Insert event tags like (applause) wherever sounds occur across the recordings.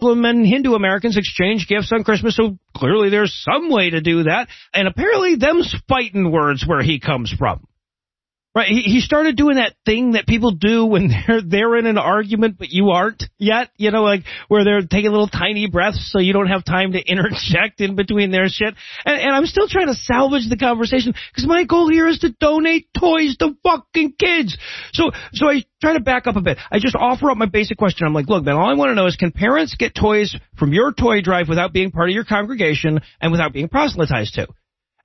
Muslim and Hindu Americans exchange gifts on Christmas, so clearly there's some way to do that. And apparently them's fighting words where he comes from. Right, he, he started doing that thing that people do when (laughs) they're they're in an argument, but you aren't yet. You know, like where they're taking little tiny breaths, so you don't have time to (laughs) interject in between their shit. And, and I'm still trying to salvage the conversation because my goal here is to donate toys to fucking kids. So so I try to back up a bit. I just offer up my basic question. I'm like, look, man, all I want to know is can parents get toys from your toy drive without being part of your congregation and without being proselytized to?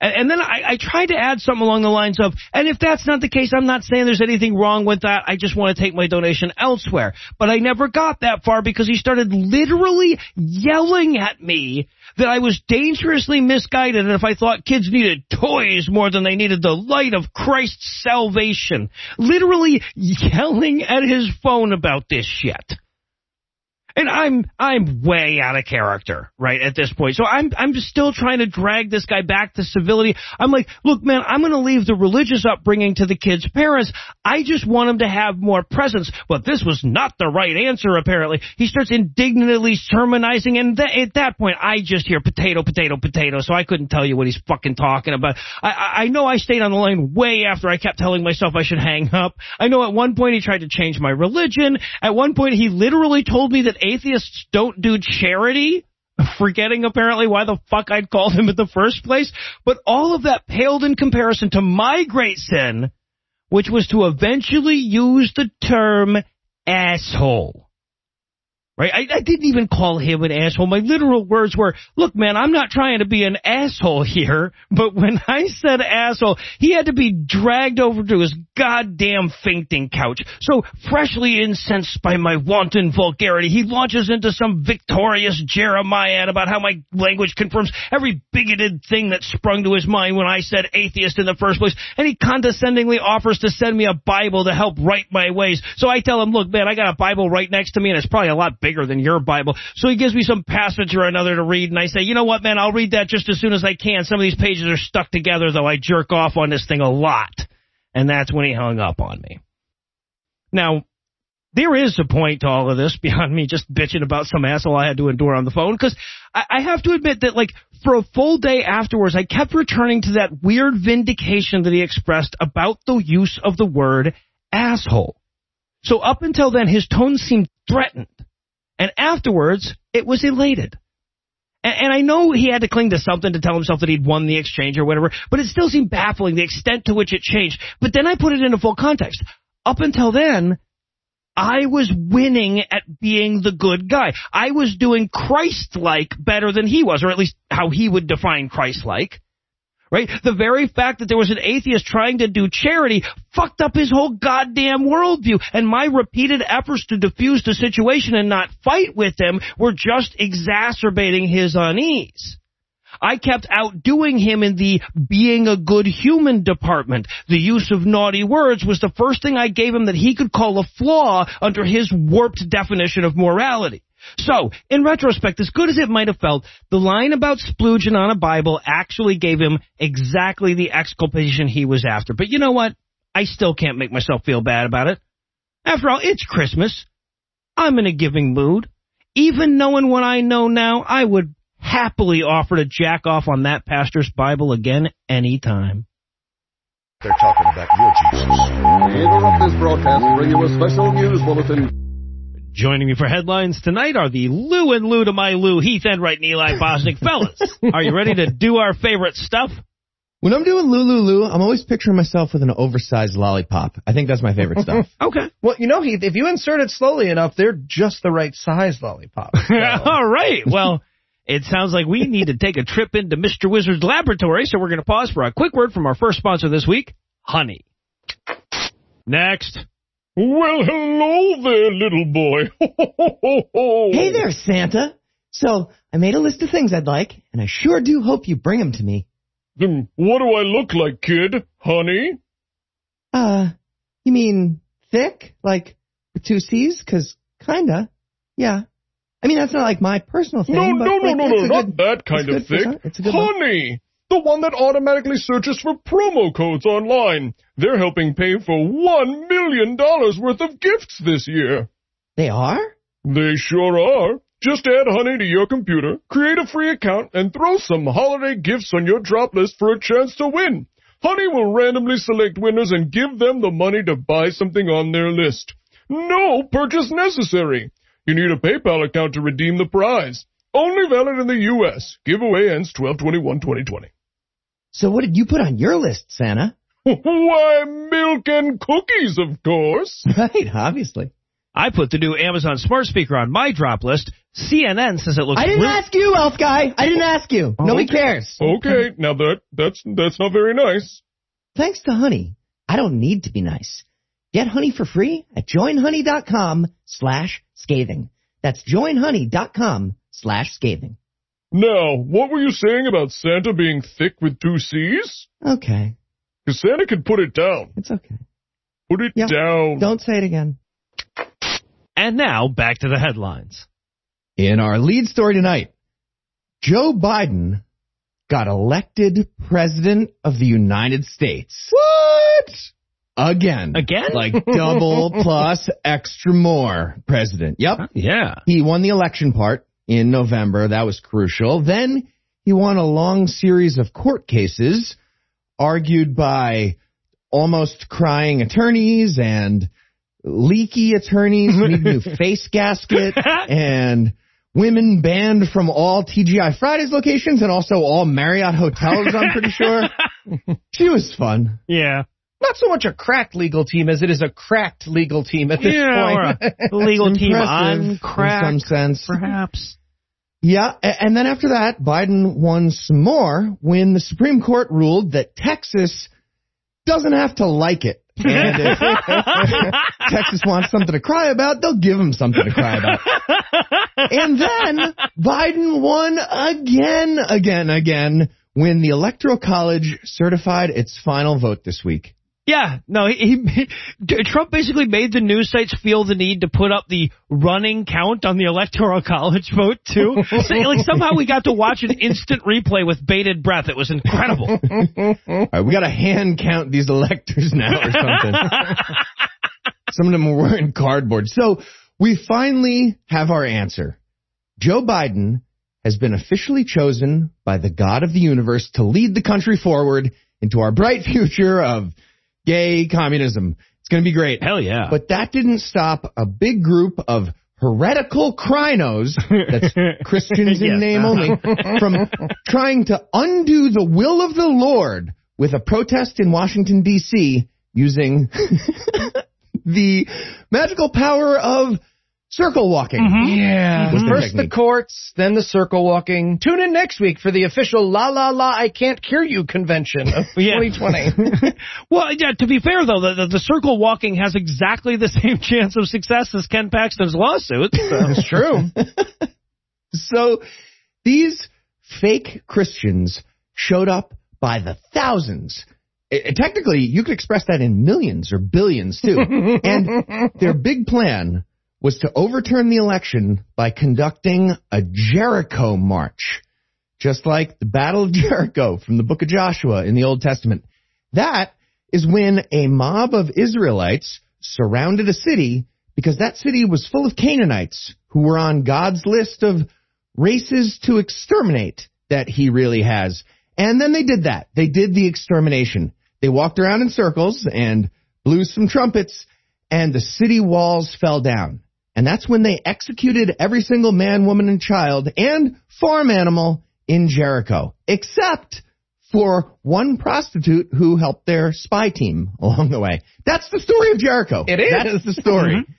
And, and then I, I tried to add something along the lines of, and if that's not the case, I'm not saying there's anything wrong with that. I just want to take my donation elsewhere. But I never got that far because he started literally yelling at me that I was dangerously misguided and if I thought kids needed toys more than they needed the light of Christ's salvation. Literally yelling at his phone about this shit. And I'm I'm way out of character, right, at this point. So I'm I'm just still trying to drag this guy back to civility. I'm like, look, man, I'm gonna leave the religious upbringing to the kid's parents. I just want him to have more presents. But this was not the right answer, apparently. He starts indignantly sermonizing, and th- at that point, I just hear potato, potato, potato, so I couldn't tell you what he's fucking talking about. I, I know I stayed on the line way after I kept telling myself I should hang up. I know at one point he tried to change my religion. At one point he literally told me that atheists don't do charity, forgetting apparently why the fuck I'd called him in the first place. But all of that paled in comparison to my great sin, which was to eventually use the term asshole. Right? I, I didn't even call him an asshole. My literal words were, look man, I'm not trying to be an asshole here, but when I said asshole, he had to be dragged over to his goddamn fainting couch. So freshly incensed by my wanton vulgarity, he launches into some victorious jeremiad about how my language confirms every bigoted thing that sprung to his mind when I said atheist in the first place, and he condescendingly offers to send me a Bible to help right my ways. So I tell him, look man, I got a Bible right next to me and it's probably a lot bigger than your Bible. So he gives me some passage or another to read, and I say, you know what, man, I'll read that just as soon as I can. Some of these pages are stuck together, though I jerk off on this thing a lot. And that's when he hung up on me. Now, there is a point to all of this (laughs) beyond me just bitching about some asshole I had to endure on the phone, because I, I have to admit that, like, for a full day afterwards, I kept returning to that weird vindication that he expressed about the use of the word asshole. So up until then, his tone seemed threatened. And afterwards, it was elated. And, and I know he had to cling to something to tell himself that he'd won the exchange or whatever, but it still seemed baffling the extent to which it changed. But then I put it into full context. Up until then, I was winning at being the good guy. I was doing Christ-like better than he was, or at least how he would define Christ-like right? The very fact that there was an atheist trying to do charity fucked up his whole goddamn worldview. And my repeated efforts to diffuse the situation and not fight with him were just exacerbating his unease. I kept outdoing him in the being a good human department. The use of naughty words was the first thing I gave him that he could call a flaw under his warped definition of morality. So, in retrospect, as good as it might have felt, the line about splooging on a Bible actually gave him exactly the exculpation he was after. But you know what? I still can't make myself feel bad about it. After all, it's Christmas. I'm in a giving mood. Even knowing what I know now, I would happily offer to jack off on that pastor's Bible again anytime. They're talking about your Jesus. We interrupt this broadcast to bring you a special news bulletin. Joining me for headlines tonight are the Lou and Lou to my Lou, Heath Enright and Eli Bosnick. Fellas, (laughs) are you ready to do our favorite stuff? When I'm doing Lulu Lou, I'm always picturing myself with an oversized lollipop. I think that's my favorite stuff. (laughs) Okay. Well, you know, Heath, if you insert it slowly enough, they're just the right size lollipop. So. (laughs) All right. Well, it sounds like we need to take a trip into Mr. Wizard's laboratory, so we're going to pause for a quick word from our first sponsor this week, Honey. Next. Well, hello there, little boy. (laughs) Hey there, Santa. So, I made a list of things I'd like, and I sure do hope you bring them to me. Then what do I look like, kid? Honey? Uh, you mean thick? Like, with two C's? Cause kinda. Yeah. I mean, that's not like my personal thing. No, no, no, no, no, not that kind of thick. It's a good one. Honey! The one that automatically searches for promo codes online. They're helping pay for one million dollars worth of gifts this year. They are? They sure are. Just add Honey to your computer, create a free account, and throw some holiday gifts on your drop list for a chance to win. Honey will randomly select winners and give them the money to buy something on their list. No purchase necessary. You need a PayPal account to redeem the prize. Only valid in the U.S. Giveaway ends 12-21-2020. So what did you put on your list, Santa? (laughs) Why, milk and cookies, of course. (laughs) Right, obviously. I put the new Amazon smart speaker on my drop list. CNN says it looks. Good. I didn't real- ask you, elf guy. I didn't ask you. Oh, Nobody cares. Okay, (laughs) now that that's that's not very nice. Thanks to Honey, I don't need to be nice. Get Honey for free at joinhoney.com slash scathing. That's joinhoney.com slash scathing. Now, what were you saying about Santa being thick with two C's? Okay, Because Santa can put it down. it's okay. Put it Yeah. down. Don't say it again. And now back to the headlines. In our lead story tonight, Joe Biden got elected president of the United States. What? Again. Again? Like double (laughs) plus extra more president. Yep. Yeah. He won the election part in November. That was crucial. Then he won a long series of court cases argued by almost crying attorneys and leaky attorneys who need new face gasket and women banned from all TGI Fridays locations and also all Marriott hotels, I'm pretty sure. (laughs) She was fun. Yeah. Not so much a cracked legal team as it is a cracked legal team at this yeah, point. (laughs) legal team on crack, in some sense. perhaps. Yeah, and then after that, Biden won some more when the Supreme Court ruled that Texas doesn't have to like it. (laughs) And if (laughs) Texas wants something to cry about, they'll give them something to cry about. And then Biden won again, again, again when the Electoral College certified its final vote this week. Yeah, no, he, he Trump basically made the news sites feel the need to put up the running count on the electoral (laughs) college vote too. (laughs) So, like somehow we got to watch an instant replay with bated breath. It was incredible. (laughs) All right, we got to hand count these electors now or something. Some of them were wearing cardboard. So we finally have our answer. Joe Biden has been officially chosen by the God of the universe to lead the country forward into our bright future of gay communism. It's going to be great. Hell yeah. But that didn't stop a big group of heretical crinos, that's (laughs) Christians in Yes. name only, (laughs) from trying to undo the will of the Lord with a protest in Washington, D.C. using (laughs) the magical power of circle walking. Mm-hmm. Yeah. Mm-hmm. Was their First the courts, then the circle walking. Tune in next week for the official La La La I Can't Cure You convention of (laughs) 2020. (laughs) well, yeah. To be fair though, the, the, the circle walking has exactly the (laughs) same chance of success as Ken Paxton's lawsuit. So. It's true. So these fake Christians showed up by the thousands. I- technically, you could express that in millions or billions too. and their big plan was to overturn the election by conducting a Jericho march, just like the Battle of (laughs) Jericho from the book of Joshua in the Old Testament. That is when a mob of Israelites surrounded a city because that city was full of Canaanites who were on God's list of races to exterminate that he really has. And then they did that. They did the extermination. They walked around in circles and blew some trumpets and the city walls fell down. And that's when they executed every single man, woman, and child and farm animal in Jericho, except for one prostitute who helped their spy team (laughs) along the way. That's the story of Jericho. It is. That is the story. Mm-hmm.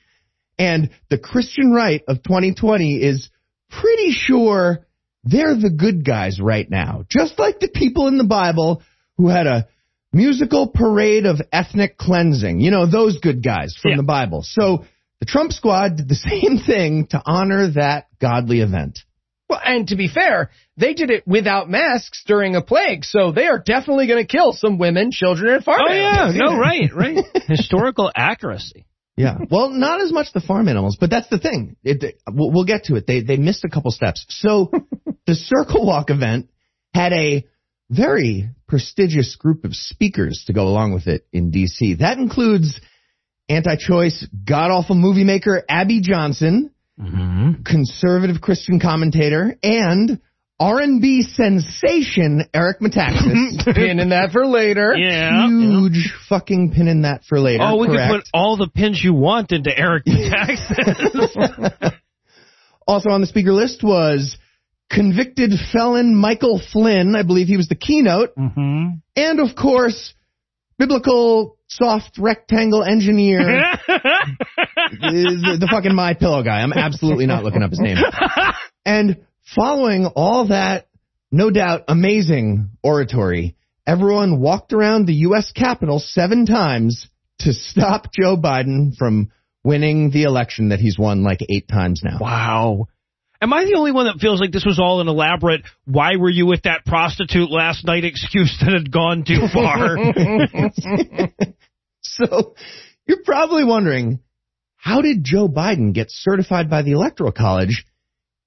And the Christian right of 2020 is pretty sure they're the good guys right now. Just like the people in the Bible who had a musical parade of ethnic cleansing. You know, those good guys from Yeah. the Bible. So the Trump squad did the (laughs) same thing to honor that godly event. Well, and to be fair, they did it without masks during a plague, so they are definitely going to kill some women, children, and farm animals. Oh yeah, no, (laughs) right, right. (laughs) Historical accuracy. Yeah. Well, not as much the farm animals, but that's the thing. It, we'll, we'll get to it. They they missed a couple steps. So the Circle Walk event had a very prestigious group of speakers to go along with it in D.C. That includes anti-choice, god-awful movie maker Abby Johnson, Mm-hmm. conservative Christian commentator, and R&B sensation Eric Metaxas. (laughs) Pin in that for later. Yeah. Huge fucking pin in that for later. Oh, we correct. could put all the pins you want into Eric (laughs) Metaxas. (laughs) Also on the speaker list was convicted felon Michael Flynn. I believe he was the keynote. mm-hmm. And of course, biblical soft rectangle engineer, (laughs) the, the fucking My Pillow guy. I'm absolutely not looking up his name. And following all that, no doubt, amazing oratory, everyone walked around the U.S. Capitol seven times to stop Joe Biden from winning the election that he's won like eight times now. Wow. Am I the only one that feels like this was all an elaborate why were you with that prostitute last night excuse that had gone too far? (laughs) So you're probably wondering, how did Joe Biden get certified by the Electoral College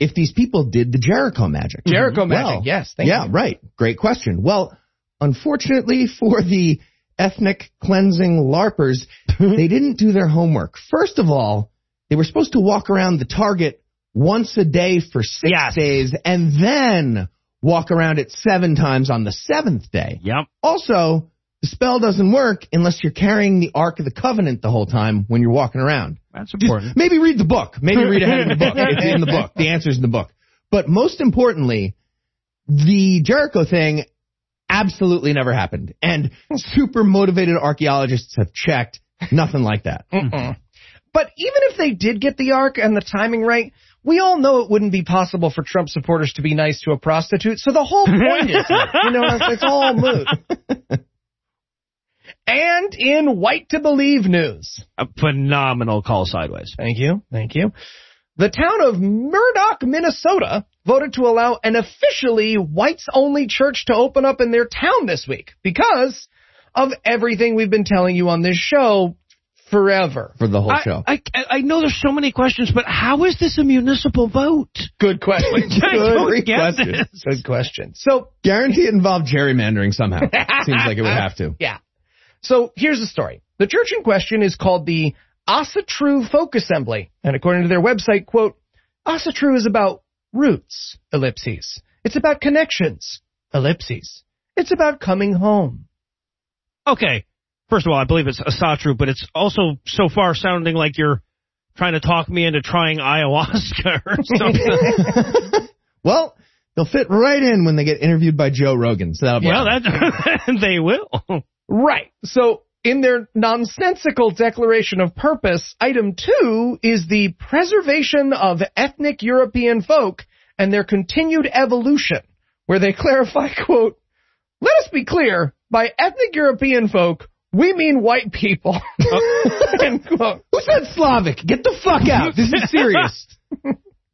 if these people did the Jericho magic? Mm-hmm. Jericho magic, Well, yes. Thank you. yeah, you. right. Great question. Well, unfortunately for the ethnic cleansing LARPers, (laughs) they didn't do their homework. First of all, they were supposed to walk around the target once a day for six Yes. days and then walk around it seven times on the seventh day. yep. Also, the spell doesn't work unless you're carrying the Ark of the Covenant the whole time when you're walking around. That's Just important. maybe read the book. Maybe read ahead in the book. (laughs) It's in the book. The answer's in the book. But most importantly, the Jericho thing absolutely never happened. And super motivated archaeologists have checked. Nothing like that. Mm-mm. But even if they did get the Ark and the timing right, we all know it wouldn't be possible for Trump supporters to be nice to a prostitute. So the whole (laughs) point is, you know, it's, it's all moot. And in white to believe news. A phenomenal call sideways. Thank you. Thank you. The town of Murdock, Minnesota voted to allow an officially whites only church to open up in their town this week because of everything we've been telling you on this show forever. For the whole I, show. I, I know there's so many questions, but how is this a municipal vote? Good question. (laughs) Good question. this. Good question. So, Guarantee it involved gerrymandering somehow. (laughs) Seems like it would have to. yeah. So here's the story. The church in question is called the Asatru Folk Assembly. And according to their website, quote, Asatru is about roots, ellipses. It's about connections, ellipses. It's about coming home. Okay. First of all, I believe it's Asatru, but it's also so far sounding like you're trying to talk me into trying ayahuasca or (laughs) something. Well, they'll fit right in when they get interviewed by Joe Rogan. So that'll be well, that (laughs) they will. Right. So in their nonsensical declaration of purpose, item two is the preservation of ethnic European folk and their continued evolution, where they clarify, (laughs) quote, let us be clear, by ethnic European folk, we mean white people. (laughs) End quote. Who said Slavic? Get the fuck out. This is serious.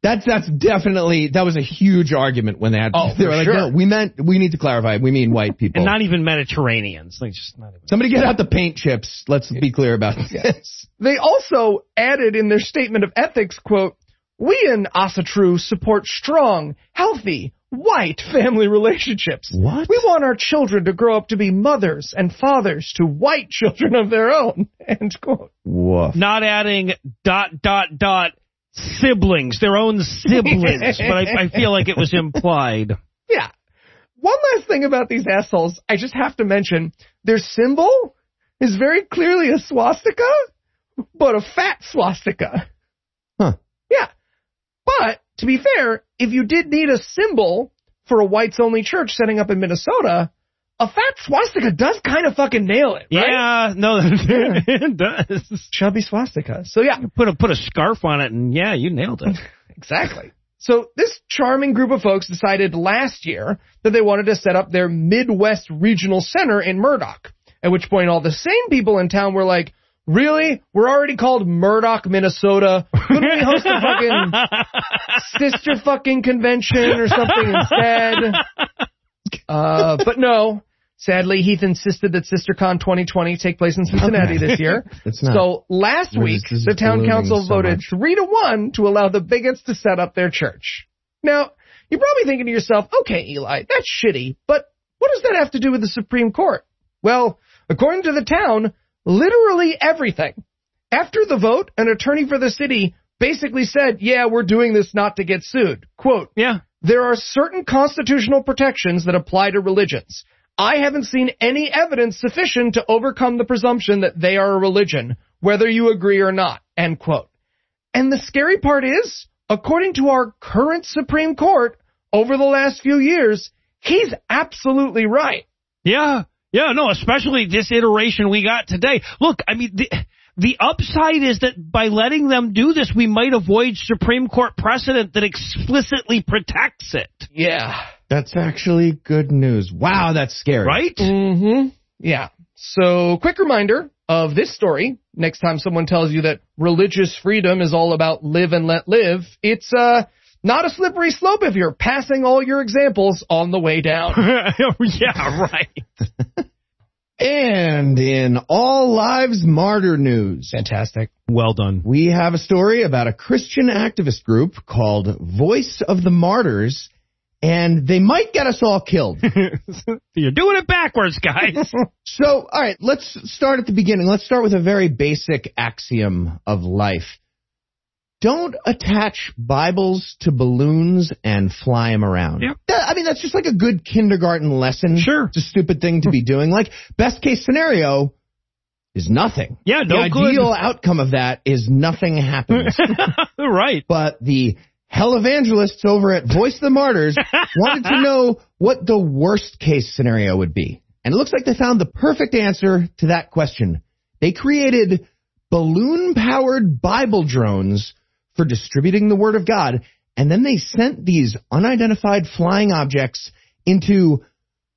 That's that's definitely that was a huge argument when they had. Oh, they for were like, sure. no, we meant we need to clarify. We mean white people. And not even Mediterraneans. Like just not even. Somebody get out the paint chips. Let's be clear about this. They also added in their statement of ethics, quote, we in Asatru support strong, healthy, white family relationships. What? We want our children to grow up to be mothers and fathers to white (laughs) children of their own. End quote. Woof. Not adding dot dot dot siblings, their own siblings, but I, I feel like it was implied. (laughs) Yeah. One last thing about these assholes, I just have to mention, their symbol is very clearly a swastika, but a fat swastika. Huh. Yeah. But, to be fair, if you did need a symbol for a whites only church setting up in Minnesota, a fat swastika does kind of fucking nail it, right? Yeah, no, (laughs) it does. Chubby swastika. So yeah, Put a put a scarf on it, and yeah, you nailed it. (laughs) Exactly. So this charming group of folks decided last year that they wanted to set up their Midwest Regional Center in Murdock. At which point all the same people in town were like, really? We're already called Murdock, Minnesota. Couldn't we host a fucking (laughs) sister fucking convention or something instead? Uh, but no. Sadly, Heath insisted that SisterCon 2020 take place in Cincinnati this year. (laughs) It's not. So last week, the town council voted three to one to allow the bigots to set up their church. Now, you're probably thinking to yourself, okay, Eli, that's shitty, but what does that have to do with the Supreme Court? Well, according to the town, literally everything. After the vote, an attorney for the city basically said, yeah, we're doing this not to get sued. Quote, Yeah. there are certain constitutional protections that apply to religions. I haven't seen any evidence sufficient to overcome the presumption that they are a religion, whether you agree or not. End quote. And the scary part is, according to our current Supreme Court, over the last few years, he's absolutely right. Yeah. Yeah, no, especially this iteration we got today. Look, I mean, the, the upside is that by letting them do this, we might avoid Supreme Court precedent that explicitly protects it. Yeah. That's actually good news. Wow, that's scary. Right? Mm-hmm. Yeah. So, quick reminder of this story. Next time someone tells you that religious freedom is all about live and let live, it's uh not a slippery slope if you're passing all your examples on the way down. (laughs) Oh, yeah, right. (laughs) And in All Lives Martyr news, Fantastic. Well done. we have a story about a Christian activist group called Voice of the Martyrs, and they might get us all killed. (laughs) You're doing it backwards, guys. So, all right, let's start at the beginning. Let's start with a very basic axiom of life. Don't attach Bibles to balloons and fly them around. Yep. That- I mean, that's just like a good kindergarten lesson. Sure. It's a stupid thing to be (laughs) doing. Like, best case scenario is nothing. Yeah, the no good. ideal outcome of that is nothing happens. (laughs) right. but the hell evangelists over at Voice of the Martyrs (laughs) wanted to know what the worst case scenario would be. And it looks like they found the perfect answer to that question. They created balloon powered Bible drones for distributing the Word of God, and then they sent these unidentified flying objects into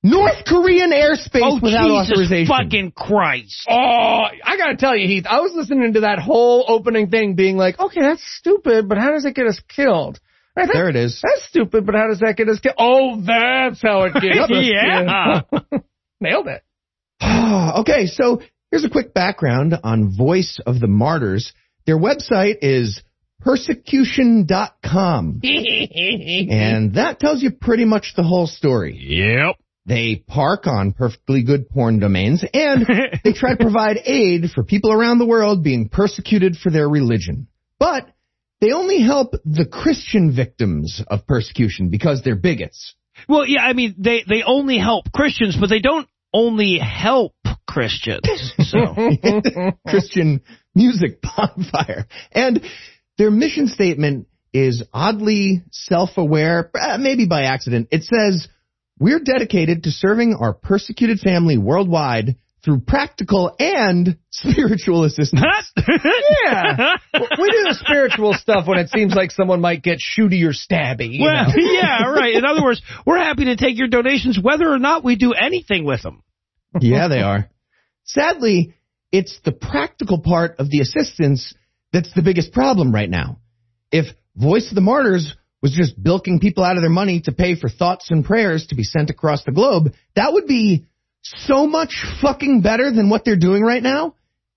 North Korean airspace Oh, without Jesus authorization. fucking Christ. Oh, I gotta tell you, Heath, I was listening to that whole opening thing being like, okay, that's stupid, but how does it get us killed? Right, that- There it is. That's stupid, but how does that get us killed? Oh, that's how it gets (laughs) us Yeah. killed. (laughs) Nailed it. (sighs) okay, so here's a quick background on Voice of the Martyrs. Their website is persecution.com, (laughs) and that tells you pretty much the whole story. Yep. They park on perfectly good porn domains, and (laughs) they try to provide aid for people around the world being persecuted for their religion. But they only help the Christian victims of persecution because they're bigots. Well, yeah, I mean, they, they only help Christians, but they don't only help Christians. So, (laughs) Christian music bonfire. And their mission statement is oddly self-aware, uh, maybe by accident. It says, we're dedicated to serving our persecuted family worldwide through practical and (laughs) spiritual assistance. (laughs) Yeah. (laughs) we do the spiritual stuff when it seems like someone might get shooty or stabby. you well, know? yeah, right. In other words, we're happy to take your donations whether or not we do anything with them. yeah, they are. Sadly, it's the practical part of the assistance that's the biggest problem right now. If Voice of the Martyrs was just bilking people out of their money to pay for thoughts and prayers to be sent across the globe, that would be so much fucking better than what they're doing right now.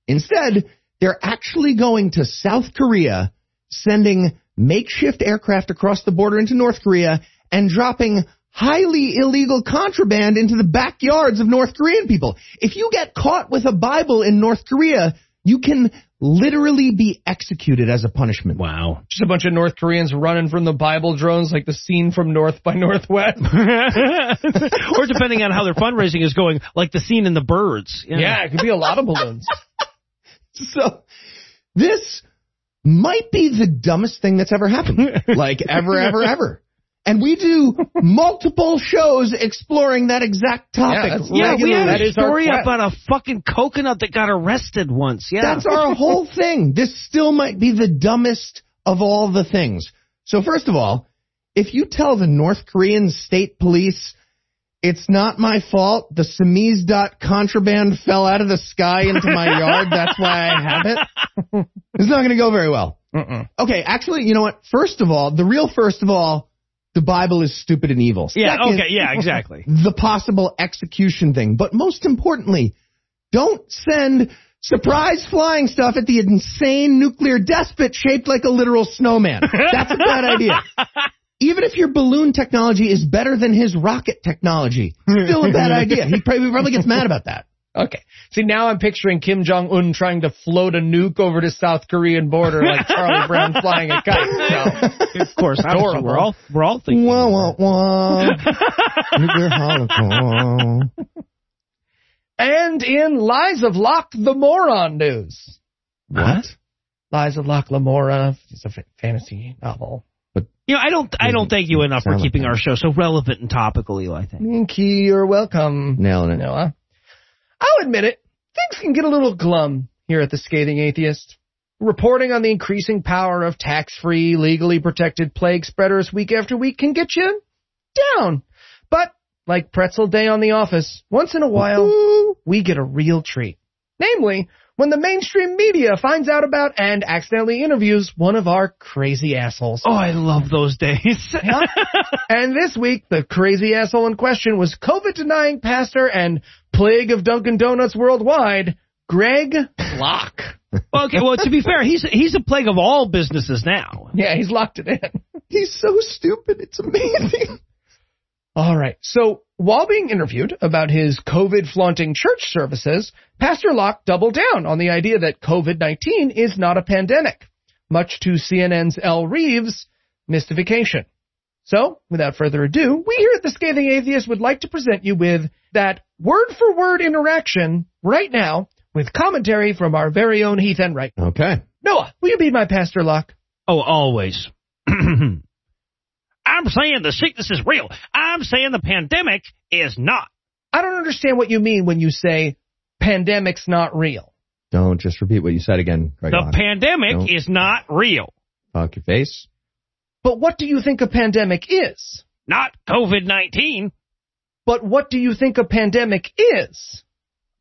Instead, they're actually going to South Korea, sending makeshift aircraft across the border into North Korea and dropping highly illegal contraband into the backyards of North Korean people. If you get caught with a Bible in North Korea, you can literally be executed as a punishment. Wow. Just a bunch of North Koreans running from the Bible drones like the scene from North by Northwest. (laughs) or depending on how their fundraising is going, like the scene in the birds. Yeah, it could be a lot of balloons. (laughs) So this might be the dumbest thing that's ever happened. like ever, ever, ever. And we do (laughs) multiple shows exploring that exact topic. that's- Yeah, we had a is story quest. about a fucking coconut that got arrested once. Yeah. That's our (laughs) whole thing. This still might be the dumbest of all the things. So first of all, if you tell the North Korean state police it's not my fault, the samizdat contraband fell out of the sky into my (laughs) yard, that's why I have it, it's not going to go very well. Okay, actually, you know what? First of all, the real first of all, the Bible is stupid and evil. yeah, Second, okay, yeah, exactly. (laughs) the possible execution thing. But most importantly, don't send surprise flying stuff at the insane nuclear despot shaped like a literal snowman. That's a bad idea. (laughs) Even if your balloon technology is better than his rocket technology, still a bad idea. He probably, probably gets mad about that. Okay. See, now I'm picturing Kim Jong Un trying to float a nuke over the South Korean border like Charlie Brown flying a kite. (laughs) So, Of course, obviously, Adorable. we're all we're all thinking. Wah, wah, wah. (laughs) Nuclear holocaust. and in Lies of Locke the Moron news. What? Lies of Locke Lamora. It's a fantasy novel. But you know, I don't I don't thank you enough for Sound like keeping our show so relevant and topical, Eli. Thank you. Thank you. You're welcome. Nailing it. Noah. I'll admit it. Things can get a little glum here at the Scathing Atheist. Reporting on the increasing power of tax-free, legally protected plague spreaders week after week can get you down. But, like Pretzel Day on The Office, once in a while, we get a real treat. Namely, when the mainstream media finds out about and accidentally interviews one of our crazy assholes. Oh, I love those days. (laughs) And this week, the crazy asshole in question was COVID denying pastor and plague of Dunkin' Donuts worldwide, Greg Locke. okay, well, to be fair, he's he's a plague of all businesses now. Yeah, he's locked it in. He's so stupid. It's amazing. All right. So while being interviewed about his COVID flaunting church services, Pastor Locke doubled down on the idea that COVID-19 is not a pandemic, much to CNN's Elle Reeves' mystification. So, without further ado, we here at the Scathing Atheist would like to present you with that word for word interaction right now with commentary from our very own Heath Enright. Okay. Noah, will you be my Pastor Locke? Oh, always. (clears throat) I'm saying the sickness is real. I'm saying the pandemic is not. I don't understand what you mean when you say pandemic's not real. Don't just repeat what you said again, Greg. The Locke. pandemic Nope. is not real. Fuck your face. But what do you think a pandemic is? Not COVID-19. But what do you think a pandemic is?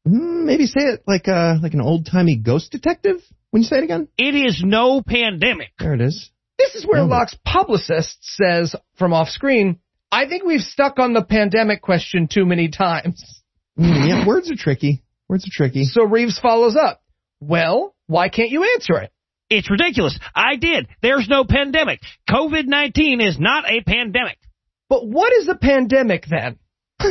Mm, maybe say it like uh like an old timey ghost detective. When you say it again, It is no pandemic. there it is. This is where Nailed. Locke's publicist says from off screen, I think we've stuck on the pandemic question too many times. Mm, yeah, words are tricky. Words are tricky. So Reeves follows up. Well, why can't you answer it? It's ridiculous. I did. There's no pandemic. COVID-19 is not a pandemic. But what is a pandemic then? (laughs)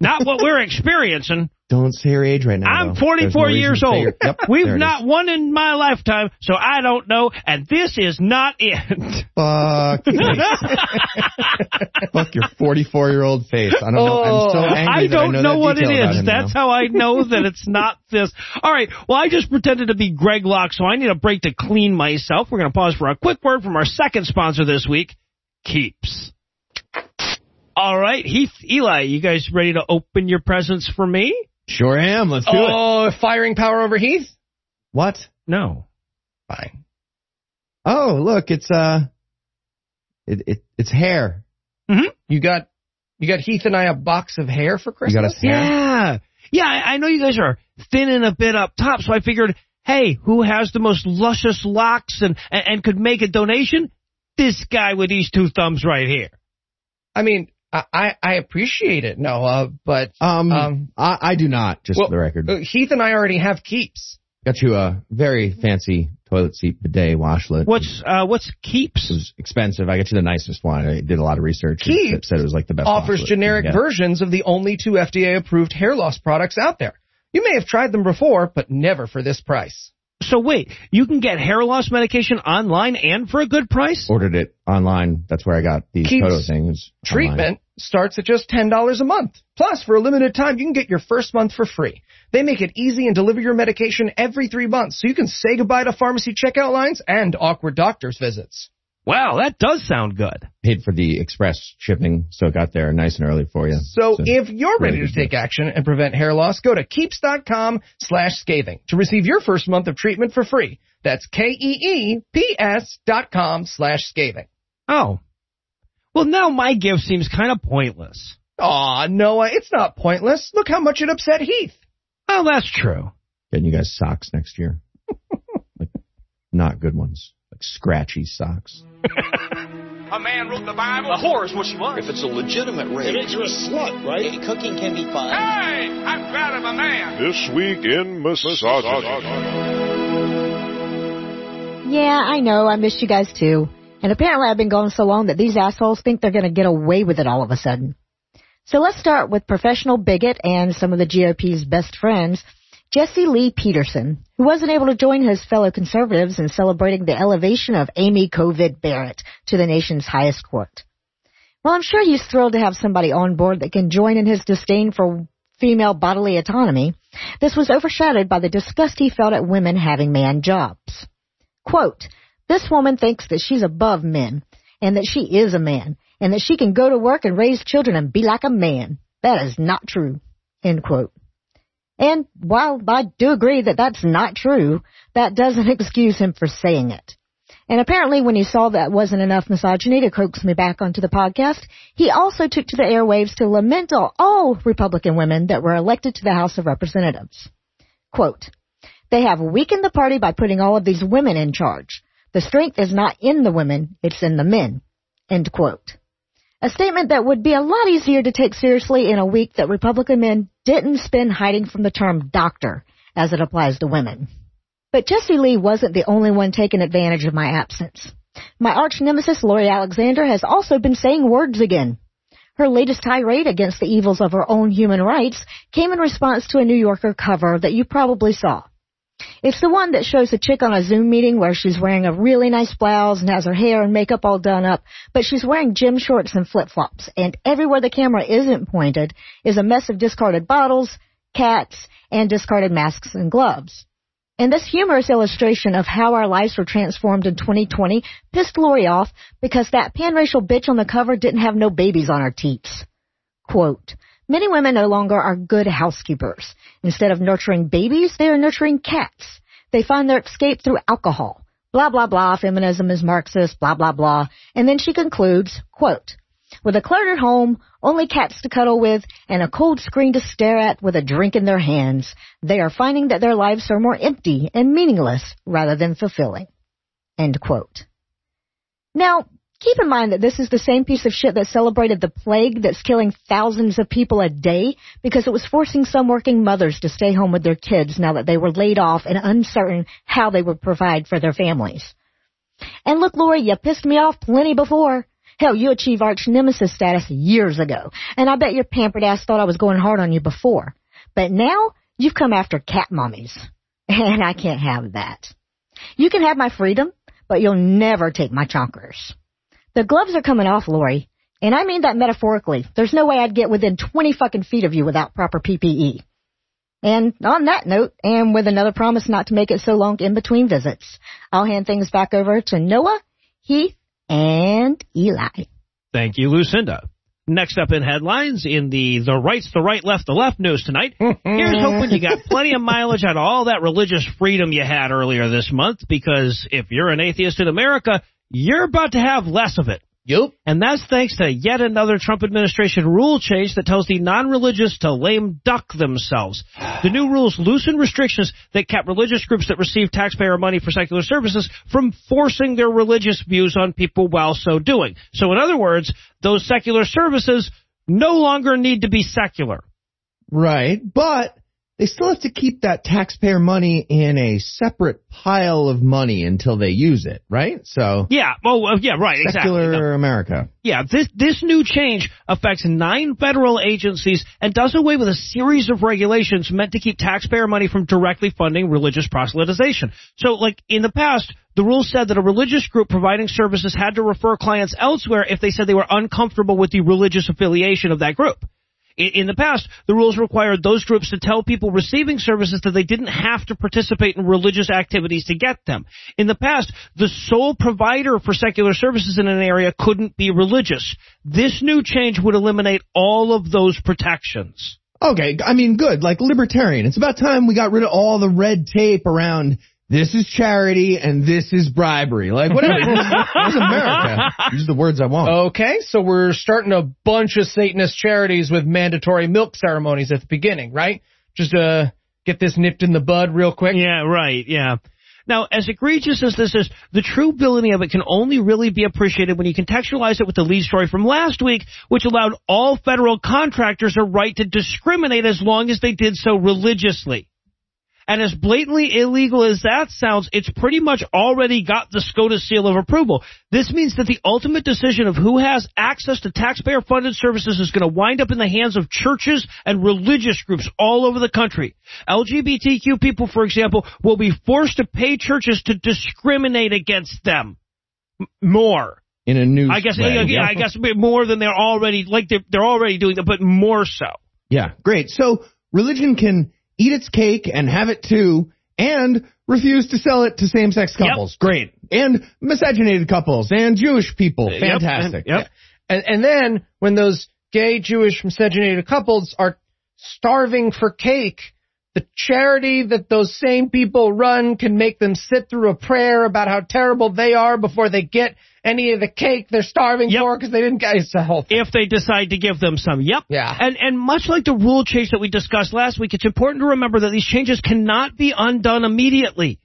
Not what we're experiencing. Don't say your age right now. I'm though. 44 no years old. your- Yep, We've not won in my lifetime, so I don't know, and this is not it. Fuck. (laughs) Fuck your 44 year old face. I don't know. I'm so Oh, angry I that I don't know, know, what it is. That's now. how I know that it's (laughs) not this. All right. Well, I just pretended to be Greg Locke, so I need a break to clean myself. We're going to pause for a quick word from our second sponsor this week, Keeps. All right, Heath, Eli, you guys ready to open your presents for me? Sure am. Let's do it. Oh, firing power over Heath? What? No. Fine. Oh, look, it's uh, it, it it's hair. Mhm. You got you got Heath and I a box of hair for You Christmas? got us hair. Yeah. Yeah, I I know you guys are thinning a bit up top, so I figured, hey, who has the most luscious locks and, and, and could make a donation? This guy with these two thumbs right here. I mean, I, I, I appreciate it, Noah, but Um, Um, I, I do not. Just well, for the record, uh, Heath and I already have keeps. got you a very fancy toilet seat bidet washlet. What's uh what's It keeps? was expensive. I got you the nicest one. I did a lot of research. It Keeps said it was like the best. offers generic you can get. versions of the only two FDA approved hair loss products out there. You may have tried them before, but never for this price. So wait, you can get hair loss medication online and for a good price? Ordered it online. That's where I got these Keeps photo thing. It was online. Treatment starts at just $10 a month. Plus, for a limited time, you can get your first month for free. They make it easy and deliver your medication every three months, so you can say goodbye to pharmacy checkout lines and awkward doctor's visits. Wow, that does sound good. Paid for the express shipping, so it got there nice and early for you. So if you're ready really to take action and prevent hair loss, go to keeps.com slash scathing to receive your first month of treatment for free. That's K-E-E-P-S dot com slash scathing. Oh. Well, now my gift seems kind of pointless. Aw, Noah, it's not pointless. Look how much it upset Heath. Oh, that's true. getting you guys socks next year, (laughs) like not good ones, like scratchy socks. A man wrote the Bible. A whore is what she was. If it's a legitimate rape, It makes you a slut, right? cooking can be fun. Hey, I'm proud of a man. This week in misogyny. Yeah, I know. I missed you guys too. And apparently I've been gone so long that these assholes think they're going to get away with it all of a sudden. So let's start with professional bigot and some of the GOP's best friends, Jesse Lee Peterson, who wasn't able to join his fellow conservatives in celebrating the elevation of Amy Covid Barrett to the nation's highest court. Well, I'm sure he's thrilled to have somebody on board that can join in his disdain for female bodily autonomy. This was overshadowed by the disgust he felt at women having man jobs. Quote, this woman thinks that she's above men and that she is a man and that she can go to work and raise children and be like a man. That is not true. End quote. And while I do agree that that's not true, that doesn't (laughs) excuse him for saying it. And apparently when he saw that wasn't enough misogyny to coax me back onto the podcast, he also took to the airwaves to lament all, Republican women that were elected to the House of Representatives. Quote, they have weakened the party by putting all of these women in charge. The strength is not in the women, it's in the men. End quote. A statement that would be a lot easier to take seriously in a week that Republican men didn't spend hiding from the term doctor as it applies to women. But Jesse Lee wasn't the only one taking advantage of my absence. My arch nemesis Lori Alexander has also been saying words again. Her latest tirade against the evils of her own human rights came in response to a New Yorker cover that you probably saw. It's the one that shows a chick on a Zoom meeting where she's wearing a really nice blouse and has her hair and makeup all done up, but she's wearing gym shorts and flip-flops, and everywhere the camera isn't pointed is a mess of discarded bottles, cats, and discarded masks and gloves. And this humorous illustration of how our lives were transformed in 2020 pissed Lori off because that panracial bitch on the cover didn't have no babies on her teats. Quote, Many women no longer are good housekeepers. Instead of nurturing babies, they are nurturing cats. They find their escape through alcohol. Blah, blah, blah, feminism is Marxist, blah, blah, blah. And then she concludes, quote, with a cluttered home, only cats to cuddle with, and a cold screen to stare at with a drink in their hands, they are finding that their lives are more empty and meaningless rather than fulfilling. End quote. Now, Keep in mind that this is the same piece of shit that celebrated the plague that's killing thousands of people a day because it was forcing some working mothers to stay home with their kids now that they were laid off and uncertain how they would provide for their families. And look, Lori, you pissed me off plenty before. Hell, you achieved arch nemesis status years ago, and I bet your pampered ass thought I was going hard on you before. But now, you've come after cat mummies. (laughs) And I can't have that. You can have my freedom, but you'll never take my chonkers. The gloves are coming off, Lori. And I mean that metaphorically. There's no way I'd get within 20 fucking feet of you without proper PPE. And on that note, and with another promise not to make it so long in between visits, I'll hand things back over to Noah, Heath, and Eli. Thank you, Lucinda. Next up in headlines in the the right's the right, left the left news tonight. (laughs) Here's hoping you got plenty of mileage out of all that religious freedom you had earlier this month because if you're an atheist in America, you're about to have less of it. Yep. And that's thanks to yet another Trump administration rule change that tells the non-religious to lame duck themselves. The new rules loosen restrictions that kept religious groups that receive taxpayer money for secular services from forcing their religious views on people while so doing. So in other words, those secular services no longer need to be secular. Right, but they still have to keep that taxpayer money in a separate pile of money until they use it, right? So yeah, oh uh, yeah, right, secular exactly. America. Yeah, this this new change affects nine federal agencies and does away with a series of regulations meant to keep taxpayer money from directly funding religious proselytization. So, like in the past. The rule said that a religious group providing services had to refer clients elsewhere if they said they were uncomfortable with the religious affiliation of that group. In the past, the rules required those groups to tell people receiving services that they didn't have to participate in religious activities to get them. In the past, the sole provider for secular services in an area couldn't be religious. This new change would eliminate all of those protections. Okay, I mean, good, like libertarian. It's about time we got rid of all the red tape around this is charity and this is bribery. Like, whatever. (laughs) this is America. These are the words I want. Okay, so we're starting a bunch of Satanist charities with mandatory milk ceremonies at the beginning, right? Just uh, get this nipped in the bud real quick. Yeah, right, yeah. Now, as egregious as this is, the true villainy of it can only really be appreciated when you contextualize it with the lead story from last week, which allowed all federal contractors a right to discriminate as long as they did so religiously. And as blatantly illegal as that sounds, it's pretty much already got the SCOTUS seal of approval. This means that the ultimate decision of who has access to taxpayer funded services is going to wind up in the hands of churches and religious groups all over the country. LGBTQ people, for example, will be forced to pay churches to discriminate against them more. In a new I guess, way. yeah, I guess a bit more than they're already, like they're, they're already doing, but more so. Yeah, great. So religion can eat its cake and have it too, and refuse to sell it to same-sex couples. Great. And miscegenated couples and Jewish people. Fantastic. Yep. And, and then when those gay Jewish miscegenated couples are starving for cake, the charity that those same people run can make them sit through a prayer about how terrible they are before they get any of the cake they're starving Yep. for because they didn't get the whole thing. if they decide to give them some. Yep. Yeah. And and much like the rule change that we discussed last week, it's important to remember that these changes cannot be undone immediately.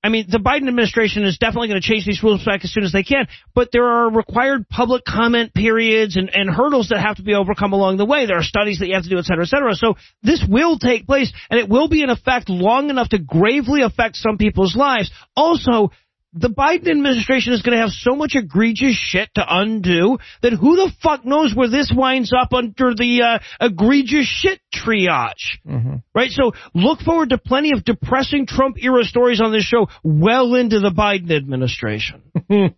I mean, the Biden administration is definitely going to change these rules back as soon as they can, but there are required public comment periods and, and hurdles that have to be overcome along the way. There are studies that you have to do, et cetera, et cetera. So this will take place, and it will be in effect long enough to gravely affect some people's lives. Also, the Biden administration is going to have so much egregious shit to undo that who the fuck knows where this winds up under the uh, egregious shit triage. Right? So look forward to plenty of depressing Trump era stories on this show well into the Biden administration. (laughs)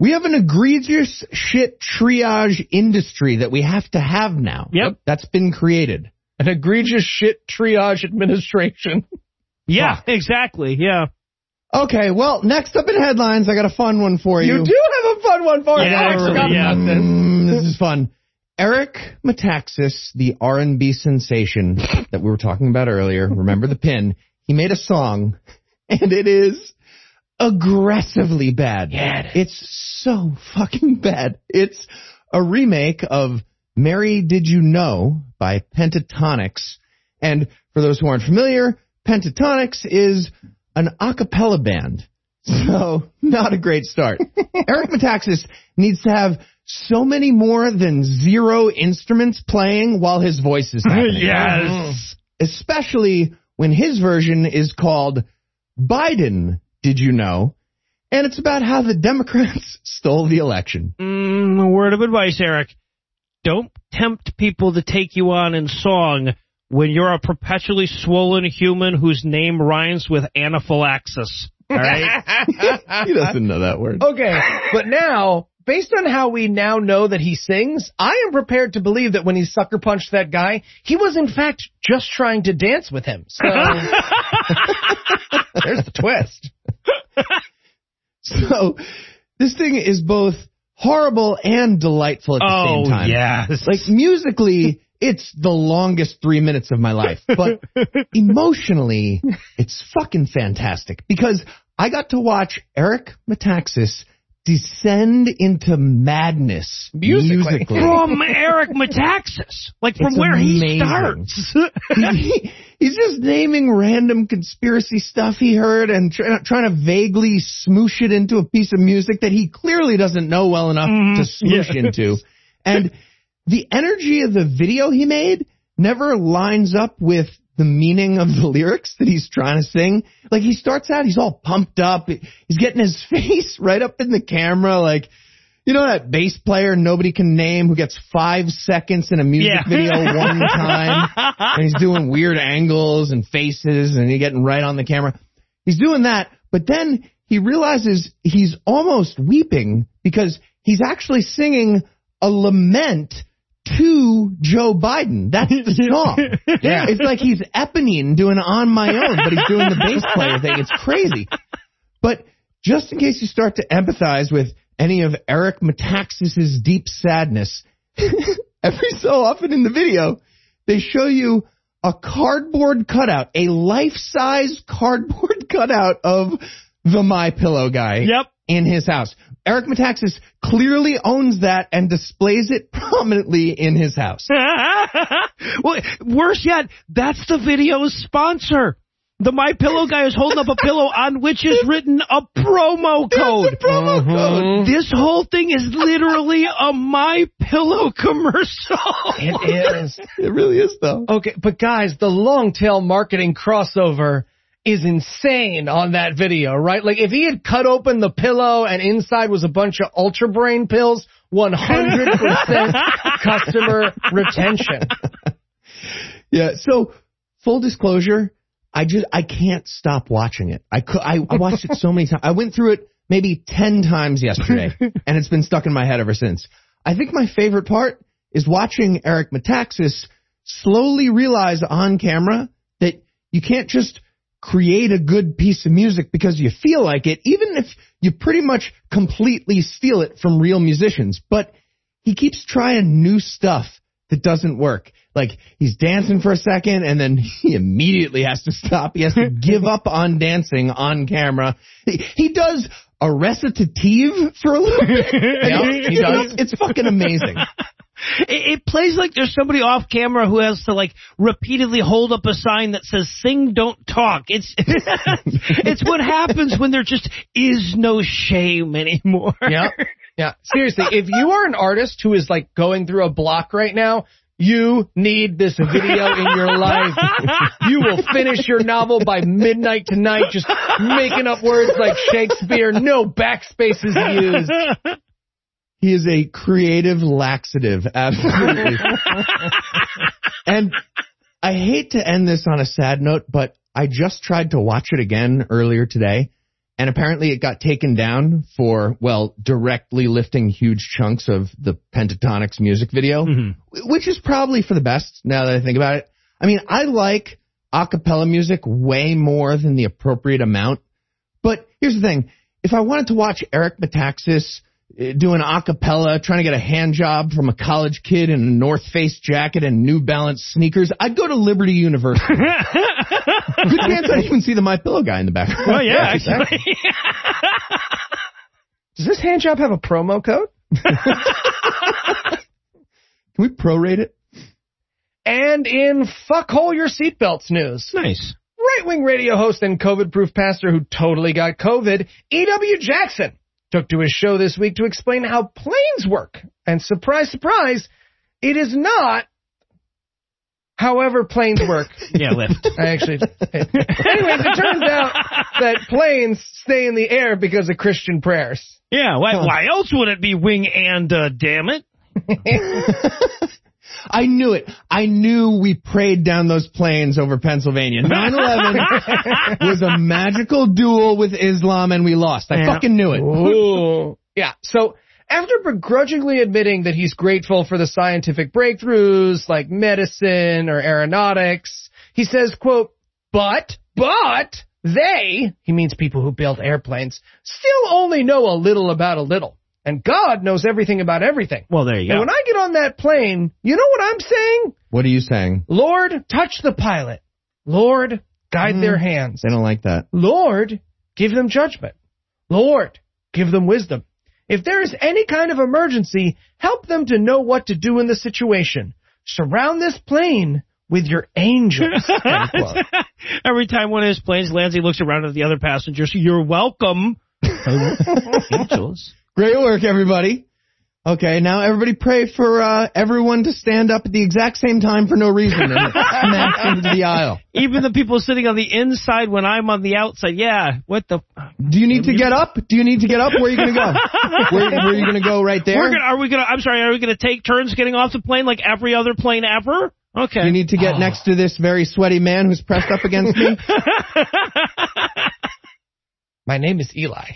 We have an egregious shit triage industry that we have to have now. Yep. That's been created. An egregious shit triage administration. Yeah, exactly. Yeah. Okay, well, next up in headlines, I got a fun one for you. You do have a fun one for us. Yeah, I forgot yeah. about this. Mm, this is fun. Eric Metaxas, the R&B sensation (laughs) that we were talking about earlier, remember the pin, he made a song, (laughs) and it is aggressively bad. Yeah, It's so fucking bad. It's a remake of Mary Did You Know by Pentatonix. And for those who aren't familiar, Pentatonix is an a cappella band. So, (laughs) not a great start. (laughs) Eric Metaxas needs to have so many more than zero instruments playing while his voice is (laughs) happening. yes. Especially when his version is called Biden, did you know? And it's about how the Democrats stole the election. Mm, a word of advice, Eric. Don't tempt people to take you on in song when you're a perpetually swollen human whose name rhymes with anaphylaxis. All right? (laughs) he doesn't know that word. Okay, but now, based on how we now know that he sings, I am prepared to believe that when he sucker punched that guy, he was in fact just trying to dance with him. So (laughs) there's the twist. (laughs) So, this thing is both horrible and delightful at the oh, same time. yes. Like musically, it's the longest three minutes of my life, but (laughs) emotionally, it's fucking fantastic because I got to watch Eric Metaxas descend into madness Musically. from Eric Metaxas. Like from It's where he starts. (laughs) He- he's just naming random conspiracy stuff he heard and try, trying to vaguely smoosh it into a piece of music that he clearly doesn't know well enough mm-hmm. to smoosh into. And the energy of the video he made never lines up with the meaning of the (laughs) lyrics that he's trying to sing. Like he starts out, he's all pumped up. He's getting his (laughs) face right up in the camera, like, you know that bass player nobody can name who gets five seconds in a music Yeah. video one (laughs) time and he's doing weird angles and faces and he's getting right on the camera. He's doing that, but then he realizes he's almost weeping because he's actually singing a lament to Joe Biden. That's the (laughs) song. Yeah. It's like he's Eponine doing On My Own, but he's doing the bass player thing. It's crazy. But just in case you start to empathize with any of Eric Metaxas's deep sadness, (laughs) every so often in the video, they show you a cardboard cutout, a life-size cardboard (laughs) cutout of the My Pillow guy Yep. in his house. Eric Metaxas clearly owns that and displays it (laughs) prominently in his house. (laughs) well, worse yet, that's the video's sponsor. The My Pillow guy is holding up a pillow on which is written a promo code. It's a promo mm-hmm. code. This whole thing is literally a My Pillow (laughs) commercial. It is. It really is though. Okay, but guys, the long tail marketing crossover is insane on that video, right? Like if he had cut open the pillow and inside was a bunch of Ultra Brain pills, 100% (laughs) customer retention. (laughs) Yeah. So full disclosure, I just I can't stop watching it. I could I, I watched it so many times. I went through it maybe ten times yesterday, (laughs) and it's been stuck in my head ever since. I think my favorite part is watching Eric Metaxas slowly realize on camera that you can't just create a good piece of music because you feel like it, even if you pretty much completely steal it from real musicians. But he keeps trying new stuff that doesn't work. Like he's dancing for a second and then (laughs) he immediately has to stop. He has to (laughs) give up on dancing on camera. He, he does a recitative for a little bit. (laughs) Yeah, he does. It's fucking amazing. It, it plays like there's somebody off camera who has to like repeatedly hold up a sign that says "Sing, don't talk." It's (laughs) it's what happens when there just is no shame anymore. Yeah. Yeah. Seriously, if you are an artist who is like going through a block right now, you need this video in your life. You will finish your novel by midnight tonight just making up words like Shakespeare, no backspaces used. He is a creative laxative, absolutely. (laughs) and I hate to end this on a sad note, but I just tried to watch it again earlier today, and apparently it got taken down for, well, directly lifting huge chunks of the Pentatonix music video, mm-hmm. which is probably for the best now that I think about it. I mean, I like a cappella music way more than the appropriate amount, but here's the thing. If I wanted to watch Eric Metaxas Uh, doing a cappella, trying to get a hand job from a college kid in a North Face jacket and New Balance sneakers, I'd go to Liberty University. (laughs) Good chance I'd even see the My Pillow guy in the background. Well, yeah, actually. (laughs) Does this hand job have a promo code? (laughs) Can we prorate it? And in fuckhole your seatbelts news. nice. right wing radio host and COVID proof pastor who totally got COVID, E.W. Jackson, took to his show this week to explain how planes work. And surprise, surprise, it is not however planes work. (laughs) Yeah, lift. I actually. Anyways, it turns out that planes stay in the air because of Christian prayers. Yeah, why, why else would it be wing and uh, damn it? (laughs) I knew it. I knew we prayed down those planes over Pennsylvania. 9-11 (laughs) was a magical duel with Islam and we lost. I Yeah. fucking knew it. Yeah. So after begrudgingly admitting that he's grateful for the scientific breakthroughs like medicine or aeronautics, he says, quote, but, but they, he means people who build airplanes, still only know a little about a little. And God knows everything about everything. Well, there you And go. when I get on that plane, you know what I'm saying? What are you saying? Lord, touch the pilot. Lord, guide their mm. hands. They don't like that. Lord, give them judgment. Lord, give them wisdom. If there is any kind of emergency, help them to know what to do in the situation. Surround this plane with your angels. (laughs) (laughs) Every time one of his planes lands, he looks around at the other passengers. You're welcome. (laughs) Angels. Great work, everybody. Okay, now everybody pray for uh, everyone to stand up at the exact same time for no reason and (laughs) smash into the aisle. Even the people sitting on the inside when I'm on the outside. Yeah, what the? Do you need to get up? Do you need to get up? Where are you going to go? (laughs) Where, where are you going to go right there? Gonna, are we gonna? I'm sorry. Are we gonna take turns getting off the plane like every other plane ever? Okay. You need to get next to this very sweaty man who's pressed up against me. (laughs) My name is Eli.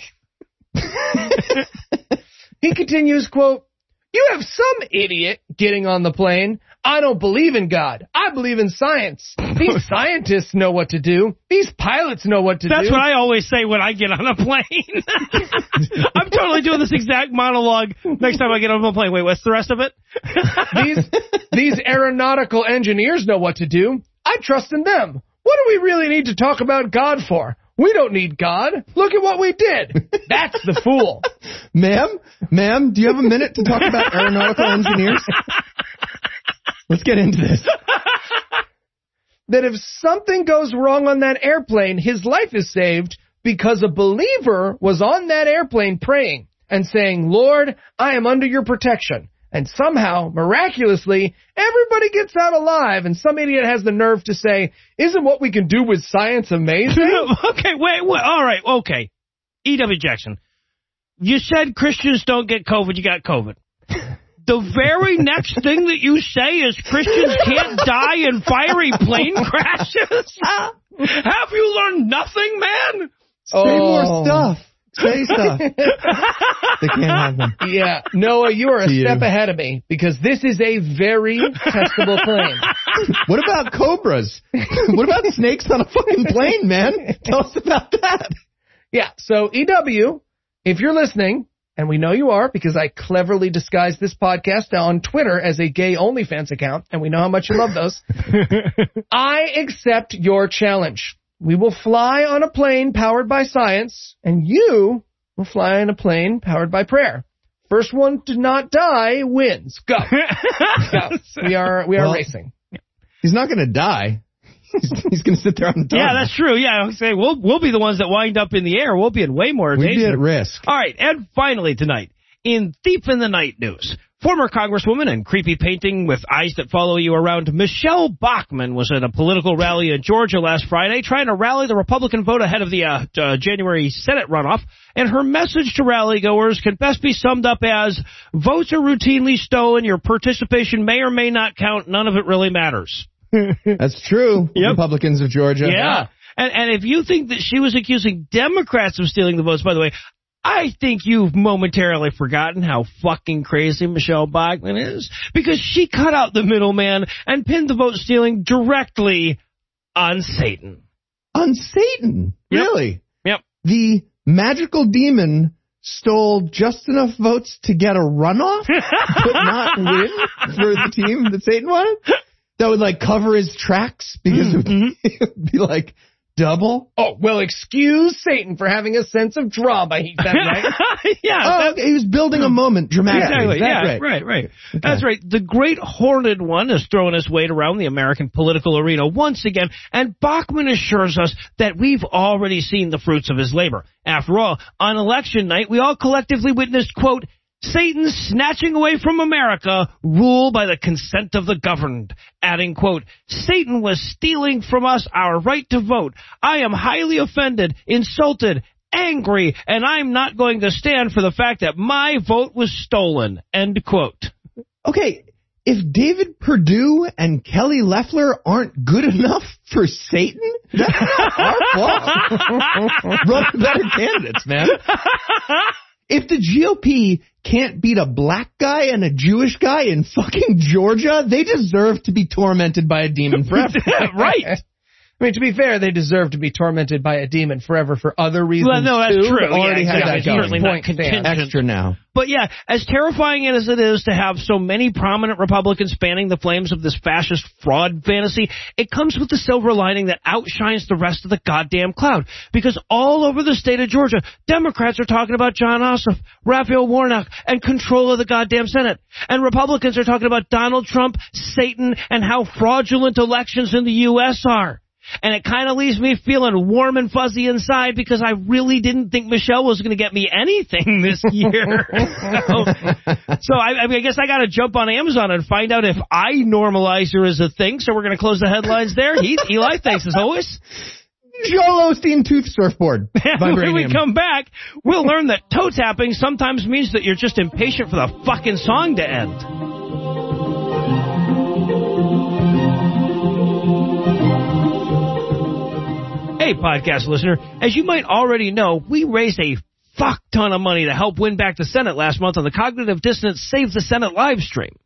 (laughs) he continues, quote, You have some idiot getting on the plane. I don't believe in God. I believe in science. These (laughs) scientists know what to do. These pilots know what to That's do. That's what I always say when I get on a plane. (laughs) I'm totally doing this exact monologue next time I get on a plane. Wait, what's the rest of it? these these aeronautical engineers know what to do. I trust in them. What do we really need to talk about God for? We don't need God. Look at what we did. (laughs) That's the fool. ma'am, ma'am, do you have a minute to talk about aeronautical engineers? Let's get into this. That if something goes wrong on that airplane, his life is saved because a believer was on that airplane praying and saying, Lord, I am under your protection. And somehow, miraculously, everybody gets out alive and some idiot has the nerve to say, isn't what we can do with science amazing? (laughs) okay, wait, wait, all right, okay. E.W. Jackson, you said Christians don't get COVID, you got COVID. The very (laughs) next thing that you say is Christians can't die in fiery plane (laughs) crashes? Have you learned nothing, man? Say more oh. stuff. Say stuff. They can't have them. (laughs) Yeah, Noah, you are a To you. step ahead of me because this is a very testable claim. (laughs) What about cobras? (laughs) what about snakes on a fucking plane, man? Tell us about that. Yeah, so EW, if you're listening, and we know you are because I cleverly disguised this podcast on Twitter as a gay OnlyFans account, and we know how much you love those. I accept your challenge. We will fly on a plane powered by science, and you will fly on a plane powered by prayer. First one to not die wins. Go. (laughs) Go. We are we are Well, racing. He's not going to die. He's, he's going to sit there on the Yeah, that's true. Yeah, I'll say we'll we'll be the ones that wind up in the air. We'll be in way more danger. We'd be at risk. All right, and finally tonight, in Thief in the Night news, former Congresswoman and creepy painting with eyes that follow you around, Michele Bachmann was at a political rally in Georgia last Friday trying to rally the Republican vote ahead of the uh, uh, January Senate runoff, and her message to rally goers can best be summed up as, votes are routinely stolen, your participation may or may not count, none of it really matters. (laughs) That's true. Yep. Republicans of Georgia. Yeah. And and if you think that she was accusing Democrats of stealing the votes, by the way, I think you've momentarily forgotten how fucking crazy Michele Bachmann is because she cut out the middleman and pinned the vote stealing directly on Satan. On Satan. Yep. Really? Yep. The magical demon stole just enough votes to get a runoff, (laughs) but not win for the team that Satan wanted? That would like cover his tracks because would it would mm-hmm. (laughs) be like double? Oh, well, excuse Satan for having a sense of drama. He said, (laughs) right? yeah. Oh, okay. he was building a moment dramatically. Exactly. Yeah, right? right, right. That's right. The great horned one is throwing his weight around the American political arena once again, and Bachmann assures us that we've already seen the fruits of his labor. After all, on election night, we all collectively witnessed, quote, Satan snatching away from America rule by the consent of the governed. Adding, quote, Satan was stealing from us our right to vote. I am highly offended, insulted, angry, and I'm not going to stand for the fact that my vote was stolen. End quote. Okay, if David Perdue and Kelly Loeffler aren't good enough for Satan, that's our fault. (laughs) Run better candidates, man. (laughs) If the GOP can't beat a black guy and a Jewish guy in fucking Georgia, they deserve to be tormented by a demon forever. (laughs) right. I mean, to be fair, they deserve to be tormented by a demon forever for other reasons. Well, no, that's too. true. but Already Yeah, had exactly. that going. Certainly not Point stands. Extra now. But yeah, as terrifying as it is to have so many prominent Republicans fanning the flames of this fascist fraud fantasy, it comes with the silver lining that outshines the rest of the goddamn cloud. Because all over the state of Georgia, Democrats are talking about Jon Ossoff, Raphael Warnock, and control of the goddamn Senate. And Republicans are talking about Donald Trump, Satan, and how fraudulent elections in the U.S. are. And it kind of leaves me feeling warm and fuzzy inside because I really didn't think Michele was going to get me anything (laughs) this year. so, so I, I mean, I guess I got to jump on Amazon and find out if I normalizer is a thing. So we're going to close the headlines there. Heath, (laughs) Eli, thanks as always. Joel Osteen tooth surfboard. (laughs) when we come back, we'll learn that toe tapping sometimes means that you're just impatient for the fucking song to end. Hey, podcast listener, as you might already know, we raised a fuck ton of money to help win back the Senate last month on the Cognitive Dissonance Save the Senate live stream.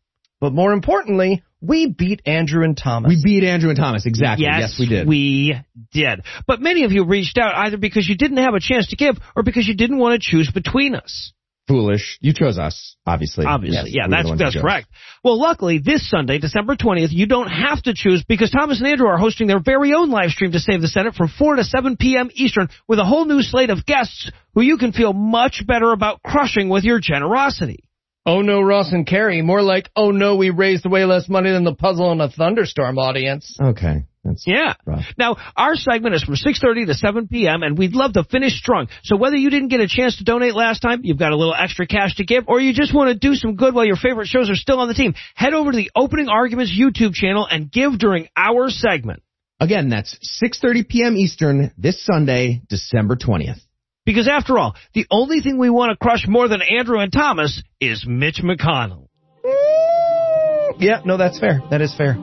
But more importantly, we beat Andrew and Thomas. We beat Andrew and Thomas. Exactly. Yes, we did. We did. But many of you reached out either because you didn't have a chance to give or because you didn't want to choose between us. Foolish. You chose us, obviously. Obviously, Yes, yeah, we that's that's correct. Well, luckily, this Sunday, December 20th, you don't have to choose because Thomas and Andrew are hosting their very own live stream to save the Senate from 4 to 7 p.m. Eastern with a whole new slate of guests who you can feel much better about crushing with your generosity. Oh no, Ross and Carrie. More like, oh no, we raised way less money than the puzzle in a thunderstorm audience. Okay. That's Yeah. rough. Now, our segment is from 6.30 to 7 p.m., and we'd love to finish strong. So whether you didn't get a chance to donate last time, you've got a little extra cash to give, or you just want to do some good while your favorite shows are still on the team, head over to the Opening Arguments YouTube channel and give during our segment. Again, that's 6:30 p.m. Eastern this Sunday, December 20th. Because after all, the only thing we want to crush more than Andrew and Thomas is Mitch McConnell. Yeah, no, that's fair. That is fair.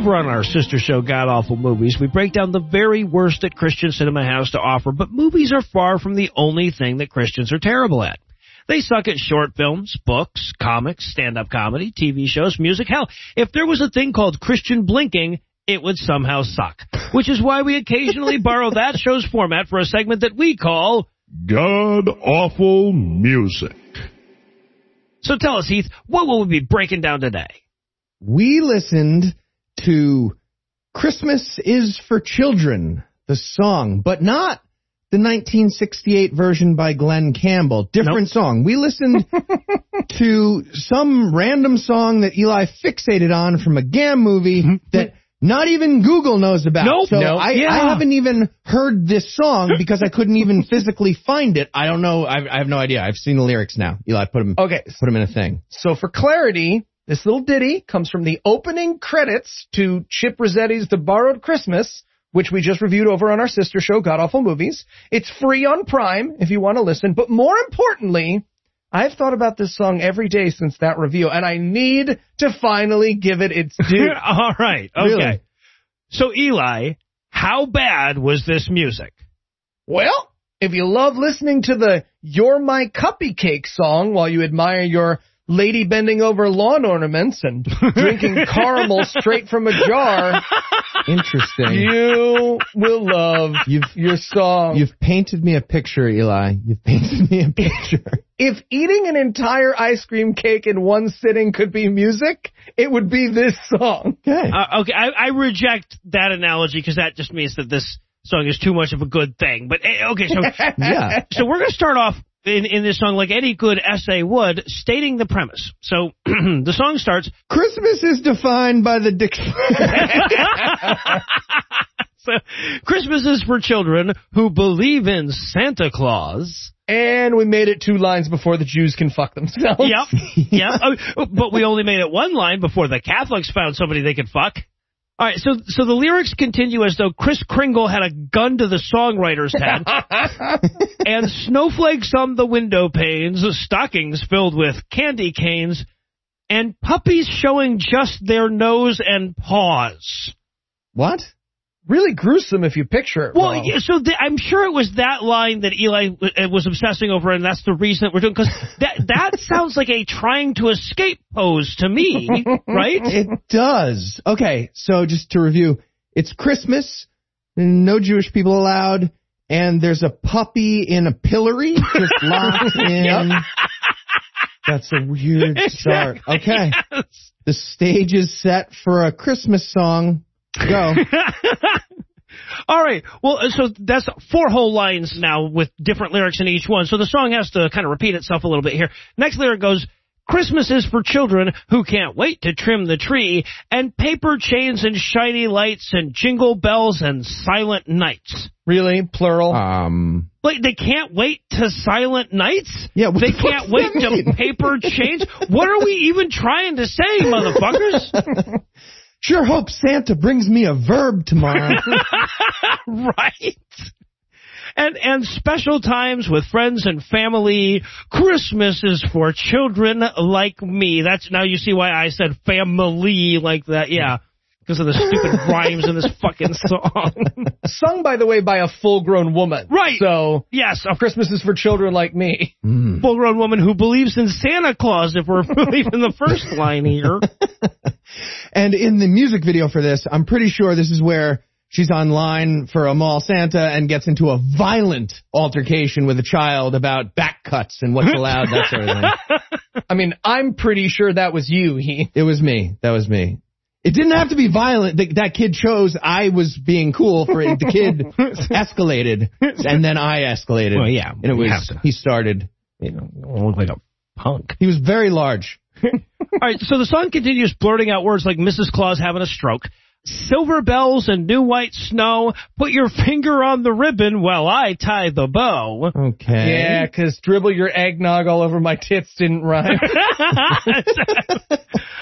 Over on our sister show, God Awful Movies, we break down the very worst that Christian cinema has to offer, but movies are far from the only thing that Christians are terrible at. They suck at short films, books, comics, stand-up comedy, TV shows, music. Hell, if there was a thing called Christian blinking, it would somehow suck. Which is why we occasionally (laughs) borrow that show's format for a segment that we call God awful music. So tell us, Heath, what will we be breaking down today? We listened to Christmas is for Children, the song, but not the 1968 version by Glen Campbell. Different song. We listened (laughs) to some random song that Eli fixated on from a Gam movie mm-hmm. that not even Google knows about. Nope. So Nope. I, Yeah. I haven't even heard this song (laughs) because I couldn't even physically find it. I don't know. I, I have no idea. I've seen the lyrics now. Eli, put them, Okay, put them in a thing. So for clarity, this little ditty comes from the opening credits to Chip Rossetti's The Borrowed Christmas, which we just reviewed over on our sister show, God Awful Movies. It's free on Prime if you want to listen, but more importantly, I've thought about this song every day since that review, and I need to finally give it its due. (laughs) All right. Okay. Really? So Eli, how bad was this music? Well, if you love listening to the You're My Cuppy Cake song while you admire your lady bending over lawn ornaments and (laughs) drinking caramel straight from a jar, (laughs) Interesting. you will love You've your song. You've painted me a picture, Eli. You've painted me a picture. if eating an entire ice cream cake in one sitting could be music, it would be this song. Okay. Uh, okay, I, I reject that analogy because that just means that this song is too much of a good thing. But eh, okay, so (laughs) yeah. so we're gonna start off in in this song like any good essay would, stating the premise. So (clears throat) the song starts. Christmas is defined by the dictionary. (laughs) So Christmas is for children who believe in Santa Claus. And we made it two lines before the Jews can fuck themselves. Yep. yep. (laughs) Oh, oh, but we only made it one line before the Catholics found somebody they could fuck. All right, so so the lyrics continue as though Kris Kringle had a gun to the songwriter's head, (laughs) and snowflakes on the window panes, stockings filled with candy canes, and puppies showing just their nose and paws. what? Really gruesome if you picture it. Well, wrong. so th- I'm sure it was that line that Eli w- uh, was obsessing over, and that's the reason that we're doing. Because (laughs) that that sounds like a trying to escape pose to me, (laughs) right? It does. Okay, so just to review, it's Christmas, no Jewish people allowed, and there's a puppy in a pillory just (laughs) locked in. That's a weird start. Okay. Yes. The stage is set for a Christmas song. Go. (laughs) All right. Well, uh, so that's four whole lines now with different lyrics in each one. So the song has to kind of repeat itself a little bit here. Next lyric goes, Christmas is for children who can't wait to trim the tree, and paper chains and shiny lights and jingle bells and silent nights. really? Plural? Um, Like they can't wait to silent nights? Yeah, what they the can't wait to paper chains. What are we even trying to say, motherfuckers? (laughs) sure hope Santa brings me a verb tomorrow. (laughs) right? And and special times with friends and family. Christmas is for children like me. That's now you see why I said family like that. Yeah. Because of the stupid (laughs) rhymes in this fucking song. (laughs) Sung, by the way, by a full-grown woman. Right. So, yes, a Christmas is for children like me. Mm. full grown woman who believes in Santa Claus if we're (laughs) believing the first line here. And in the music video for this, I'm pretty sure this is where she's online for a mall Santa and gets into a violent altercation with a child about back cuts and what's allowed, that sort of thing. I mean, I'm pretty sure that was you, he. It was me. That was me. It didn't have to be violent. Th- that kid chose I was being cool for it. The kid (laughs) escalated, and then I escalated. Well, yeah, and it was to. he started. You know, look like a punk. He was very large. (laughs) All right, so the song continues blurting out words like Mrs. Claus having a stroke, silver bells and new white snow, put your finger on the ribbon while I tie the bow. Okay. Yeah, because dribble your eggnog all over my tits didn't rhyme. (laughs)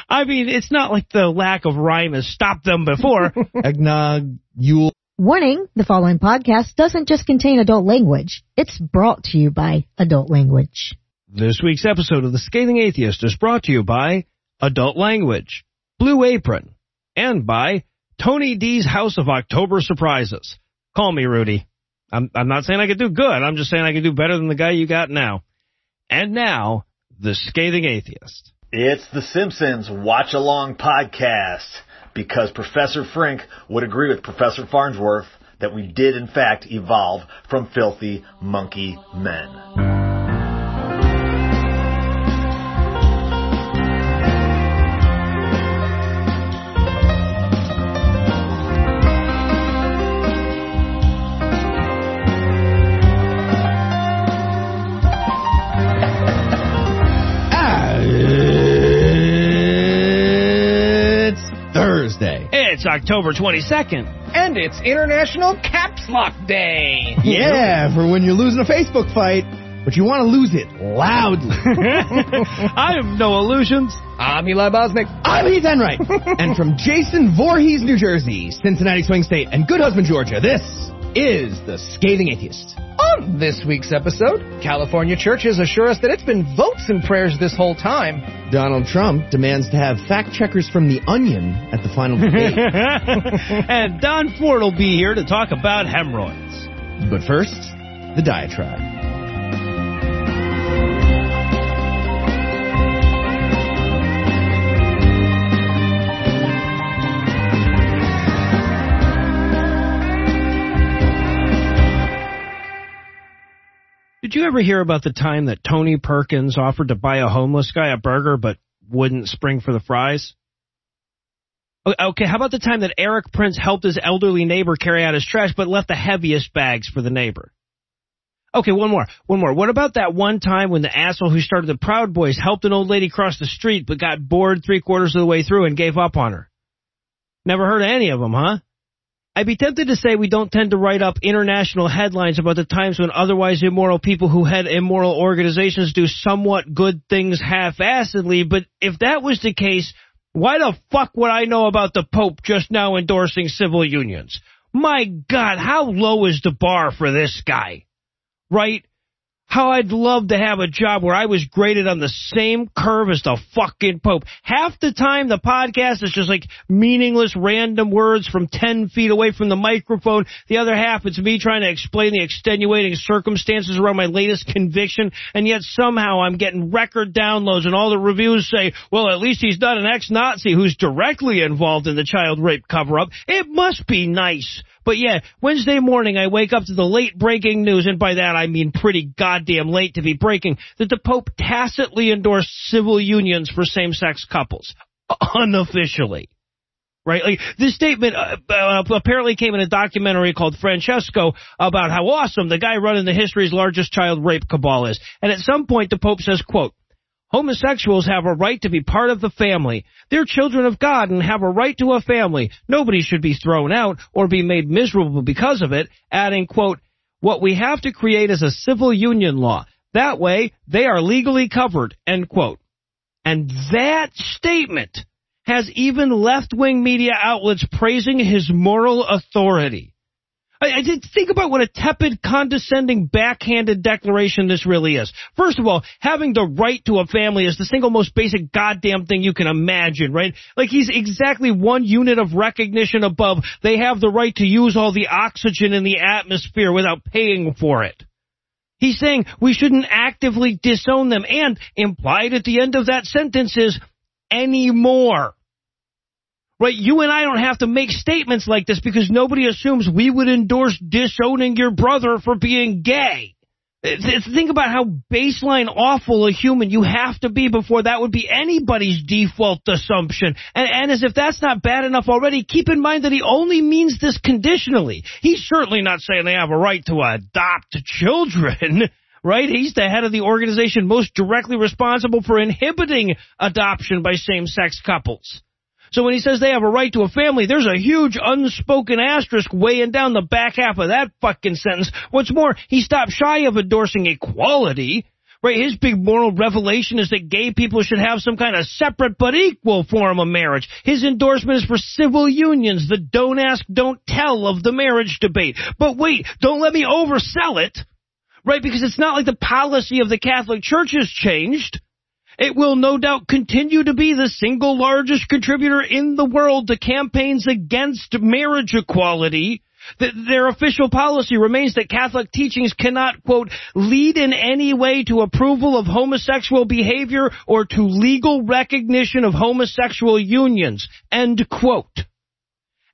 I mean, it's not like the lack of rhyme has stopped them before. (laughs) Eggnog, Yule. Warning, the following podcast doesn't just contain adult language. It's brought to you by adult language. This week's episode of The Scathing Atheist is brought to you by Adult Language, Blue Apron, and by Tony D's House of October Surprises. Call me Rudy. I'm, I'm not saying I could do good. I'm just saying I could do better than the guy you got now. And now, The Scathing Atheist. It's the Simpsons Watch Along podcast because Professor Frink would agree with Professor Farnsworth that we did in fact evolve from filthy monkey men. It's October 22nd. and it's International Caps Lock Day. (laughs) Yeah, for when you're losing a Facebook fight, but you want to lose it loudly. (laughs) I have no illusions. I'm Eli Bosnick. I'm Heath Enright. (laughs) and from Jason Voorhees, New Jersey, Cincinnati Swing State, and Good Husband, Georgia, this is The Scathing Atheist. On this week's episode, California churches assure us that it's been votes and prayers this whole time. Donald Trump demands to have fact checkers from The Onion at the final debate. (laughs) and Don Ford will be here to talk about hemorrhoids. but first, the diatribe. Did you ever hear about the time that Tony Perkins offered to buy a homeless guy a burger but wouldn't spring for the fries? Okay, how about the time that Erik Prince helped his elderly neighbor carry out his trash but left the heaviest bags for the neighbor? Okay, one more. One more. What about that one time when the asshole who started the Proud Boys helped an old lady cross the street but got bored three quarters of the way through and gave up on her? Never heard of any of them, huh? I'd be tempted to say we don't tend to write up international headlines about the times when otherwise immoral people who head immoral organizations do somewhat good things half-assedly, but if that was the case, why the fuck would I know about the Pope just now endorsing civil unions? My God, how low is the bar for this guy? Right? How I'd love to have a job where I was graded on the same curve as the fucking Pope. Half the time the podcast is just like meaningless random words from 10 feet away from the microphone. The other half it's me trying to explain the extenuating circumstances around my latest conviction and yet somehow I'm getting record downloads and all the reviews say, well at least he's not an ex-Nazi who's directly involved in the child rape cover-up. It must be nice. But yeah, Wednesday morning I wake up to the late breaking news, and by that I mean pretty goddamn late to be breaking, that the Pope tacitly endorsed civil unions for same-sex couples. (laughs) Unofficially. Right? Like, this statement uh, uh, apparently came in a documentary called Francesco about how awesome the guy running the history's largest child rape cabal is. And at some point the Pope says, quote, Homosexuals have a right to be part of the family. They're children of God and have a right to a family. Nobody should be thrown out or be made miserable because of it, adding, quote, what we have to create is a civil union law. That way, they are legally covered, end quote. And that statement has even left-wing media outlets praising his moral authority. I, I did think about what a tepid, condescending, backhanded declaration this really is. First of all, having the right to a family is the single most basic goddamn thing you can imagine, right? Like he's exactly one unit of recognition above. They have the right to use all the oxygen in the atmosphere without paying for it. He's saying we shouldn't actively disown them, and implied at the end of that sentence is anymore. Right? You and I don't have to make statements like this because nobody assumes we would endorse disowning your brother for being gay. Think about how baseline awful a human you have to be before that would be anybody's default assumption. And, and as if that's not bad enough already, keep in mind that he only means this conditionally. He's certainly not saying they have a right to adopt children. (laughs) right? He's the head of the organization most directly responsible for inhibiting adoption by same-sex couples. So when he says they have a right to a family, there's a huge unspoken asterisk weighing down the back half of that fucking sentence. What's more, he stopped shy of endorsing equality. Right, his big moral revelation is that gay people should have some kind of separate but equal form of marriage. His endorsement is for civil unions, the don't ask, don't tell of the marriage debate. But wait, don't let me oversell it. Right, because it's not like the policy of the Catholic Church has changed. It will no doubt continue to be the single largest contributor in the world to campaigns against marriage equality their official policy remains that Catholic teachings cannot, quote, lead in any way to approval of homosexual behavior or to legal recognition of homosexual unions, end quote.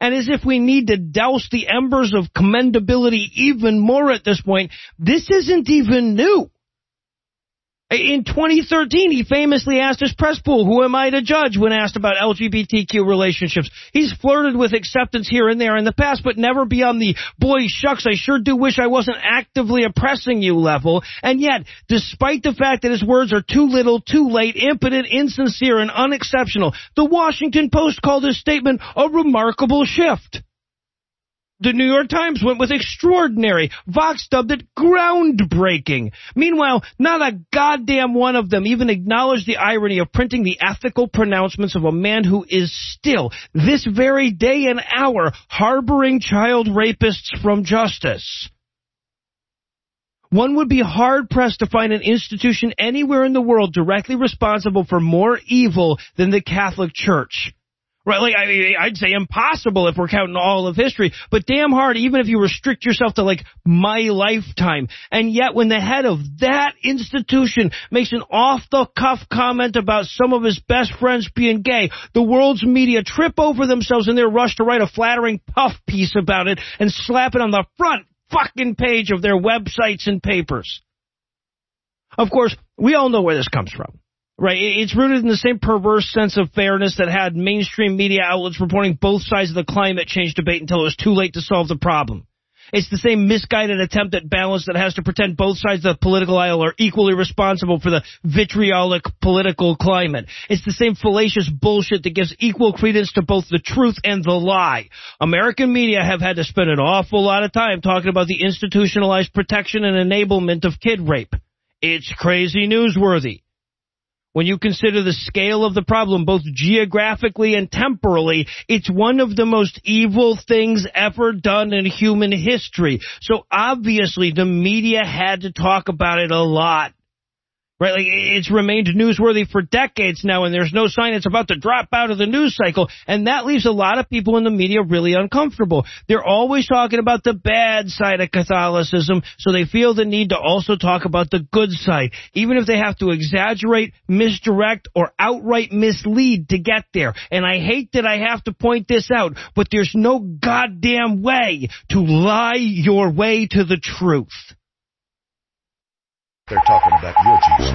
And as if we need to douse the embers of commendability even more at this point, this isn't even new. In 2013, he famously asked his press pool, who am I to judge when asked about LGBTQ relationships? He's flirted with acceptance here and there in the past, but never beyond the, boy shucks, I sure do wish I wasn't actively oppressing you level. And yet, despite the fact that his words are too little, too late, impotent, insincere, and unexceptional, the Washington Post called his statement a remarkable shift. The New York Times went with extraordinary. Vox dubbed it groundbreaking. Meanwhile, not a goddamn one of them even acknowledged the irony of printing the ethical pronouncements of a man who is still, this very day and hour, harboring child rapists from justice. One would be hard pressed to find an institution anywhere in the world directly responsible for more evil than the Catholic Church. Right, like I, I'd say impossible if we're counting all of history, but damn hard even if you restrict yourself to like my lifetime. And yet when the head of that institution makes an off-the-cuff comment about some of his best friends being gay, the world's media trip over themselves in their rush to write a flattering puff piece about it and slap it on the front fucking page of their websites and papers. Of course, we all know where this comes from. Right. It's rooted in the same perverse sense of fairness that had mainstream media outlets reporting both sides of the climate change debate until it was too late to solve the problem. It's the same misguided attempt at balance that has to pretend both sides of the political aisle are equally responsible for the vitriolic political climate. It's the same fallacious bullshit that gives equal credence to both the truth and the lie. American media have had to spend an awful lot of time talking about the institutionalized protection and enablement of kid rape. It's crazy newsworthy when you consider the scale of the problem, both geographically and temporally, it's one of the most evil things ever done in human history. So obviously the media had to talk about it a lot. Right, like it's remained newsworthy for decades now, and there's no sign it's about to drop out of the news cycle, and that leaves a lot of people in the media really uncomfortable. They're always talking about the bad side of Catholicism, so they feel the need to also talk about the good side, even if they have to exaggerate, misdirect, or outright mislead to get there. And I hate that I have to point this out, but there's no goddamn way to lie your way to the truth. They're talking about your Jesus.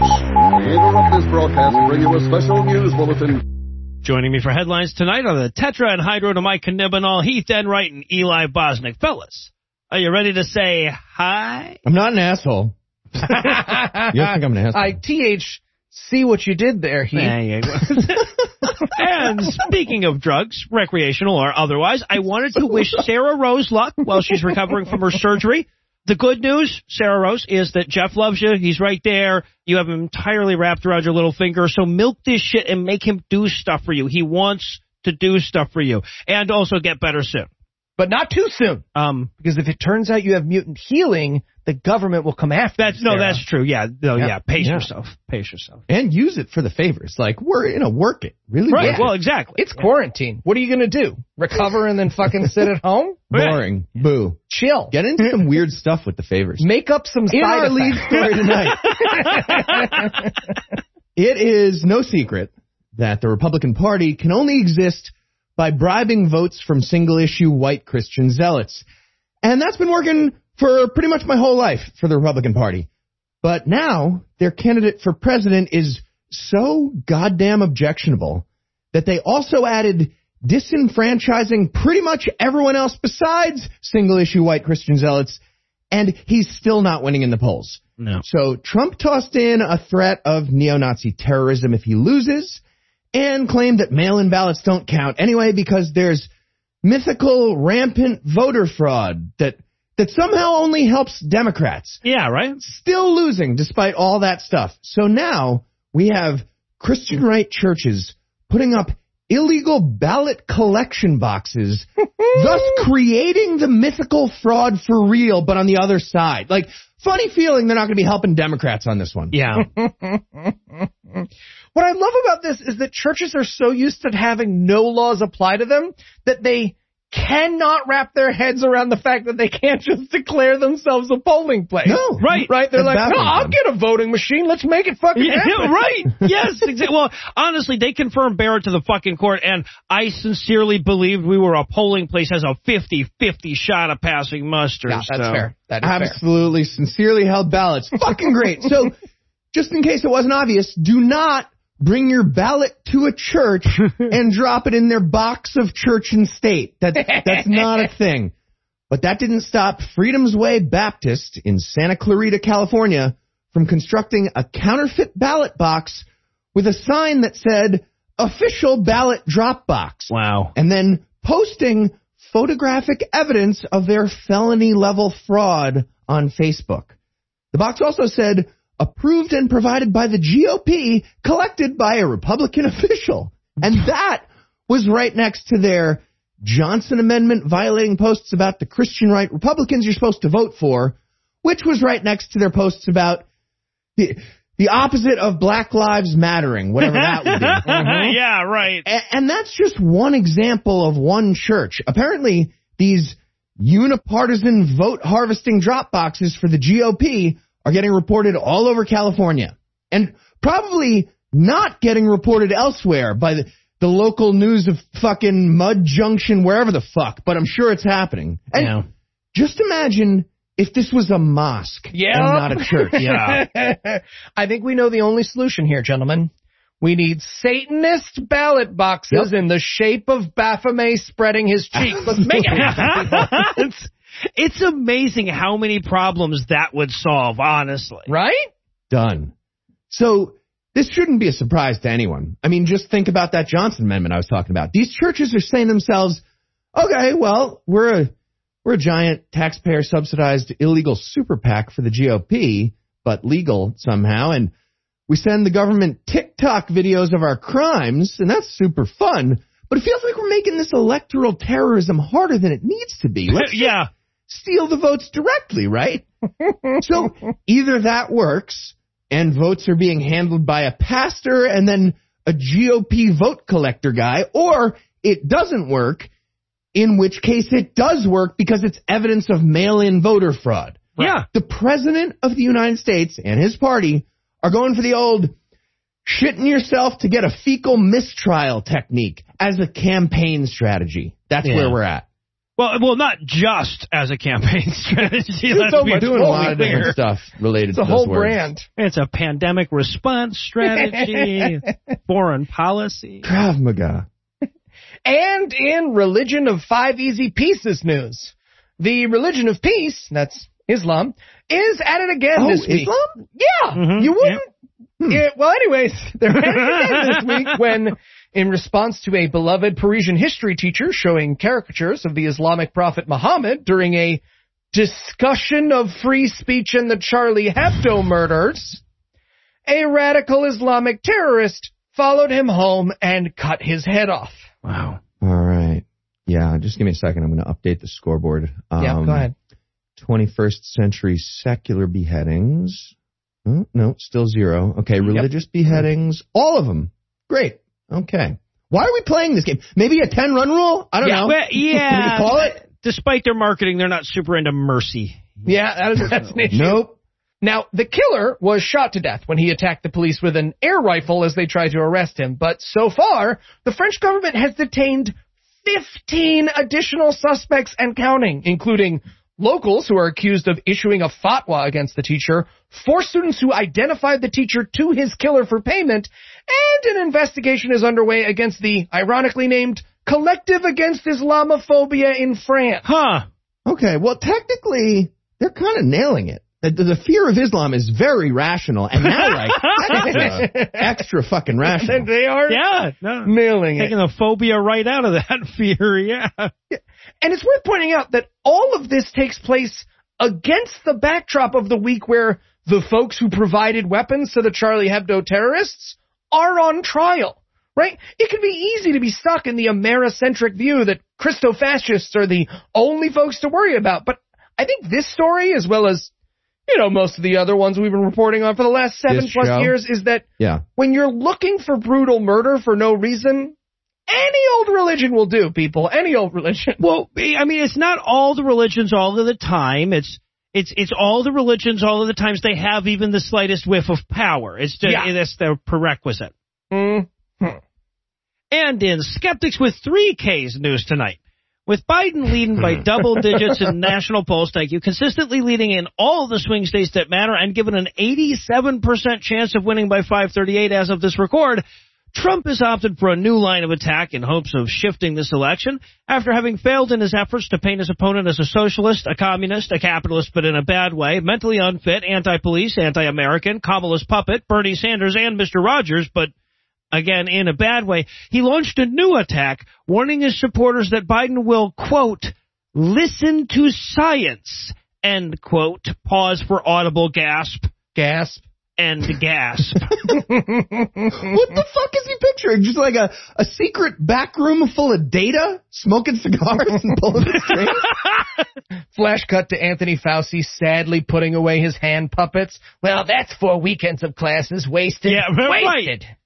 We interrupt this broadcast to bring you a special news bulletin. Joining me for headlines tonight are the Tetra and Hydro to Mike Knibbenall, Heath Enright, and Eli Bosnick. Fellas, are you ready to say hi? I'm not an asshole. (laughs) you don't think I'm an asshole? I th see what you did there, Heath. There you go. (laughs) and speaking of drugs, recreational or otherwise, I wanted to wish Sarah Rose luck while she's recovering from her surgery. The good news, Sarah Rose, is that Jeff loves you. He's right there. You have him entirely wrapped around your little finger. So milk this shit and make him do stuff for you. He wants to do stuff for you. And also get better soon. But not too soon. Um, because if it turns out you have mutant healing, the government will come after that's you, no, Sarah. that's true. Yeah, no, yeah. Yeah. pace Yeah. yourself. Pace yourself. and use it for the favors. Like, we're, you know, work it. Really Right. work Well, exactly. It's quarantine. What are you going to do? Recover and then fucking sit at home? (laughs) Boring. Boo. Chill. Get into some weird stuff with the favors. Make up some In our lead story tonight, (laughs) (laughs) it is no secret that the Republican Party can only exist by bribing votes from single issue white Christian zealots. And that's been working for pretty much my whole life for the Republican Party. But now their candidate for president is so goddamn objectionable that they also added disenfranchising pretty much everyone else besides single issue white Christian zealots and he's still not winning in the polls. No. So Trump tossed in a threat of neo-Nazi terrorism if he loses and claimed that mail-in ballots don't count anyway because there's mythical rampant voter fraud that that somehow only helps Democrats. Yeah, right? Still losing despite all that stuff. So now we have Christian right churches putting up illegal ballot collection boxes, (laughs) thus creating the mythical fraud for real, but on the other side. Like, funny feeling they're not going to be helping Democrats on this one. Yeah. (laughs) What I love about this is that churches are so used to having no laws apply to them that they cannot wrap their heads around the fact that they can't (laughs) just declare themselves a polling place. No. Right. Right? They're like, no, I'll get a voting machine. Let's make it fucking Yeah, happen. (laughs) right. Yes, (laughs) exactly. Well, honestly, they confirmed Barrett to the fucking court, and I sincerely believed we were a polling place has a 50-50 shot of passing muster. Yeah, that's so. fair. That is fair. Absolutely sincerely held ballots. Fucking great. So, just in case it wasn't obvious, do not bring your ballot to a church (laughs) and drop it in their box of church and state. That, that's not a thing. But that didn't stop Freedom's Way Baptist in Santa Clarita, California from constructing a counterfeit ballot box with a sign that said official ballot drop box Wow. and then posting photographic evidence of their felony level fraud on Facebook. The box also said approved and provided by the GOP, collected by a Republican (laughs) official. And that was right next to their Johnson Amendment violating posts about the Christian right Republicans you're supposed to vote for, which was right next to their posts about the, the opposite of Black Lives Mattering, whatever that would be. (laughs) Uh-huh. yeah, right. A- And that's just one example of one church. Apparently, these unipartisan vote harvesting drop boxes for the GOP are getting reported all over California. And probably not getting reported elsewhere by the, the local news of fucking Mud Junction, wherever the fuck, but I'm sure it's happening. And Yeah. just imagine if this was a mosque Yeah. and not a church. (laughs) Yeah. I think we know the only solution here, gentlemen. We need Satanist ballot boxes in the shape of Baphomet spreading his cheeks. (laughs) Let's make it happen. (laughs) it's, it's amazing how many problems that would solve, honestly. right? done. So this shouldn't be a surprise to anyone. I mean, just think about that Johnson Amendment I was talking about. These churches are saying to themselves, okay, well, we're a, we're a giant taxpayer subsidized illegal super PAC for the GOP, but legal somehow. And we send the government TikTok videos of our crimes, and that's super fun. But it feels like we're making this electoral terrorism harder than it needs to be. Let's (laughs) just yeah. Steal the votes directly, right? (laughs) so either that works and votes are being handled by a pastor and then a GOP vote collector guy, or it doesn't work, in which case it does work because it's evidence of mail-in voter fraud. Yeah. The president of the United States and his party are going for the old shitting yourself to get a fecal mistrial technique as a campaign strategy. That's Yeah. where we're at. Well, well, not just as a campaign (laughs) strategy. let's so be doing a lot of different stuff related It's to a whole words. brand. It's a pandemic response (laughs) strategy, foreign policy. Krav Maga. And in Religion of Five Easy Pieces news, the Religion of Peace, that's Islam, is at it again Oh, this week. Islam? Yeah, Mhm, you wouldn't. Yeah, well, anyways, (laughs) they're at it again this week when, in response to a beloved Parisian history teacher showing caricatures of the Islamic prophet Muhammad during a discussion of free speech and the Charlie Hebdo murders, a radical Islamic terrorist followed him home and cut his head off. Wow. All right. Yeah, just give me a second. I'm going to update the scoreboard. Yeah, Um, go ahead. 21st century secular beheadings. Oh, no, still zero. Okay, religious beheadings. All of them. Great. Okay. Why are we playing this game? Maybe a 10 run rule? I don't know. Well, (laughs) What do yeah. call it? Despite their marketing, they're not super into mercy. Yeah, that is, (laughs) that's an issue. Nope. Now, the killer was shot to death when he attacked the police with an air rifle as they tried to arrest him. But so far, the French government has detained 15 additional suspects and counting, including locals who are accused of issuing a fatwa against the teacher, four students who identified the teacher to his killer for payment, and an investigation is underway against the ironically named Collective Against Islamophobia in France. Huh. Okay, well, technically, they're kind of nailing it. The, the, the fear of Islam is very rational, and now like (laughs) extra, extra fucking (laughs) rational. they are Yeah, no. nailing it. Taking the phobia right out of that (laughs) fear, yeah. And it's worth pointing out that all of this takes place against the backdrop of the week where the folks who provided weapons to the Charlie Hebdo terrorists are on trial, right? It can be easy to be stuck in the Americentric view that Christo-fascists are the only folks to worry about, but I think this story, as well as, you know, most of the other ones we've been reporting on for the last seven This plus show? years, is that Yeah. when you're looking for brutal murder for no reason, any old religion will do, people. Any old religion. (laughs) Well, I mean, it's not all the religions all of the time. It's it's it's all the religions all of the times they have even the slightest whiff of power. It's just, Yeah. that's their prerequisite. Mm. And in Skeptics with 3K's news tonight, with Biden leading by (laughs) double digits in national polls, thank you, consistently leading in all the swing states that matter and given an 87% chance of winning by 538 as of this record, Trump has opted for a new line of attack in hopes of shifting this election after having failed in his efforts to paint his opponent as a socialist, a communist, a capitalist, but in a bad way, mentally unfit, anti-police, anti-American, Kamala's puppet, Bernie Sanders, and Mr. Rogers, but again in a bad way. He launched a new attack, warning his supporters that Biden will, quote, listen to science, end quote, pause for audible gasp, Gasp. and (laughs) gasp. what the fuck is he picturing? Just like a, a secret back room full of data, smoking cigars and pulling the strings? (laughs) Flash cut to Anthony Fauci sadly putting away his hand puppets. Well, that's four weekends of classes wasted. Yeah, wasted. Right.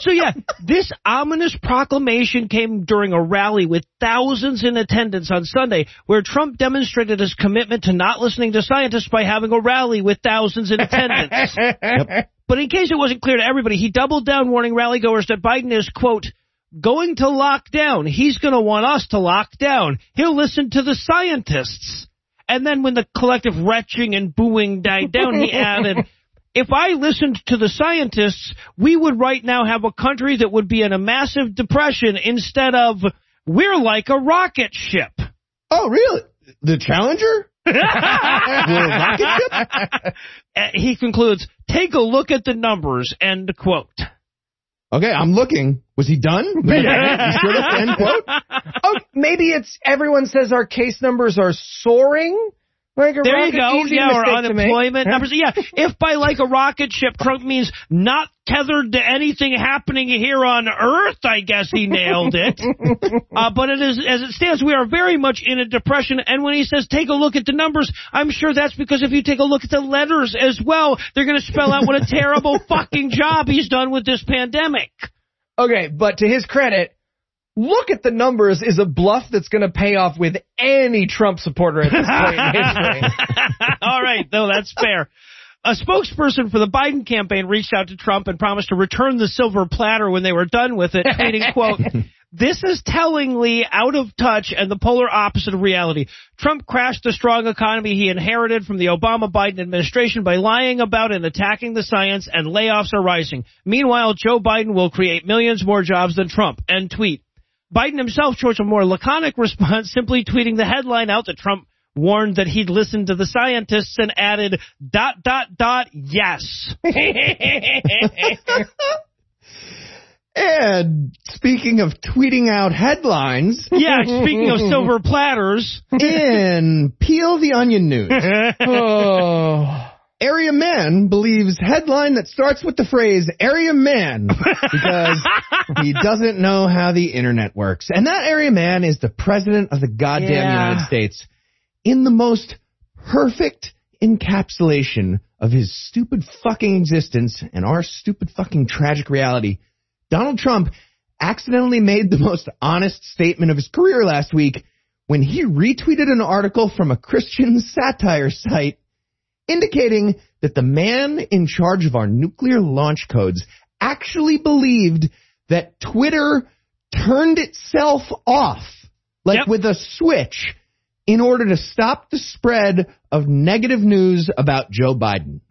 So yeah, this ominous proclamation came during a rally with thousands in attendance on Sunday where Trump demonstrated his commitment to not listening to scientists by having a rally with thousands in attendance. (laughs) But in case it wasn't clear to everybody, he doubled down warning rallygoers that Biden is, quote, going to lock down. He's going to want us to lock down. He'll listen to the scientists. And then when the collective retching and booing died down, he (laughs) added, if I listened to the scientists, we would right now have a country that would be in a massive depression instead of we're like a rocket ship. Oh, really? The Challenger? (laughs) the rocket ship? Uh, he concludes, take a look at the numbers, end quote. Okay, I'm looking. Was he done? (laughs) you sure that's the end quote? (laughs) oh, maybe it's everyone says our case numbers are soaring. Like There you go. Yeah, or mistake to make. unemployment numbers. Yeah, (laughs) if by like a rocket ship, Trump means not tethered to anything happening here on Earth, I guess he nailed it. (laughs) uh, but it is, as it stands, we are very much in a depression. And when he says take a look at the numbers, I'm sure that's because if you take a look at the letters as well, they're going to spell out what a terrible (laughs) fucking job he's done with this pandemic. Okay, but to his credit, look at the numbers is a bluff that's going to pay off with any Trump supporter at this point in history. (laughs) All right, no, that's fair. A spokesperson for the Biden campaign reached out to Trump and promised to return the silver platter when they were done with it, tweeting, quote, (laughs) this is tellingly out of touch and the polar opposite of reality. Trump crashed the strong economy he inherited from the Obama-Biden administration by lying about and attacking the science and layoffs are rising. Meanwhile, Joe Biden will create millions more jobs than Trump. End tweet. Biden himself chose a more laconic response, (laughs) simply tweeting the headline out that Trump warned that he'd listened to the scientists and added dot dot dot yes. (laughs) And speaking of tweeting out headlines, yeah, (laughs) speaking of silver platters, in Peel the Onion News, oh. Area Man believes headline that starts with the phrase Area Man because (laughs) he doesn't know how the internet works. And that Area Man is the president of the goddamn Yeah. United States in the most perfect encapsulation of his stupid fucking existence and our stupid fucking tragic reality. Donald Trump accidentally made the most honest statement of his career last week when he retweeted an article from a Christian satire site indicating that the man in charge of our nuclear launch codes actually believed that Twitter turned itself off, like Yep. with a switch, in order to stop the spread of negative news about Joe Biden. (laughs)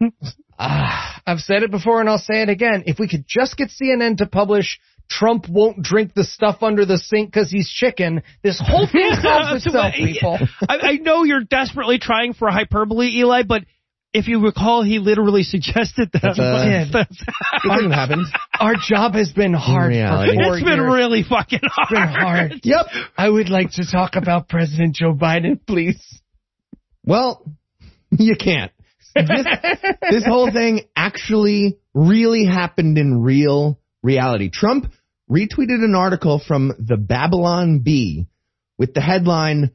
Ah, I've said it before and I'll say it again. If we could just get CNN to publish Trump won't drink the stuff under the sink because he's chicken. This whole thing (laughs) solves itself, (laughs) people. I, I know you're desperately trying for hyperbole, Eli, but if you recall, he literally suggested that. That's, uh, (laughs) That's- It didn't happen. Our job has been hard for four it's been years. really fucking It's been hard. hard. (laughs) Yep. I would like to talk about President Joe Biden, please. Well, you can't. This, this whole thing actually really happened in real reality. Trump retweeted an article from the Babylon Bee with the headline,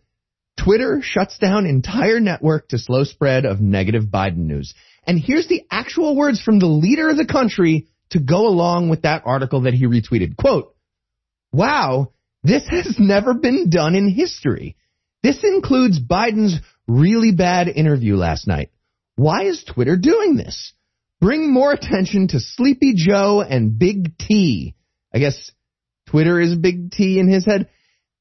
Twitter shuts down entire network to slow spread of negative Biden news. And here's the actual words from the leader of the country to go along with that article that he retweeted. Quote, Wow, this has never been done in history. This includes Biden's really bad interview last night. Why is Twitter doing this? Bring more attention to Sleepy Joe and Big T. I guess Twitter is Big T in his head.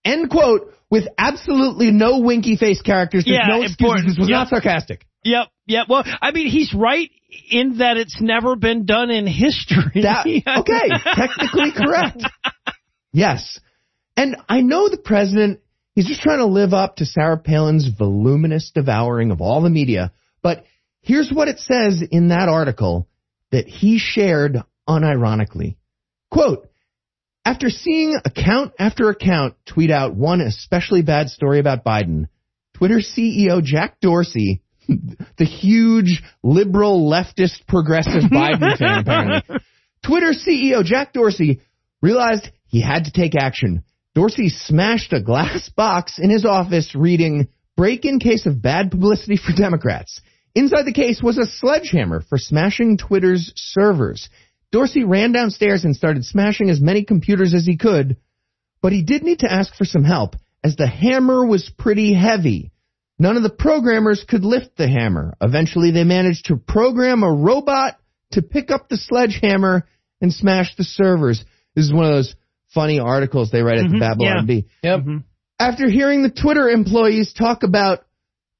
End quote. With absolutely no winky face characters. There's Yeah, no excuses. This was Yep. not sarcastic. Yep, yep. Well, I mean, he's right in that it's never been done in history. That, (laughs) okay, technically correct. Yes. And I know the president, he's just trying to live up to Sarah Palin's voluminous devouring of all the media, but here's what it says in that article that he shared unironically. Quote, after seeing account after account tweet out one especially bad story about Biden, Twitter CEO Jack Dorsey, (laughs) the huge liberal leftist progressive Biden fan (laughs) apparently, Twitter CEO Jack Dorsey realized he had to take action. Dorsey smashed a glass box in his office reading, break in case of bad publicity for Democrats. Inside the case was a sledgehammer for smashing Twitter's servers. Dorsey ran downstairs and started smashing as many computers as he could, but he did need to ask for some help as the hammer was pretty heavy. None of the programmers could lift the hammer. Eventually they managed to program a robot to pick up the sledgehammer and smash the servers. This is one of those funny articles they write at the Mhm, Babylon yeah. Bee. Yep. After hearing the Twitter employees talk about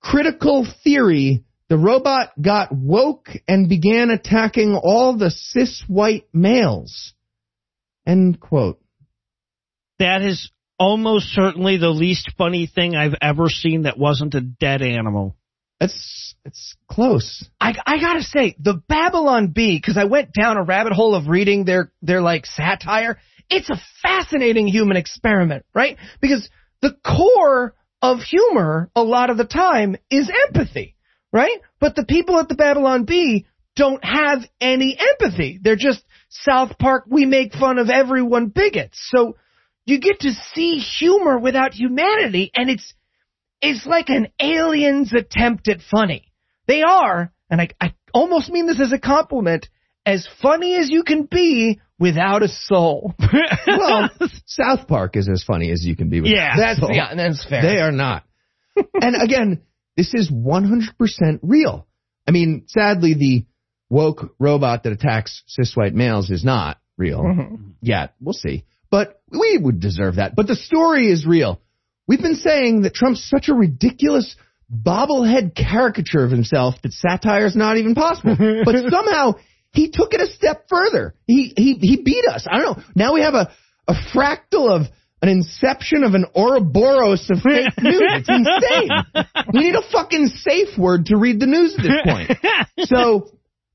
critical theory, the robot got woke and began attacking all the cis white males. End quote. That is almost certainly the least funny thing I've ever seen that wasn't a dead animal. That's it's close. I, I gotta say, the Babylon Bee, because I went down a rabbit hole of reading their, their like satire, it's a fascinating human experiment, right? Because the core of humor, a lot of the time, is empathy, right? But the people at the Babylon Bee don't have any empathy. They're just South Park, we make fun of everyone bigots. So you get to see humor without humanity, and it's, it's like an alien's attempt at funny. They are, and I, I almost mean this as a compliment, as funny as you can be without a soul. (laughs) Well, South Park is as funny as you can be with Yeah, that's so yeah, that's fair. They are not. and again, this is 100% real. I mean, sadly, the woke robot that attacks cis white males is not real Mhm. yet. We'll see. But we would deserve that. But the story is real. We've been saying that Trump's such a ridiculous bobblehead caricature of himself that satire is not even possible. (laughs) but somehow he took it a step further. He he he beat us. I don't know. Now we have a a fractal of an inception of an Ouroboros of fake (laughs) news. It's insane. We need a fucking safe word to read the news at this point. (laughs) So,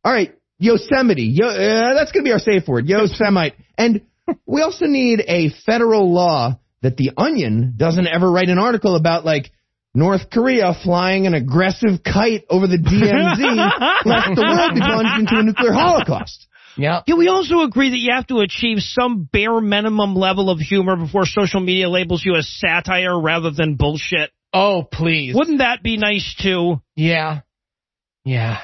all right, Yosemite. Yo, uh, that's going to be our safe word, Yosemite. And we also need a federal law that the Onion doesn't ever write an article about, like, North Korea flying an aggressive kite over the (laughs) DMZ, lest the world be plunged into a nuclear holocaust. Yeah. Can we also agree that you have to achieve some bare minimum level of humor before social media labels you as satire rather than bullshit? Oh, please. Wouldn't that be nice too? Yeah. Yeah.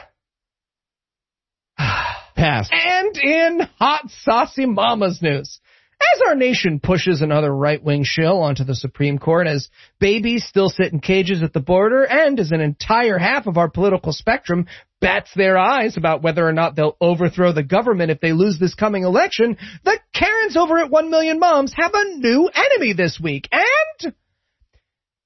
(sighs) Pass. And in hot saucy mama's news. As our nation pushes another right-wing shill onto the Supreme Court, as babies still sit in cages at the border, and as an entire half of our political spectrum bats their eyes about whether or not they'll overthrow the government if they lose this coming election, the Karens over at 1 Million Moms have a new enemy this week, and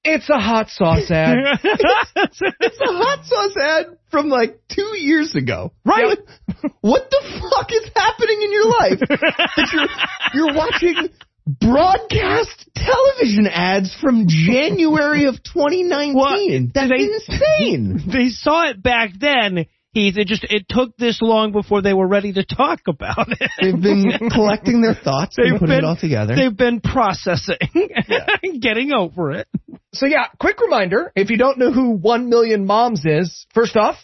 it's a hot sauce ad. (laughs) It's a hot sauce ad from like two years ago. Right. What the fuck? is happening in your life that you're you're watching broadcast television ads from January of 2019? That's they- insane. They saw it back then. Heath, it just it took this long before they were ready to talk about it. They've been (laughs) collecting their thoughts and They've putting been it all together. They've been processing, (laughs) getting over it. So yeah, quick reminder, if you don't know who 1 million moms is, first off,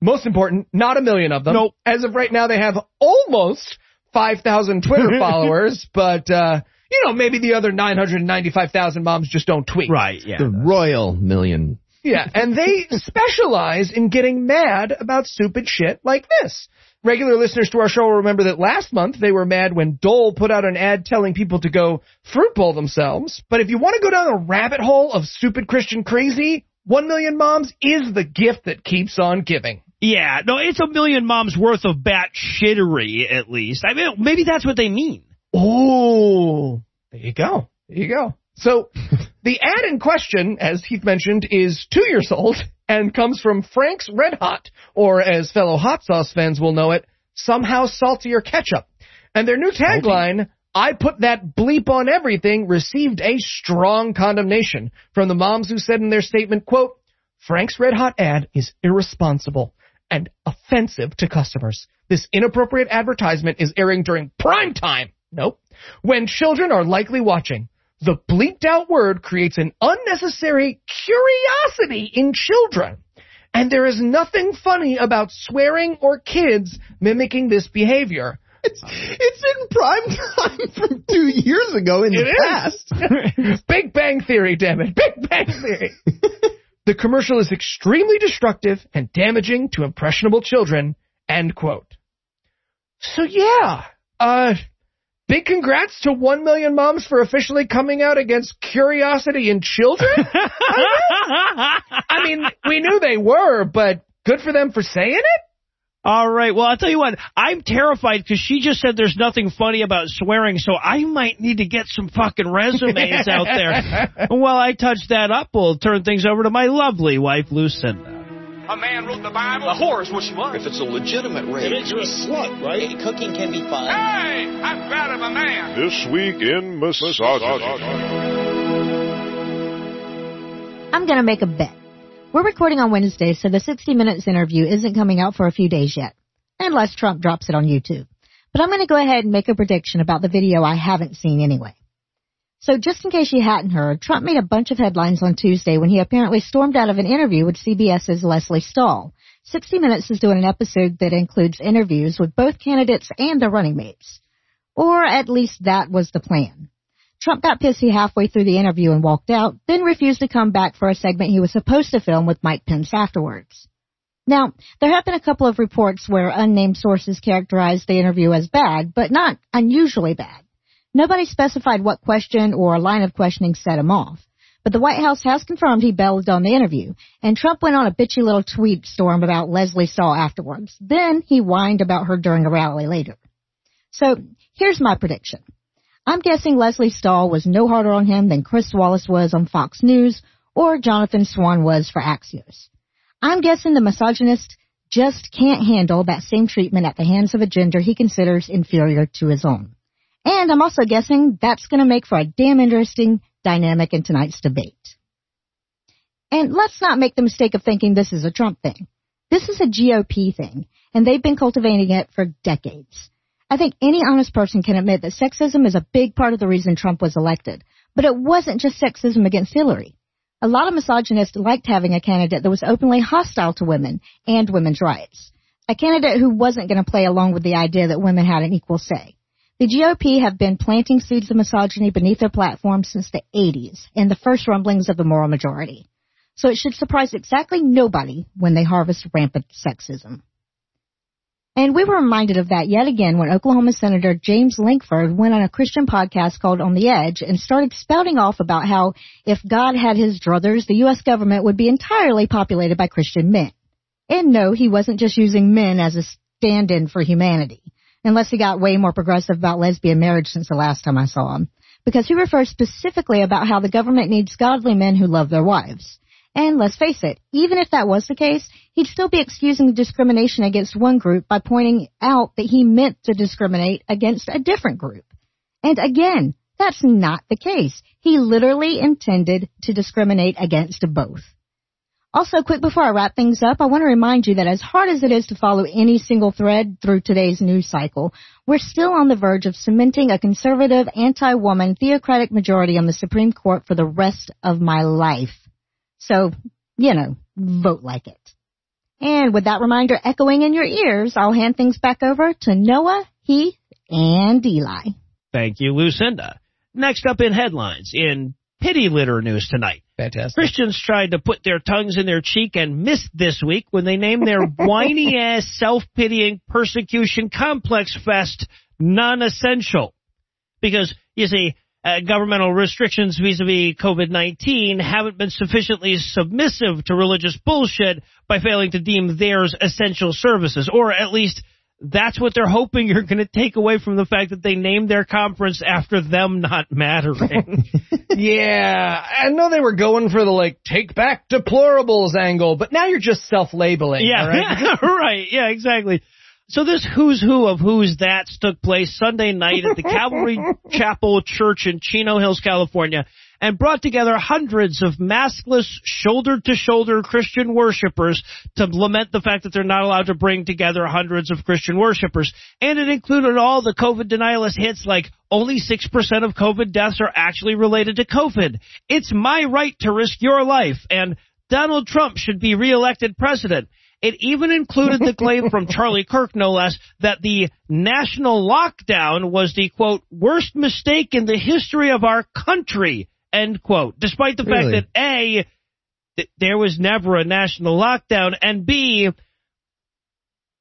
most important, not a million of them. Nope. As of right now, they have almost 5,000 Twitter (laughs) followers, but, uh, you know, maybe the other 995,000 moms just don't tweet. Right. Yeah. the royal million. Yeah, and they (laughs) specialize in getting mad about stupid shit like this. Regular listeners to our show will remember that last month they were mad when Dole put out an ad telling people to go fruit bowl themselves. But if you want to go down a rabbit hole of stupid Christian crazy, One Million Moms is the gift that keeps on giving. Yeah. No, it's a million moms worth of bat shittery at least. I mean, maybe that's what they mean. Oh, there you go. There you go. So (laughs) the ad in question, as Heath mentioned, is two years old and comes from Frank's Red Hot, or as fellow hot sauce fans will know it, somehow saltier ketchup. And their new tagline, I put that bleep on everything, received a strong condemnation from the moms who said in their statement, quote, Frank's Red Hot ad is irresponsible and offensive to customers. This inappropriate advertisement is airing during prime time. Nope. When children are likely watching. The bleeped out word creates an unnecessary curiosity in children. And there is nothing funny about swearing or kids mimicking this behavior. It's, it's in prime time from two years ago in It the past. (laughs) Big Bang Theory, damn it. Big Bang Theory. (laughs) the commercial is extremely destructive and damaging to impressionable children. End quote. So yeah, uh, big congrats to one million moms for officially coming out against curiosity in children. (laughs) I mean, we knew they were, but good for them for saying it. All right. Well, I'll tell you what. I'm terrified because she just said there's nothing funny about swearing, so I might need to get some fucking resumes out there. (laughs) While I touch that up, we'll turn things over to my lovely wife, Lucinda. A man wrote the Bible. A whore is what she was. If it's a legitimate rape, It makes you a slut, right? cooking can be fun. Hey, I'm proud of a man. This week in misogyny. I'm going to make a bet. We're recording on Wednesday, so the 60 Minutes interview isn't coming out for a few days yet, unless Trump drops it on YouTube. But I'm going to go ahead and make a prediction about the video I haven't seen anyway. So just in case you hadn't heard, Trump made a bunch of headlines on Tuesday when he apparently stormed out of an interview with CBS's Lesley Stahl. 60 Minutes is doing an episode that includes interviews with both candidates and their running mates. Or at least that was the plan. Trump got pissy halfway through the interview and walked out, then refused to come back for a segment he was supposed to film with Mike Pence afterwards. Now, there have been a couple of reports where unnamed sources characterized the interview as bad, but not unusually bad. Nobody specified what question or line of questioning set him off. But the White House has confirmed he bailed on the interview, and Trump went on a bitchy little tweet storm about Lesley Stahl afterwards. Then he whined about her during a rally later. So, here's my prediction. I'm guessing Lesley Stahl was no harder on him than Chris Wallace was on Fox News or Jonathan Swan was for Axios. I'm guessing the misogynist just can't handle that same treatment at the hands of a gender he considers inferior to his own. And I'm also guessing that's going to make for a damn interesting dynamic in tonight's debate. And let's not make the mistake of thinking this is a Trump thing. This is a GOP thing, and they've been cultivating it for decades. I think any honest person can admit that sexism is a big part of the reason Trump was elected. But it wasn't just sexism against Hillary. A lot of misogynists liked having a candidate that was openly hostile to women and women's rights. A candidate who wasn't going to play along with the idea that women had an equal say. The GOP have been planting seeds of misogyny beneath their platform since the 80s and the first rumblings of the moral majority. So it should surprise exactly nobody when they harvest rampant sexism. And we were reminded of that yet again when Oklahoma Senator James Lankford went on a Christian podcast called On the Edge and started spouting off about how if God had his druthers, the U.S. government would be entirely populated by Christian men. And no, he wasn't just using men as a stand-in for humanity, unless he got way more progressive about lesbian marriage since the last time I saw him, because he refers specifically about how the government needs godly men who love their wives. And let's face it, even if that was the case, he'd still be excusing the discrimination against one group by pointing out that he meant to discriminate against a different group. And again, that's not the case. He literally intended to discriminate against both. Also, quick before I wrap things up, I want to remind you that as hard as it is to follow any single thread through today's news cycle, we're still on the verge of cementing a conservative, anti-woman, theocratic majority on the Supreme Court for the rest of my life. So, you know, vote like it. And with that reminder echoing in your ears, I'll hand things back over to Noah, Heath, and Eli. Thank you, Lucinda. Next up in headlines, in pity litter news tonight. Fantastic. Christians tried to put their tongues in their cheek and missed this week when they named their (laughs) whiny ass self-pitying persecution complex fest non-essential. Because, you see, uh, governmental restrictions vis-a-vis COVID-19 haven't been sufficiently submissive to religious bullshit by failing to deem theirs essential services, or at least that's what they're hoping you're going to take away from the fact that they named their conference after them not mattering. (laughs) yeah, I know they were going for the like take back deplorables angle, but now you're just self-labeling. Yeah, right? (laughs) right. Yeah, exactly. So this who's who of who's that's took place Sunday night at the (laughs) Calvary Chapel Church in Chino Hills, California, and brought together hundreds of maskless, shoulder-to-shoulder Christian worshipers to lament the fact that they're not allowed to bring together hundreds of Christian worshipers. And it included all the COVID denialist hits like only 6% of COVID deaths are actually related to COVID. It's my right to risk your life and Donald Trump should be reelected president. It even included the claim from (laughs) Charlie Kirk, no less, that the national lockdown was the quote, worst mistake in the history of our country, end quote. Despite the Really? fact that A, th- there was never a national lockdown, and B,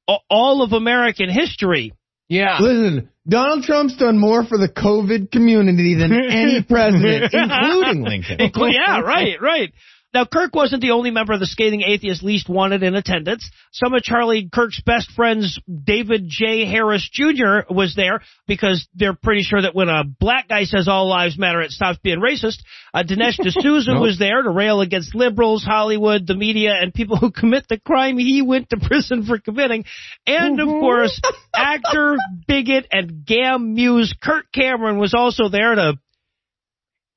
a- all of American history. Yeah. Listen, Donald Trump's done more for the COVID community than (laughs) any president, including Lincoln. (laughs) Yeah, right, right. Now, Kirk wasn't the only member of the scathing atheist least wanted in attendance. Some of Charlie Kirk's best friends, David J. Harris Jr., was there because they're pretty sure that when a black guy says all lives matter, it stops being racist. Uh, Dinesh (laughs) D'Souza Nope. was there to rail against liberals, Hollywood, the media, and people who commit the crime he went to (laughs) prison for committing. And, of course, actor, bigot, and gam muse Kirk Cameron was also there to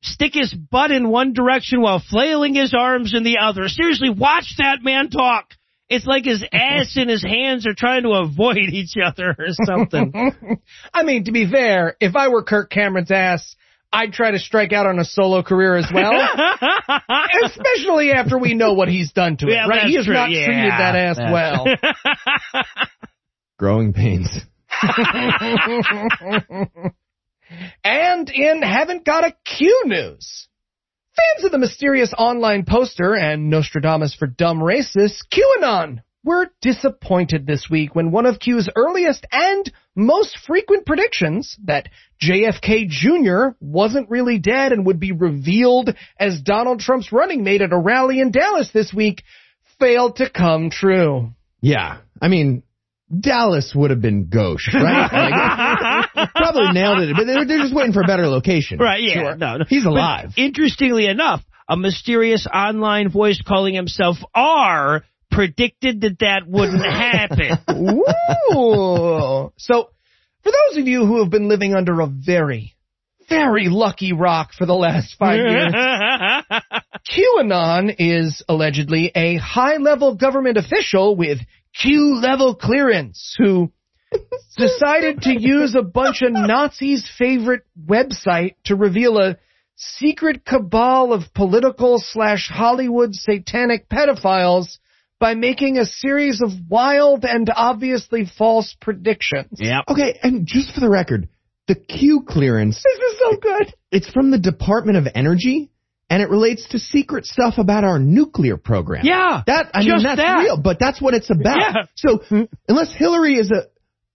stick his butt in one direction while flailing his arms in the other. Seriously, watch that man talk. It's like his ass and his hands are trying to avoid (laughs) each other or something. (laughs) I mean, to be fair, if I were Kirk Cameron's ass, I'd try to strike out on a solo career as well. (laughs) Especially after we know what he's done to it, Yeah, right? He has true. not Yeah, treated that ass well. Growing pains. And in Haven't Got a Q news. Fans of the mysterious online poster and Nostradamus for dumb racists, QAnon, were disappointed this week when one of Q's earliest and most frequent predictions that JFK Jr. wasn't really dead and would be revealed as Donald Trump's running mate at a rally in Dallas this week failed to come true. Yeah. I mean, Dallas would have been gauche, right? (laughs) Probably nailed it, but they're, they're just waiting for a better location. right, yeah. Sure. No, no. He's But alive. interestingly enough, a mysterious online voice calling himself R predicted that that wouldn't (laughs) happen. Ooh. So, for those of you who have been living under a very, very lucky rock for the last five (laughs) years, QAnon is allegedly a high level government official with Q level clearance who (laughs) decided to use a bunch of Nazis' favorite website to reveal a secret cabal of political slash Hollywood satanic pedophiles by making a series of wild and obviously false predictions. Yeah. Okay, and just for the record, the Q clearance, This is so good. it's from the Department of Energy, and it relates to secret stuff about our nuclear program. Yeah, That, I just mean, that's that. real, but that's what it's about. Yeah. So, unless Hillary is a,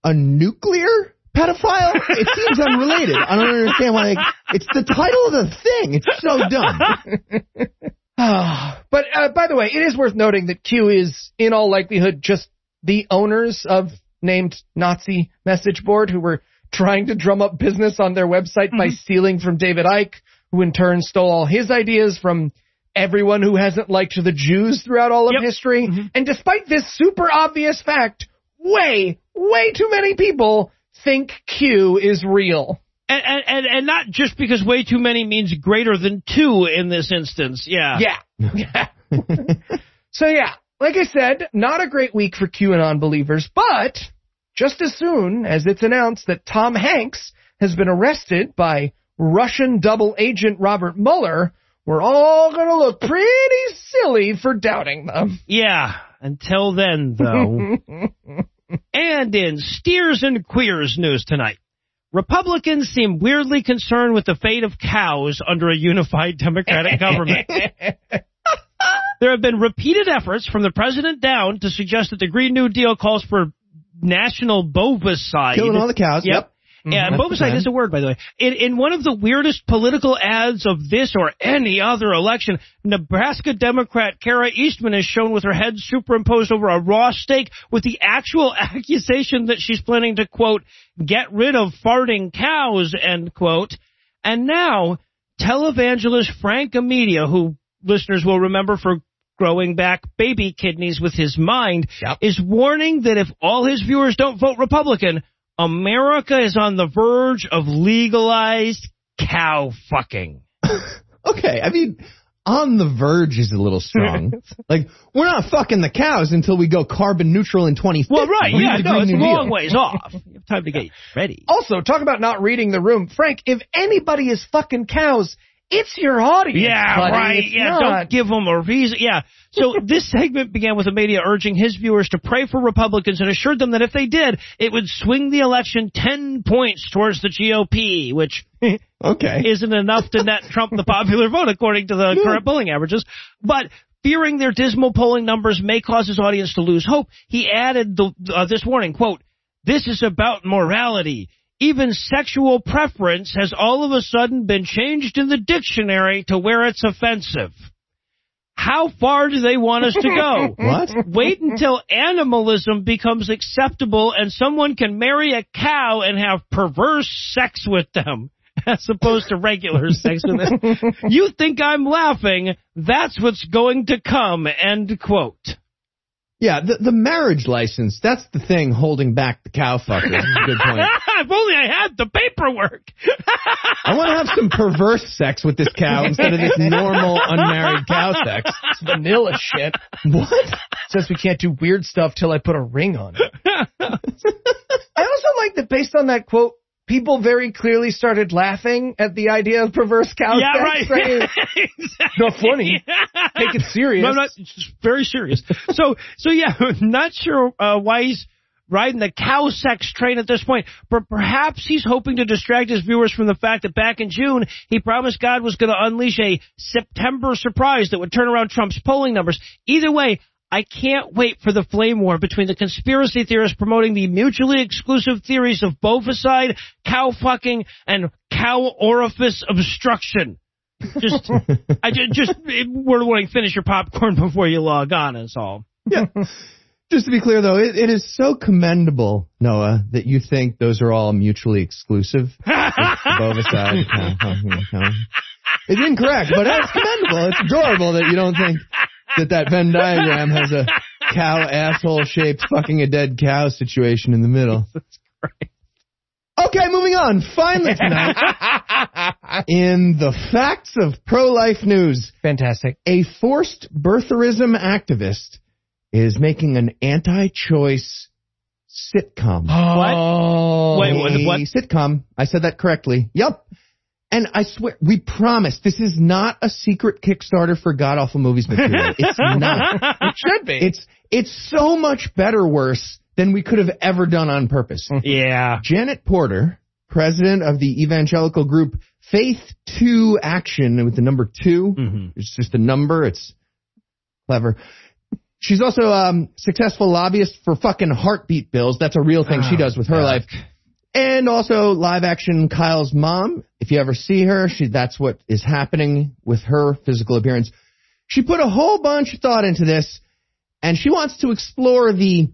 a nuclear pedophile, it seems unrelated. I don't understand why, like, it's the title of the thing. It's so dumb. (sighs) But uh, by the way, it is worth noting that Q is, in all likelihood, just the owners of named Nazi message board who were trying to drum up business on their website by stealing from David Icke, who in turn stole all his ideas from everyone who hasn't liked the Jews throughout all of Yep. history. And despite this super obvious fact, way, way too many people think Q is real. And, and, and, not just because way too many means greater than two in this instance. Yeah. Yeah. Yeah. (laughs) so yeah, like I said, not a great week for QAnon believers, but just as soon as it's announced that Tom Hanks has been arrested by Russian double agent Robert Mueller, we're all gonna look pretty silly for doubting them. Yeah. Until then, though. (laughs) and in Steers and Queers news tonight. Republicans seem weirdly concerned with the fate of cows under a unified Democratic government. (laughs) There have been repeated efforts from the president down to suggest that the Green New Deal calls for national bovicide. Killing all the cows. Yep. Yeah, Mm-hmm. Bovicide plan. is a word, by the way. In, in one of the weirdest political ads of this or any other election, Nebraska Democrat Kara Eastman is shown with her head superimposed over a raw steak with the actual (laughs) accusation that she's planning to, quote, get rid of farting cows, end quote. And now, televangelist Frank Amedia, who listeners will remember for growing back baby kidneys with his mind, is warning that if all his viewers don't vote Republican, America is on the verge of legalized cow fucking. (laughs) Okay, I mean, on the verge is a little strong. (laughs) like, we're not fucking the cows until we go carbon neutral in 2050. Well, right, Read yeah, no, it's a long Deal. ways off. You have time to get (laughs) ready. Also, talk about not reading the room. Frank, if anybody is fucking cows, it's your audience. Yeah, buddy. right. It's yeah, not. don't give them a reason. Yeah. So (laughs) this segment began with Amedia urging his viewers to pray for Republicans and assured them that if they did, it would swing the election 10 points towards the GOP, which (laughs) Okay. isn't enough to net Trump the popular vote according to the current polling averages. But fearing their dismal polling numbers may cause his audience to lose hope, he added the, uh, this warning, quote, this is about morality. Even sexual preference has all of a sudden been changed in the dictionary to where it's offensive. How far do they want us to go? (laughs) What? Wait until animalism becomes acceptable and someone can marry a cow and have perverse sex with them (laughs) as opposed to regular sex with them. (laughs) You think I'm laughing? That's what's going to come. End quote. Yeah, the, the marriage license, that's the thing holding back the cow fuckers. That's a good point. (laughs) if only I had the paperwork. I want to have some perverse sex with this cow instead of this normal unmarried cow sex. It's vanilla shit. What? Says we can't do weird stuff till I put a ring on it. (laughs) (laughs) I also like that based on that quote, people very clearly started laughing at the idea of perverse cow yeah, sex. right. saying, (laughs) (laughs) exactly. Not funny. Take it serious. No, not, very serious. so, so yeah, (laughs) not sure uh, why he's riding the cow sex train at this point, but perhaps he's hoping to distract his viewers from the fact that back in June, he promised God was going to unleash a September surprise that would turn around Trump's polling numbers. Either way, I can't wait for the flame war between the conspiracy theorists promoting the mutually exclusive theories of bovicide, cow fucking, and cow orifice obstruction. Just, (laughs) I ju- just, we're wanting finish your popcorn (laughs) before you log on. Is all. Yeah. Just to be clear, though, it, it is so commendable, Noah, that you think those are all mutually exclusive. (laughs) Bovicide. It's incorrect, but it's commendable. It's adorable that you don't think that that Venn diagram has a cow asshole shaped fucking a dead cow situation in the middle. (laughs) Okay, moving on. Finally tonight, (laughs) in the facts of pro-life news, Fantastic. a forced birtherism activist is making an anti-choice sitcom. Oh. What? Oh. Wait, what- A what? sitcom. I said that correctly. Yep. And I swear, we promise this is not a secret Kickstarter for God Awful Movies material. (laughs) It's not. It should be. It's it's so much better worse than we could have ever done on purpose. (laughs) Yeah. Janet Porter, president of the evangelical group Faith 2 Action with the number 2. Mhm. It's just a number. It's clever. She's also um successful lobbyist for fucking heartbeat bills. That's a real thing she Oh, does with her God. life. And also live action Kyle's mom. If you ever see her, she that's what is happening with her physical appearance. She put a whole bunch of thought into this and she wants to explore the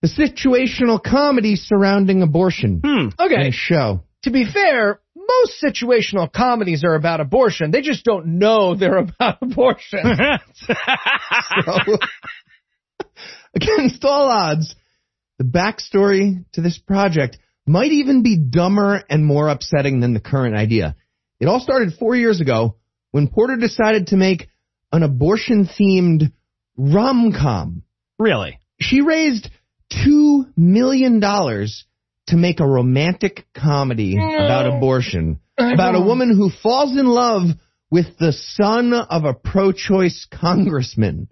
the situational comedy surrounding abortion Hmm. in okay. a show. To be fair, most situational comedies are about abortion. They just don't know they're (laughs) about abortion. (laughs) So, (laughs) against all odds, the backstory to this project might even be dumber and more upsetting than the current idea. It all started four years ago when Porter decided to make an abortion themed rom com. really? She raised two million dollars to make a romantic comedy about abortion, about a woman who falls in love with the son of a pro-choice congressman.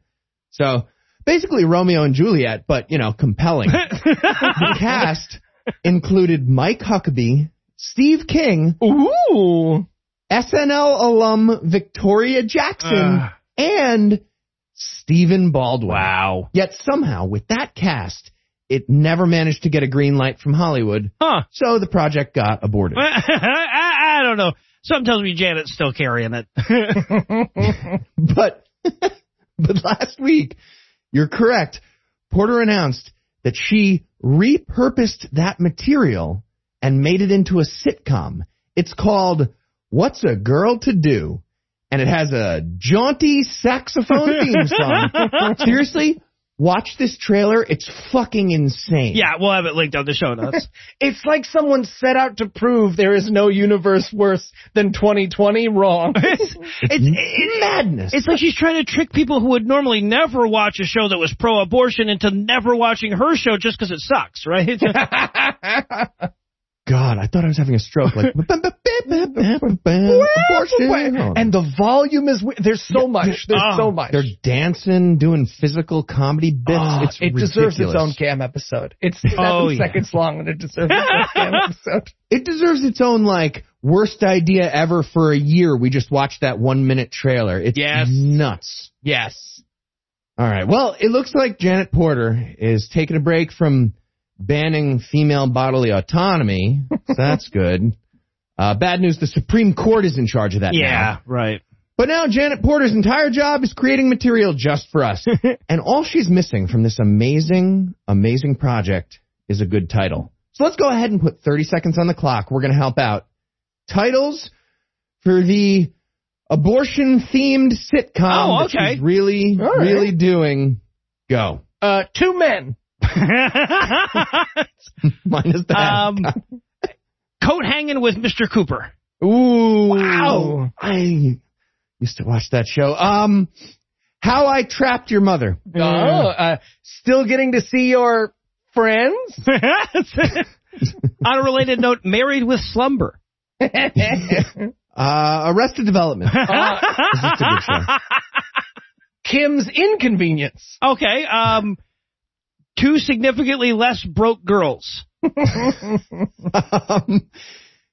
So basically Romeo and Juliet, but you know, compelling. (laughs) the cast included Mike Huckabee, Steve King, Ooh. SNL alum Victoria Jackson, Ugh. and Stephen Baldwin. Wow. Yet somehow, with that cast, it never managed to get a green light from Hollywood, Huh. so the project got aborted. (laughs) I, I don't know. Something tells me Janet's still carrying it. (laughs) but (laughs) but last week, you're correct. Porter announced that she repurposed that material and made it into a sitcom. It's called What's a Girl to Do? And it has a jaunty saxophone theme song. (laughs) Seriously, watch this trailer. It's fucking insane. yeah, we'll have it linked on the show notes. (laughs) It's like someone set out to prove there is no universe worse than 2020 wrong. (laughs) it's, It's madness. It's like she's trying to trick people who would normally never watch a show that was pro-abortion into never watching her show just because it sucks, right? (laughs) God, I thought I was having a stroke. Like, and the volume is, there's so much. There's Oh, so uh, much. They're dancing, doing physical comedy bits. Oh, it's it deserves its own GAM episode. It's (laughs) seven Oh, yeah. seconds long and it deserves its own GAM (laughs) episode. It deserves its own like worst idea ever for a year. We just watched that one minute trailer. It's Yes. nuts. Yes. All right. Well, it looks like Janet Porter is taking a break from banning female bodily autonomy. So that's (laughs) good. Uh, bad news: the Supreme Court is in charge of that now. yeah, right. But now Janet Porter's entire job is creating material just for us. (laughs) and all she's missing from this amazing, amazing project is a good title. So let's go ahead and put 30 seconds on the clock. We're going to help out. Titles for the abortion themed sitcom Oh, okay. she's really, All right. really doing. Go. Uh, two men. (laughs) Minus the um, coat hanging with Mr. Cooper. Ooh. Wow. I used to watch that show. Um, How I Trapped Your Mother. Oh, uh, still getting to see your friends? (laughs) On a related note, Married with Slumber. (laughs) Uh, Arrested Development. It's just a good show. Kim's Inconvenience. Okay, um, two significantly less broke girls. (laughs) um,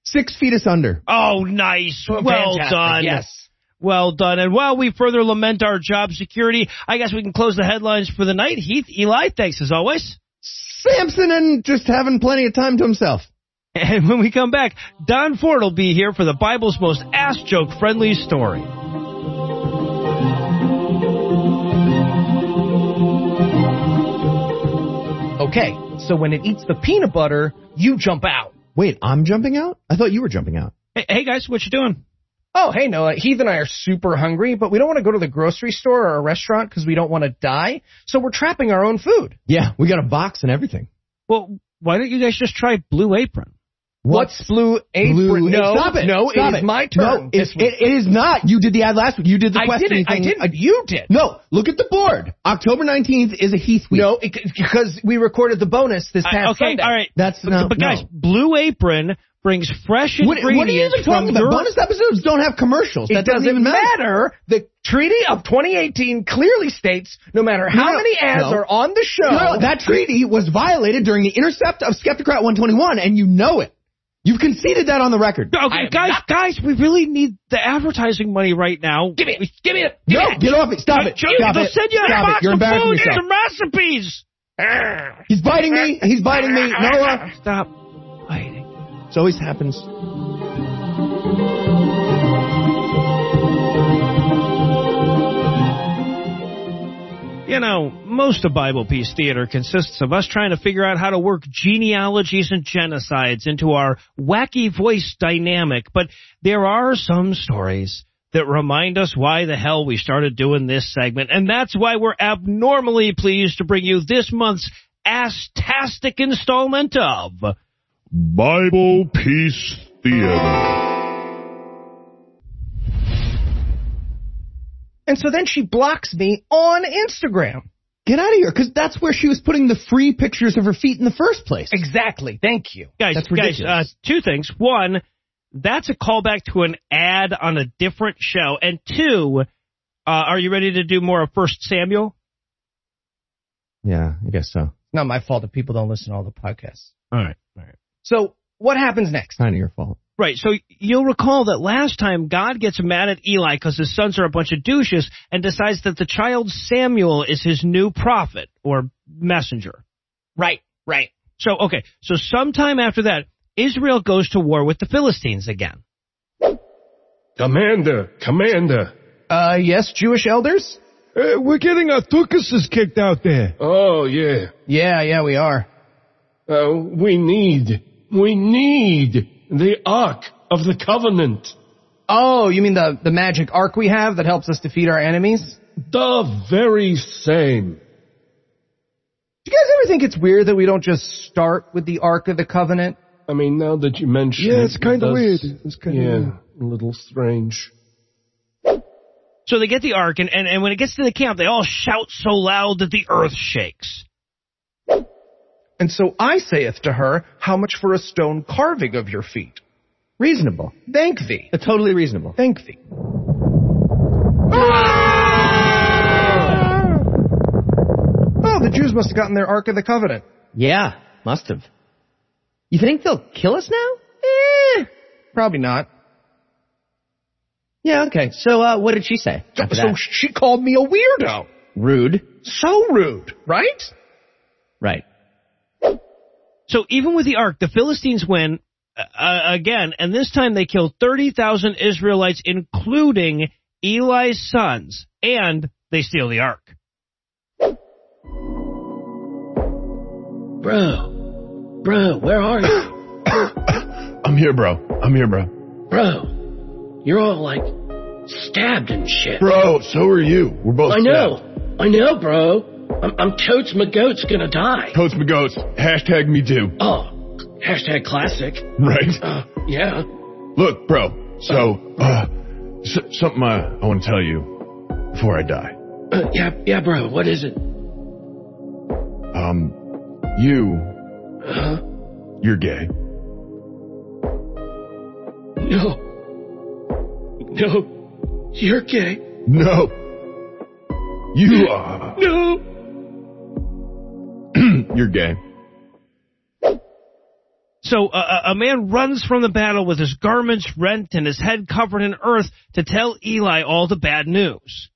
six feet us under. Oh, nice. Well Fantastic. done. Yes. Well done. And while we further lament our job security, I guess we can close the headlines for the night. Heath, Eli, thanks as always. Samson and just having plenty of time to himself. (laughs) And when we come back, Don Ford will be here for the Bible's most ass joke friendly story. Okay, so when it eats the peanut butter, you jump out. Wait, I'm jumping out? I thought you were jumping out. Hey, hey guys, what you doing? Oh, hey Noah, Heath and I are super hungry, but we don't want to go to the grocery store or a restaurant because we don't want to die, so we're trapping our own food. Yeah, we got a box and everything. Well, why don't you guys just try Blue Apron? What's Blue Apron? Blue- no, Stop it. no, Stop it is my turn. No, it, it, it is not. You did the ad last week. You did the I question didn't. I didn't. You did. No, look at the board. October 19th is a Heath week. No, because we recorded the bonus this I- past okay, Sunday. all right. That's But, no. but guys, no. Blue Apron brings fresh What, ingredients what are you even from talking about? Bonus episodes don't have commercials. It that doesn't, even matter. matter. The Treaty of 2018 clearly states no matter how No, many ads no. are on the show. No, that treaty was violated during the intercept of Skeptocrat 121, and you know it. You've conceded that on the record. Okay, guys, not- guys, we really need the advertising money right now. give me it. Give me it. Give No, me it. get off it. Stop it. Joe, Stop they'll it. send you a box it. You're of embarrassing food yourself. and some recipes. He's biting me. He's biting me. Noah. Stop biting. It always happens. You know, most of Bible Peace Theater consists of us trying to figure out how to work genealogies and genocides into our wacky voice dynamic, but there are some stories that remind us why the hell we started doing this segment, and that's why we're abnormally pleased to bring you this month's ass-tastic installment of Bible Peace Theater. And so then she blocks me on Instagram. Get out of here, because that's where she was putting the free pictures of her feet in the first place. Exactly. Thank you. Guys, That's guys, uh, two things. One, that's a callback to an ad on a different show. And two, uh, are you ready to do more of First Samuel? Yeah, I guess so. Not my fault that people don't listen to all the podcasts. All right, all right. So what happens next? Kind of your fault. Right, so you'll recall that last time God gets mad at Eli because his sons are a bunch of douches and decides that the child Samuel is his new prophet or messenger. Right, right. So, okay, so sometime after that, Israel goes to war with the Philistines again. Commander, Commander. Uh, yes, Jewish elders? Uh, we're getting our tukuses kicked out there. Oh, yeah. Yeah, yeah, we are. Uh, we need, we need the Ark of the Covenant. Oh, you mean the, the magic ark we have that helps us defeat our enemies? The very same. Do you guys ever think it's weird that we don't just start with the Ark of the Covenant? I mean, now that you mention it, Yeah, it, it's kinda it weird. It's kinda yeah, weird. a little strange. So they get the ark, and, and, and when it gets to the camp, they all shout so loud that the earth shakes. And so I saith to her, How much for a stone carving of your feet? Reasonable. Thank thee. Uh, totally reasonable. Thank thee. Oh, the Jews must have gotten their Ark of the Covenant. Yeah, must have. You think they'll kill us now? Eh, probably not. Yeah, okay. So, uh, what did she say? So that? she called me a weirdo. Rude. So rude, right? Right. So even with the ark, the Philistines win uh, again, and this time they kill 30,000 Israelites, including Eli's sons, and they steal the ark. Bro, bro, where are you? (coughs) I'm here, bro. I'm here, bro. Bro, you're all like stabbed and shit. Bro, so are you. We're both I know, I know, bro. I'm, I'm totes my goat's gonna die. Totes my goats. Hashtag me too. Oh, hashtag classic. Right? Uh, yeah. Look, bro. So, uh, s- something I, I want to tell you before I die. Uh, yeah, yeah, bro. What is it? Um, you, Huh? you're gay. no, no, you're gay. No. You are. No. You're gay. So uh, a man runs from the battle with his garments rent and his head covered in earth to tell Eli all the bad news.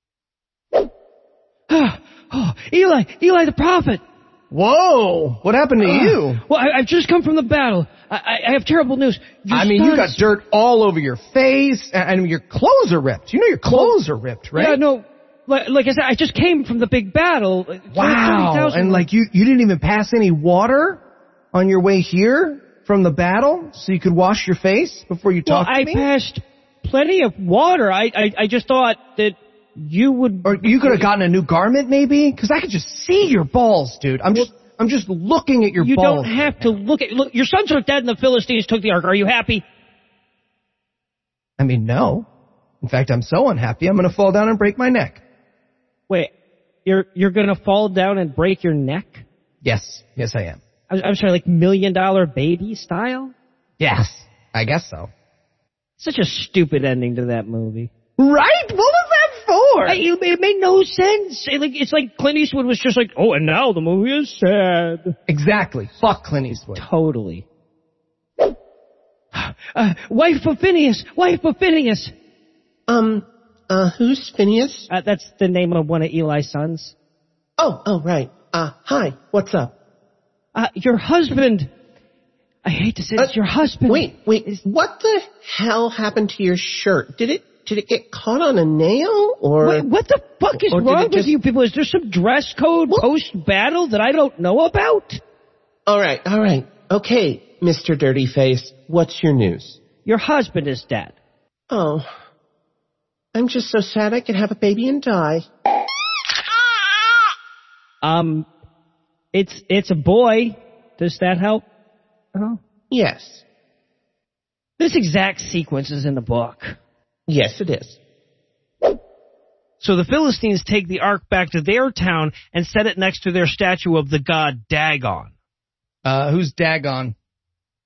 (sighs) oh, Eli, Eli the prophet. Whoa, what happened to you? Well, I, I've just come from the battle. I, I, I have terrible news. Your I mean, you got dirt all over your face, and, and your clothes are ripped. You know your clothes are ripped, right? Yeah, no. Like, I said, I just came from the big battle. Wow. 30,000 And like you, you didn't even pass any water on your way here from the battle, so you could wash your face before you well, talk to me? I me. passed plenty of water. I, I, I just thought that you would. Or you could have gotten a new garment, maybe, because I could just see your balls, dude. I'm just, I'm just looking at your You balls. don't have to look at. Look, your sons are dead, and the Philistines took the ark. Are you happy? I mean, no. In fact, I'm so unhappy, I'm gonna fall down and break my neck. Wait, you're you're gonna fall down and break your neck? Yes, yes, I am. I'm, I'm sorry, like million dollar baby style. Yes, I guess so. Such a stupid ending to that movie. Right? What was that for? I, it, it made no sense. It, like it's like Clint Eastwood was just like, oh, and now the movie is sad. Exactly. Fuck Clint Eastwood. Totally. (sighs) Uh, wife of Phineas, wife of Phineas. Um, uh, who's Phineas? Uh, that's the name of one of Eli's sons. Oh, oh, right. Uh, hi, what's up? Uh, your husband. I hate to say this, your husband. Wait, wait, what the hell happened to your shirt? Did it did it get caught on a nail or What, what the fuck is wrong with just- you people? Is there some dress code post battle that I don't know about? All right, all right. Okay, Mr. Dirty Face, what's your news? Your husband is dead. Oh. I'm just so sad I could have a baby and die. Um, it's it's a boy. Does that help? Oh. Yes. This exact sequence is in the book. Yes, it is. So the Philistines take the ark back to their town and set it next to their statue of the god Dagon. Uh, who's Dagon?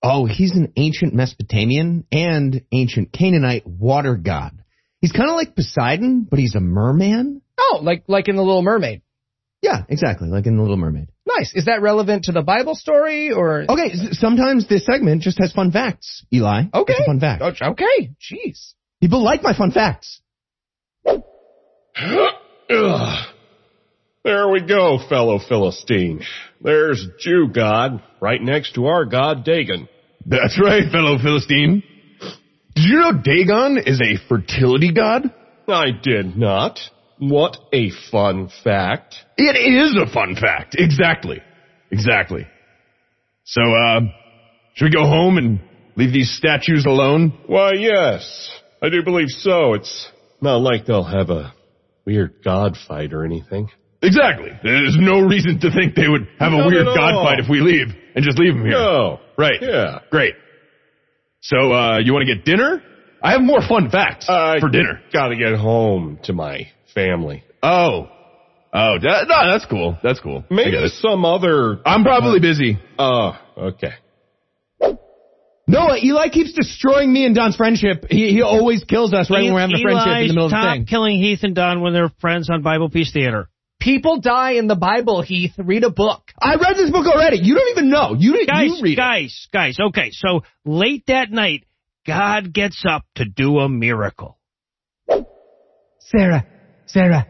Oh, he's an ancient Mesopotamian and ancient Canaanite water god. He's kind of like Poseidon, but he's a merman. Oh, like like in the Little Mermaid. Yeah, exactly, like in The Little Mermaid. Nice. Is that relevant to the Bible story or? Okay, sometimes this segment just has fun facts, Eli. Okay. It's a fun fact. Oh, Okay. Jeez. People like my fun facts. Ugh. (coughs) There we go, fellow Philistine. There's Jew God right next to our God Dagon. That's right, fellow Philistine. Did you know Dagon is a fertility god? I did not. What a fun fact. It is a fun fact. Exactly. Exactly. So, uh, should we go home and leave these statues alone? Why, yes. I do believe so. It's not like they'll have a weird god fight or anything. Exactly. There's no reason to think they would have a weird god fight if we leave and just leave them here. No. Right. Yeah. Great. So, uh, you want to get dinner? I have more fun facts I for dinner. Gotta get home to my family. Oh. Oh, that, no, that's cool. That's cool. Maybe some other. I'm probably busy. Oh, okay. No, Eli keeps destroying me and Don's friendship. He, he always kills us right when we're having a friendship in the middle of the top thing. killing Heath and Don when they're friends on Bible Peace Theater. People die in the Bible, Heath. Read a book. I read this book already. You don't even know. You didn't. Guys, you read it. guys, guys. Okay, so late that night, God gets up to do a miracle. Sarah, Sarah,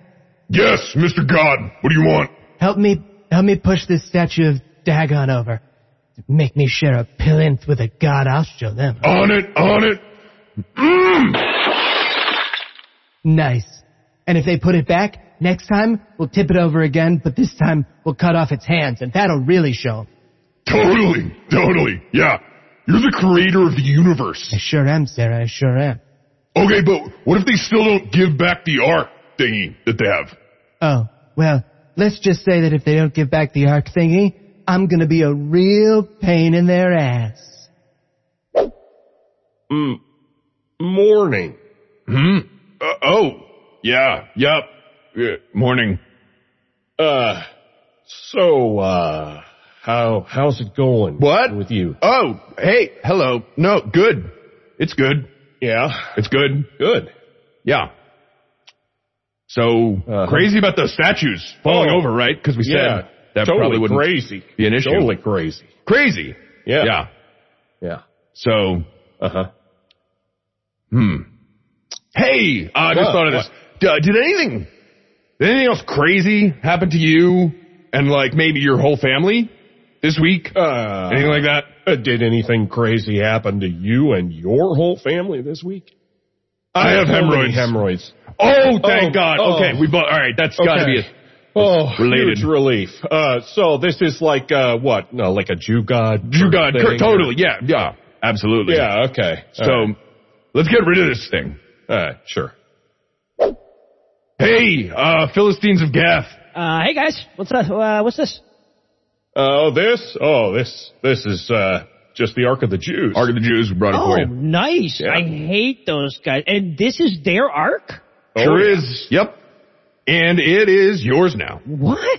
Yes, Mr. God. What do you want? help me, help me push this statue of Dagon over. Make me share a plinth with a god, I'll show them. On it, on it. Mm. Nice. And if they put it back, next time we'll tip it over again, but this time we'll cut off its hands, and that'll really show 'em. Totally, totally. Yeah. You're the creator of the universe. I sure am, Sarah, I sure am. Okay, but what if they still don't give back the ark thingy that they have? Oh, well, let's just say that if they don't give back the arc thingy, I'm gonna be a real pain in their ass. Mm. Morning. Hmm? Uh, oh, yeah, yep. Yeah, morning. Uh, so, uh, how, how's it going? What? With you? Oh, hey, hello. No, good. It's good. Yeah. It's good. Good. Yeah. So, Uh-huh. crazy about those statues falling Oh. over, right? Because we Yeah. said that totally probably wouldn't crazy. be an issue. Totally crazy. Crazy. Yeah. Yeah. Yeah. So, Uh huh. hmm. Hey, uh, I just What? thought of this. D- did anything, did anything else crazy happen to you and like maybe your whole family this week? Uh, Anything like that? uh, did anything crazy happen to you and your whole family this week? I have so hemorrhoids. Hemorrhoids. Oh, thank Oh, God. oh. Okay, we both, alright, that's gotta be Okay. it. Oh, related. huge relief. Uh, so this is like, uh, what? No, like a Jew god? Jew God, thing? totally, yeah, yeah, absolutely. Yeah, okay. So, All right. let's get rid of this thing. All right, sure. Hey, uh, Philistines of Gath. Uh, hey guys, what's that? Uh, what's this? Oh, this? Oh, this, this is, uh, just the Ark of the Jews. Ark of the Jews, we brought it for Oh, you. nice. Yeah. I hate those guys. And this is their arc? Oh, Sure yeah. is. Yep. And it is yours now. What?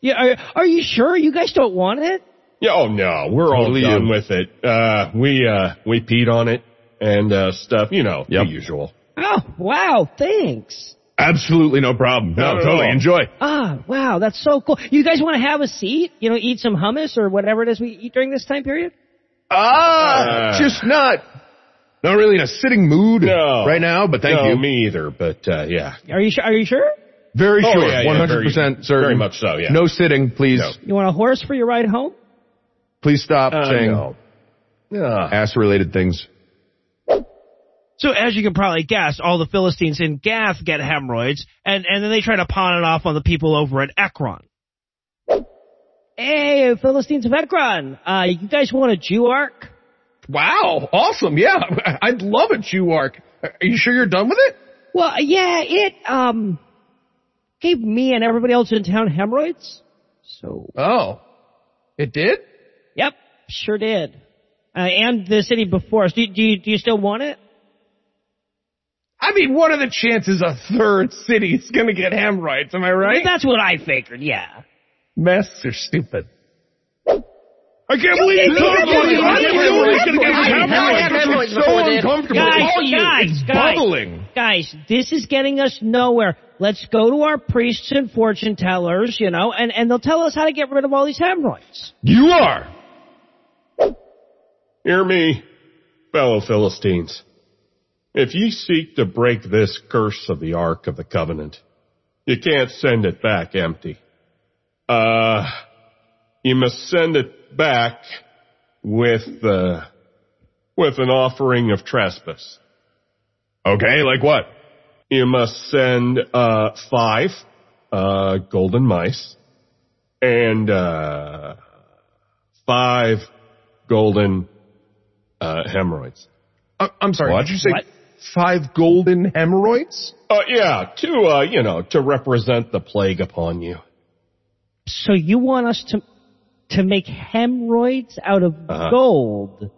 Yeah, are, are you sure you guys don't want it? Yeah, oh no, we're Totally all done you. with it. Uh, we, uh, we peed on it and, uh, stuff, you know, Yep. the usual. Oh, wow, thanks. Absolutely no problem. No, Not at totally. all. Enjoy. Ah, wow, that's so cool. You guys want to have a seat? You know, eat some hummus or whatever it is we eat during this time period? Ah, Uh. just not, not really in a sitting mood No. right now, but thank no, you. me either, but, uh, yeah. Are you sure? Are you sure? Very Oh, sure. yeah, yeah, 100% very- certain. very much so, yeah. No sitting, please. No. You want a horse for your ride home? Please stop Uh, saying no. Ass related things. So as you can probably guess, all the Philistines in Gath get hemorrhoids, and, and then they try to pawn it off on the people over at Ekron. Hey, Philistines of Ekron, uh, you guys want a Jew arc? Wow, awesome. Yeah, (laughs) I'd love a Jew arc. Are you sure you're done with it? Well, yeah, it, um, gave me and everybody else in town hemorrhoids. So. Oh. It did? Yep, sure did. Uh, and the city before us. Do, do, do you still want it? I mean, what are the chances a third city is gonna get hemorrhoids? Am I right? That's what I figured, yeah. Masks are stupid. I can't believe you told me. I didn't know it was going to get hemorrhoids. It's so uncomfortable. Guys, guys, it's guys, bubbling. guys, this is getting us nowhere. Let's go to our priests and fortune tellers, you know, and, and they'll tell us how to get rid of all these hemorrhoids. You are. Hear me, fellow Philistines. If ye seek to break this curse of the Ark of the Covenant, you can't send it back empty. Uh, you must send it back with, uh, with an offering of trespass. Okay, like what? You must send, uh, five, uh, golden mice and, uh, five golden, uh, hemorrhoids. Uh, I'm sorry. What? Did you say What? Five golden hemorrhoids? Uh, yeah, to, uh, you know, to represent the plague upon you. So you want us to, to make hemorrhoids out of Uh-huh. gold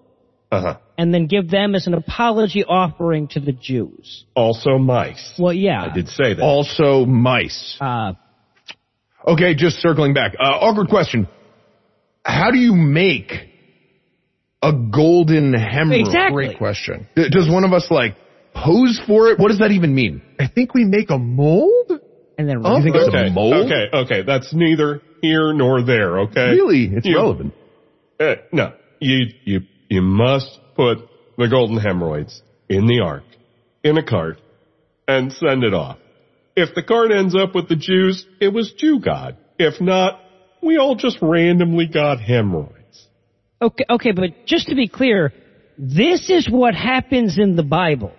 Uh-huh. and then give them as an apology offering to the Jews? Also mice. Well, yeah. I did say that. Also mice. Uh, Okay, just circling back. Uh, awkward question. How do you make a golden hemorrhoid? Exactly. Great question. Does one of us like pose for it? What does that even mean? I think we make a mold? and then Oh, you think it's okay, a mold? okay, okay. That's neither here nor there, okay? Really? It's You- relevant. Uh, no, you, you, you must put the golden hemorrhoids in the ark, in a cart, and send it off. If the cart ends up with the Jews, it was Jew God. If not, we all just randomly got hemorrhoids. Okay, okay, but just to be clear, this is what happens in the Bible.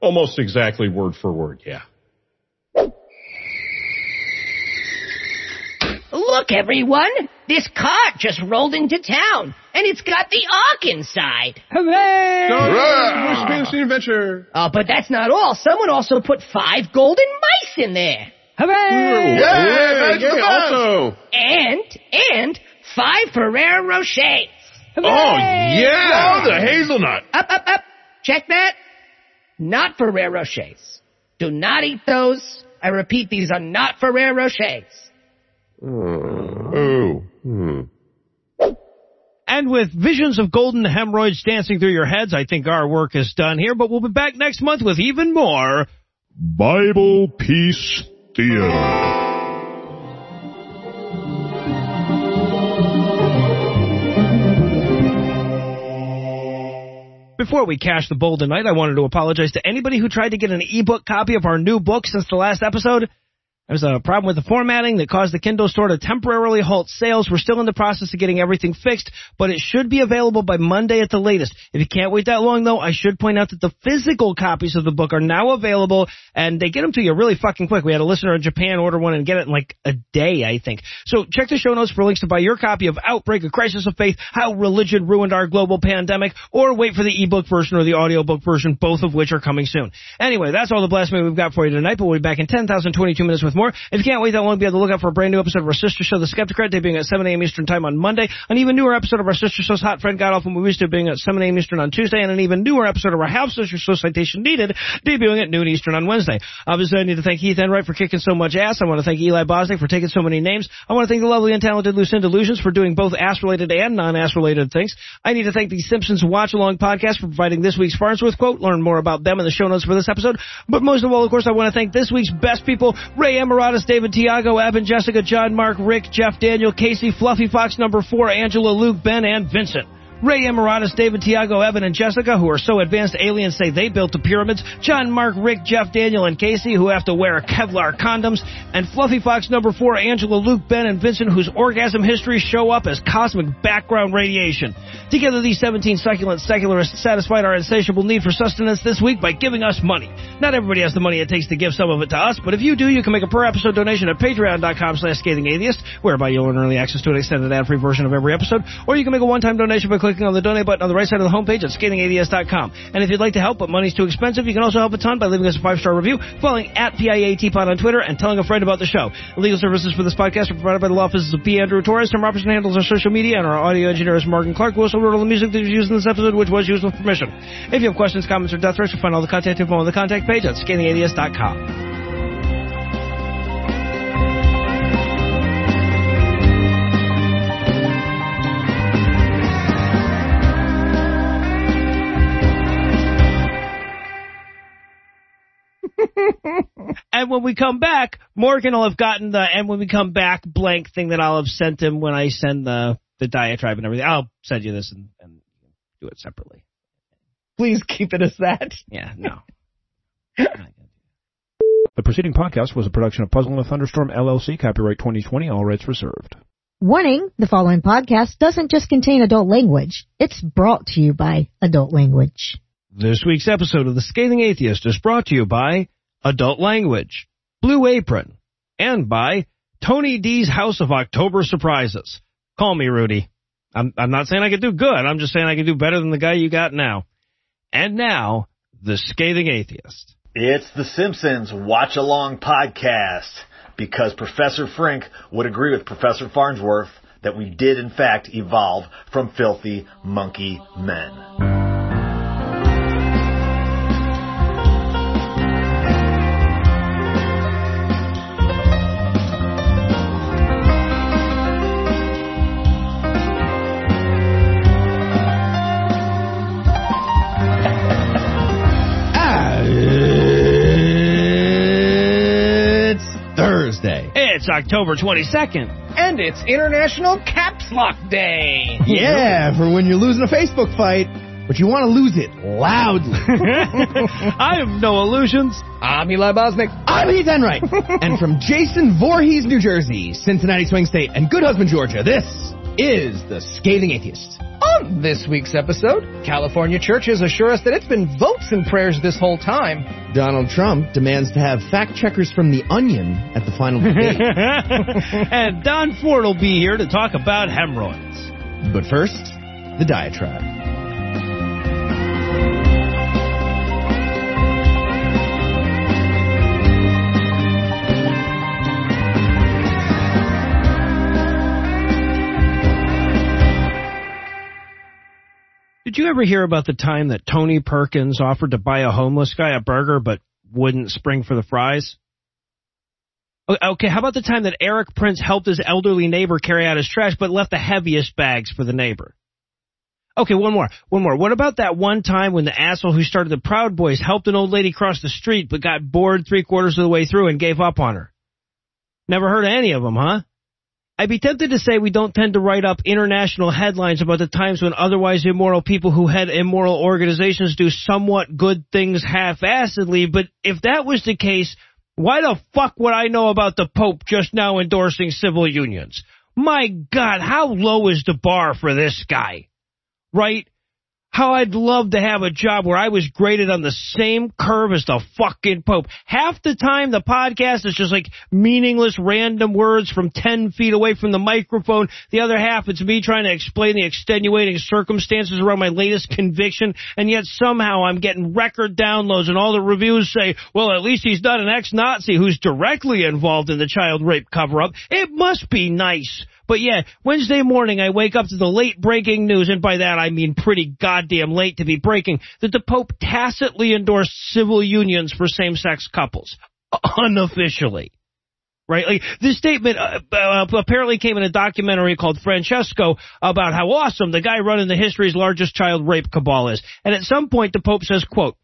Almost exactly word for word, yeah. Look, everyone! This cart just rolled into town, and it's got the Ark inside. Hooray! Hooray! adventure. Oh, but that's not all. Someone also put five golden mice in there. Hooray! Yeah, yeah, also. And, and five Ferrero Rochers. Oh, yeah. Oh, the hazelnut. Up, up, up. Check that. Not Ferrero Rochers. Do not eat those. I repeat, these are not Ferrero Rochers. Ooh. Hmm. And with visions of golden hemorrhoids dancing through your heads, I think our work is done here, but we'll be back next month with even more Bible Peace Theater. Before we cash the bowl tonight, I wanted to apologize to anybody who tried to get an ebook copy of our new book since the last episode. There's a problem with the formatting that caused the Kindle store to temporarily halt sales. We're still in the process of getting everything fixed, but it should be available by Monday at the latest. If you can't wait that long though, I should point out that the physical copies of the book are now available and they get them to you really fucking quick. We had a listener in Japan order one and get it in like a day, I think. So check the show notes for links to buy your copy of Outbreak, A Crisis of Faith, How Religion Ruined Our Global Pandemic, or wait for the ebook version or the audiobook version, both of which are coming soon. Anyway, that's all the blasphemy we've got for you tonight, but we'll be back in 10,022 minutes with more. If you can't wait that long, be on the lookout for a brand new episode of our sister show, The Skeptocrat, debuting at 7 a.m. Eastern Time on Monday, an even newer episode of our sister show's Hot Friend God Awful Movies, debuting at 7 a.m. Eastern on Tuesday, and an even newer episode of our half sister show, Citation Needed, debuting at noon Eastern on Wednesday. Obviously, I need to thank Heath Enright for kicking so much ass. I want to thank Eli Bosnick for taking so many names. I want to thank the lovely and talented Lucinda Illusions for doing both ass-related and non-ass-related things. I need to thank the Simpsons Watch Along podcast for providing this week's Farnsworth quote. Learn more about them in the show notes for this episode. But most of all, of course, I want to thank this week's best people, Ray Emiratis, David Tiago, Evan, Jessica, John, Mark, Rick, Jeff, Daniel, Casey, Fluffy Fox number four, Angela, Luke, Ben, and Vincent. Ray Emiratus, David Tiago, Evan, and Jessica, who are so advanced aliens say they built the pyramids. John, Mark, Rick, Jeff, Daniel, and Casey, who have to wear Kevlar condoms. And Fluffy Fox number four, Angela, Luke, Ben, and Vincent, whose orgasm histories show up as cosmic background radiation. Together, these 17 succulent secularists satisfied our insatiable need for sustenance this week by giving us money. Not everybody has the money it takes to give some of it to us, but if you do, you can make a per episode donation at patreon.com slash scathingatheist, whereby you'll earn early access to an extended ad-free version of every episode, or you can make a one-time donation by clicking on the donate button on the right side of the homepage at scathingatheist.com. And if you'd like to help, but money's too expensive, you can also help a ton by leaving us a five-star review, following at PIATPod on Twitter, and telling a friend about the show. Legal services for this podcast are provided by the law offices of P. Andrew Torres. Tom Robertson handles our social media, and our audio engineer is Morgan Clark, who also wrote all the music that was used in this episode, which was used with permission. If you have questions, comments, or death threats, you'll find all the contact info on the contact page at scathingatheist.com. (laughs) and when we come back, Morgan will have gotten the and when we come back blank thing that I'll have sent him when I send the the diatribe and everything. I'll send you this and, and do it separately. Please keep it as that. Yeah, no. (laughs) The preceding podcast was a production of Puzzle in a Thunderstorm LLC, copyright 2020, all rights reserved. Warning, the following podcast doesn't just contain adult language. It's brought to you by adult language. This week's episode of The Scathing Atheist is brought to you by Adult Language, Blue Apron, and by Tony D's House of October Surprises. Call me Rudy. I'm, I'm not saying I could do good. I'm just saying I can do better than the guy you got now. And now, The Scathing Atheist. It's the Simpsons Watch Along podcast because Professor Frink would agree with Professor Farnsworth that we did in fact evolve from filthy monkey men. October 22nd. And it's International Caps Lock Day. Yeah, for when you're losing a Facebook fight, but you want to lose it loudly. (laughs) I have no illusions. I'm Eli Bosnick. I'm Heath Enright. (laughs) and from Jason Voorhees, New Jersey, Cincinnati Swing State, and Good Husband, Georgia, this is The Scathing Atheist. On this week's episode, California churches assure us that it's been votes and prayers this whole time. Donald Trump demands to have fact checkers from The Onion at the final debate. (laughs) and Don Ford will be here to talk about hemorrhoids. but first, the diatribe. Did you ever hear about the time that Tony Perkins offered to buy a homeless guy a burger but wouldn't spring for the fries? Okay, how about the time that Erik Prince helped his elderly neighbor carry out his trash but left the heaviest bags for the neighbor? Okay, one more. One more. What about that one time when the asshole who started the Proud Boys helped an old lady cross the street but got bored three quarters of the way through and gave up on her? Never heard of any of them, huh? I'd be tempted to say we don't tend to write up international headlines about the times when otherwise immoral people who head immoral organizations do somewhat good things half-assedly, but if that was the case, why the fuck would I know about the Pope just now endorsing civil unions? My God, how low is the bar for this guy? Right? How I'd love to have a job where I was graded on the same curve as the fucking Pope. Half the time the podcast is just like meaningless random words from 10 feet away from the microphone. The other half it's me trying to explain the extenuating circumstances around my latest conviction and yet somehow I'm getting record downloads and all the reviews say, well at least he's not an ex-Nazi who's directly involved in the child rape cover-up. It must be nice. But yeah, Wednesday morning I wake up to the late breaking news, and by that I mean pretty goddamn late to be breaking, that the Pope tacitly endorsed civil unions for same-sex couples. (laughs) Unofficially. Right? Like, this statement uh, uh, apparently came in a documentary called Francesco about how awesome the guy running the history's largest child rape cabal is. And at some point the Pope says, quote,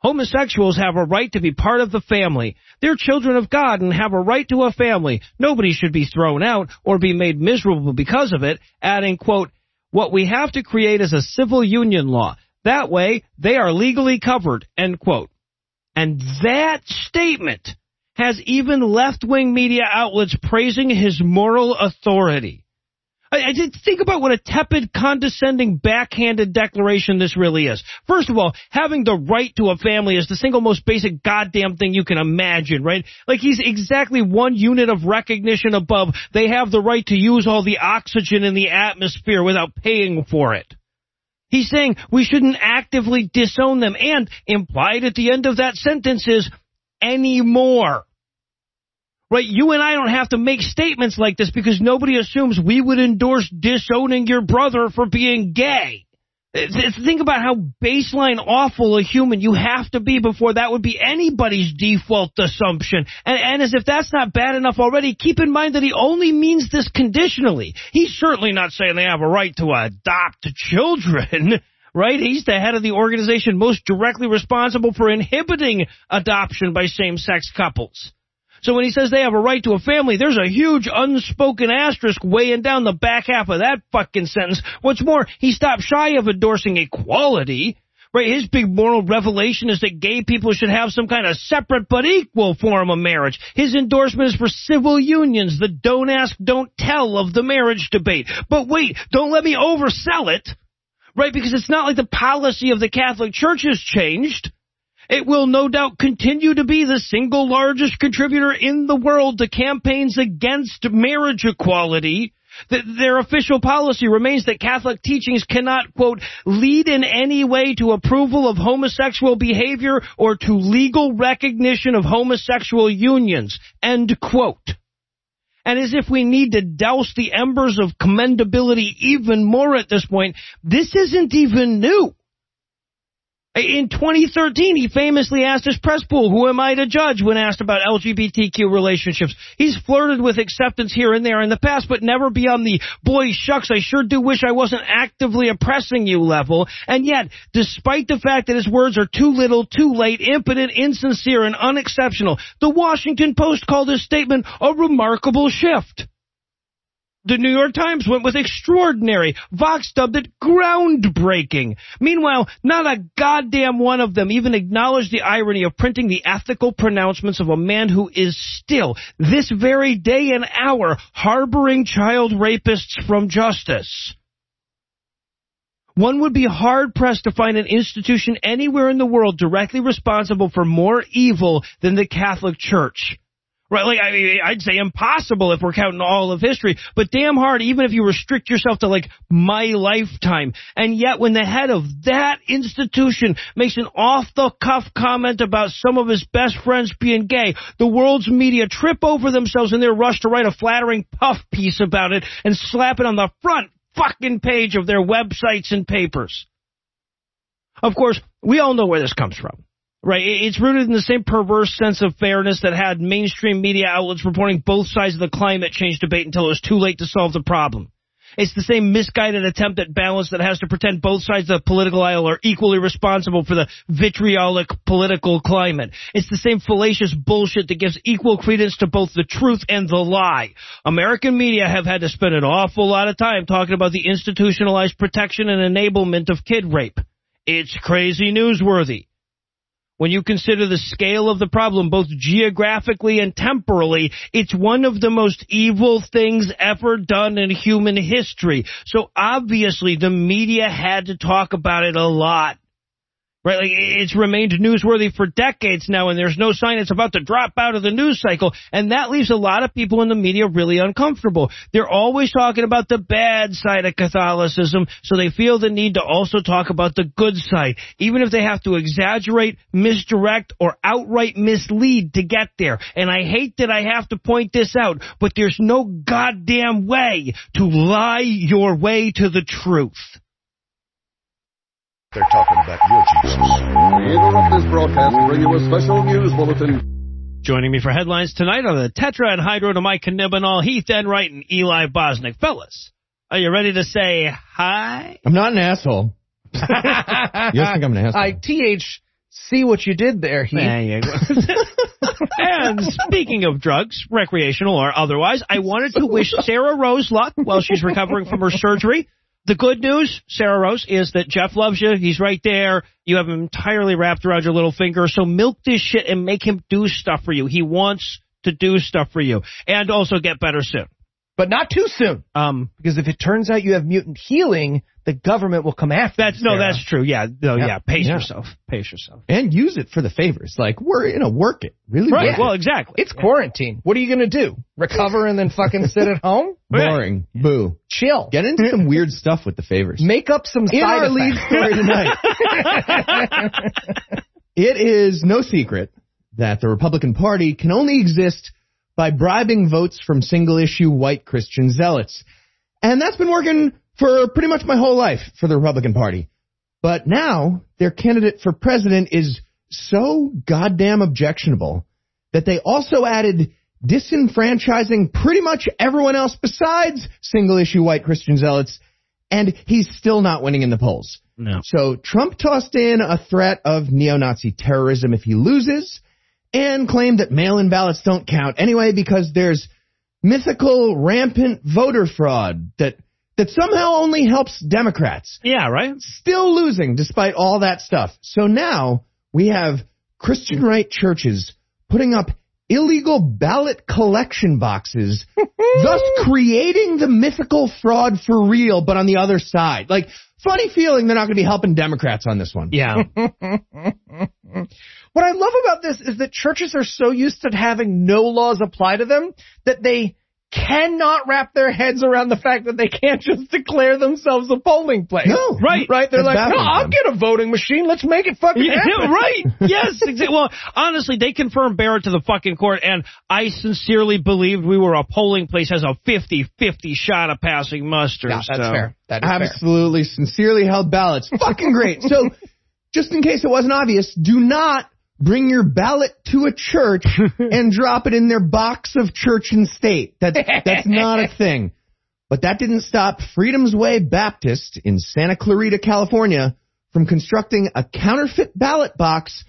Homosexuals have a right to be part of the family. They're children of God and have a right to a family. Nobody should be thrown out or be made miserable because of it, adding, quote, What we have to create is a civil union law. That way, they are legally covered, end quote. And that statement has even left-wing media outlets praising his moral authority. I, I did think about what a tepid, condescending, backhanded declaration this really is. First of all, having the right to a family is the single most basic goddamn thing you can imagine, right? Like he's exactly one unit of recognition above. They have the right to use all the oxygen in the atmosphere without paying for it. He's saying we shouldn't actively disown them, and implied at the end of that sentence is anymore. Right? You and I don't have to make statements like this because nobody assumes we would endorse disowning your brother for being gay. Think about how baseline awful a human you have to be before that would be anybody's default assumption. And, and, as if that's not bad enough already, keep in mind that he only means this conditionally. He's certainly not saying they have a right to adopt children. (laughs) Right? He's the head of the organization most directly responsible for inhibiting adoption by same-sex couples. So when he says they have a right to a family, there's a huge unspoken asterisk weighing down the back half of that fucking sentence. What's more, he stopped shy of endorsing equality. Right, his big moral revelation is that gay people should have some kind of separate but equal form of marriage. His endorsement is for civil unions, the don't ask, don't tell of the marriage debate. But wait, don't let me oversell it. Right, because it's not like the policy of the Catholic Church has changed. It will no doubt continue to be the single largest contributor in the world to campaigns against marriage equality. Their official policy remains that Catholic teachings cannot, quote, lead in any way to approval of homosexual behavior or to legal recognition of homosexual unions, end quote. And as if we need to douse the embers of commendability even more at this point, this isn't even new. In 2013, he famously asked his press pool, who am I to judge when asked about LGBTQ relationships? He's flirted with acceptance here and there in the past, but never beyond the, boy shucks, I sure do wish I wasn't actively oppressing you level. And yet, despite the fact that his words are too little, too late, impotent, insincere, and unexceptional, the Washington Post called his statement a remarkable shift. The New York Times went with extraordinary. Vox dubbed it groundbreaking. Meanwhile, not a goddamn one of them even acknowledged the irony of printing the ethical pronouncements of a man who is still, this very day and hour, harboring child rapists from justice. One would be hard pressed to find an institution anywhere in the world directly responsible for more evil than the Catholic Church. Right, like I I'd say impossible if we're counting all of history, but damn hard even if you restrict yourself to like my lifetime. And yet when the head of that institution makes an off-the-cuff comment about some of his best friends being gay, the world's media trip over themselves in their rush to write a flattering puff piece about it and slap it on the front fucking page of their websites and papers. Of course, we all know where this comes from. Right. It's rooted in the same perverse sense of fairness that had mainstream media outlets reporting both sides of the climate change debate until it was too late to solve the problem. It's the same misguided attempt at balance that has to pretend both sides of the political aisle are equally responsible for the vitriolic political climate. It's the same fallacious bullshit that gives equal credence to both the truth and the lie. American media have had to spend an awful lot of time talking about the institutionalized protection and enablement of kid rape. It's crazy newsworthy when you consider the scale of the problem, both geographically and temporally, it's one of the most evil things ever done in human history. So obviously the media had to talk about it a lot. Right, like it's remained newsworthy for decades now, and there's no sign it's about to drop out of the news cycle, and that leaves a lot of people in the media really uncomfortable. They're always talking about the bad side of Catholicism, so they feel the need to also talk about the good side, even if they have to exaggerate, misdirect, or outright mislead to get there. And I hate that I have to point this out, but there's no goddamn way to lie your way to the truth. They're talking about your Jesus. We interrupt this broadcast to bring you a special news bulletin. Joining me for headlines tonight are the Tetra and Hydro to Mike Knibbenall, Heath Enright, and Eli Bosnick. Fellas, are you ready to say hi? I'm not an asshole. (laughs) you think I'm an asshole? I TH see what you did there, Heath. There you go. (laughs) and speaking of drugs, recreational or otherwise, I wanted to wish Sarah Rose luck while she's recovering from her surgery. The good news, Sarah Rose, is that Jeff loves you. He's right there. You have him entirely wrapped around your little finger. So milk this shit and make him do stuff for you. He wants to do stuff for you and also get better soon. But not too soon. Um, because if it turns out you have mutant healing, the government will come after That's you, no, that's true. Yeah, no, Yeah. yeah. Pace Yeah. yourself. Pace yourself. And use it for the favors. Like, we're, you know, work it. Really Right. Well, exactly. It's quarantine. What are you going to do? Recover and then fucking sit at home? (laughs) Boring. Boo. Chill. Get into some (laughs) weird stuff with the favors. Make up some In side our lead story tonight, (laughs) it is no secret that the Republican Party can only exist by bribing votes from single issue white Christian zealots. And that's been working for pretty much my whole life for the Republican Party. But now their candidate for president is so goddamn objectionable that they also added disenfranchising pretty much everyone else besides single issue white Christian zealots, and he's still not winning in the polls. No. So Trump tossed in a threat of neo-Nazi terrorism if he loses, and claimed that mail-in ballots don't count anyway because there's mythical rampant voter fraud that that somehow only helps Democrats. Yeah, right? Still losing despite all that stuff. So now we have Christian right churches putting up illegal ballot collection boxes, (laughs) thus creating the mythical fraud for real, but on the other side. Like, funny feeling they're not going to be helping Democrats on this one. Yeah. (laughs) What I love about this is that churches are so used to having no laws apply to them that they cannot wrap their heads around the fact that they can't just declare themselves a polling place. No. Right. Right? They're That's like, no, I'll them. get a voting machine. Let's make it fucking Yeah, happen. right. (laughs) Yes. Exactly. Well, honestly, they confirmed Barrett to the fucking court, and I sincerely believed we were a polling place has a 50-50 shot of passing muster. Yeah, that's so. fair. That is fair. Absolutely, sincerely held ballots. Fucking great. So, just in case it wasn't obvious, do not bring your ballot to a church (laughs) and drop it in their box of church and state. That's, that's not a (laughs) thing. But that didn't stop Freedom's Way Baptist in Santa Clarita, California from constructing a counterfeit ballot box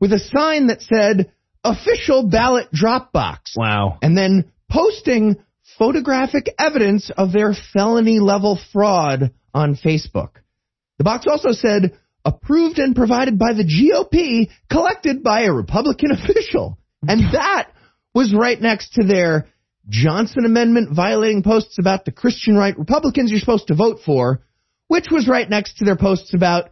with a sign that said official ballot drop box Wow. and then posting photographic evidence of their felony level fraud on Facebook. The box also said approved and provided by the GOP, collected by a Republican (laughs) official. And that was right next to their Johnson Amendment violating posts about the Christian right Republicans you're supposed to vote for, which was right next to their posts about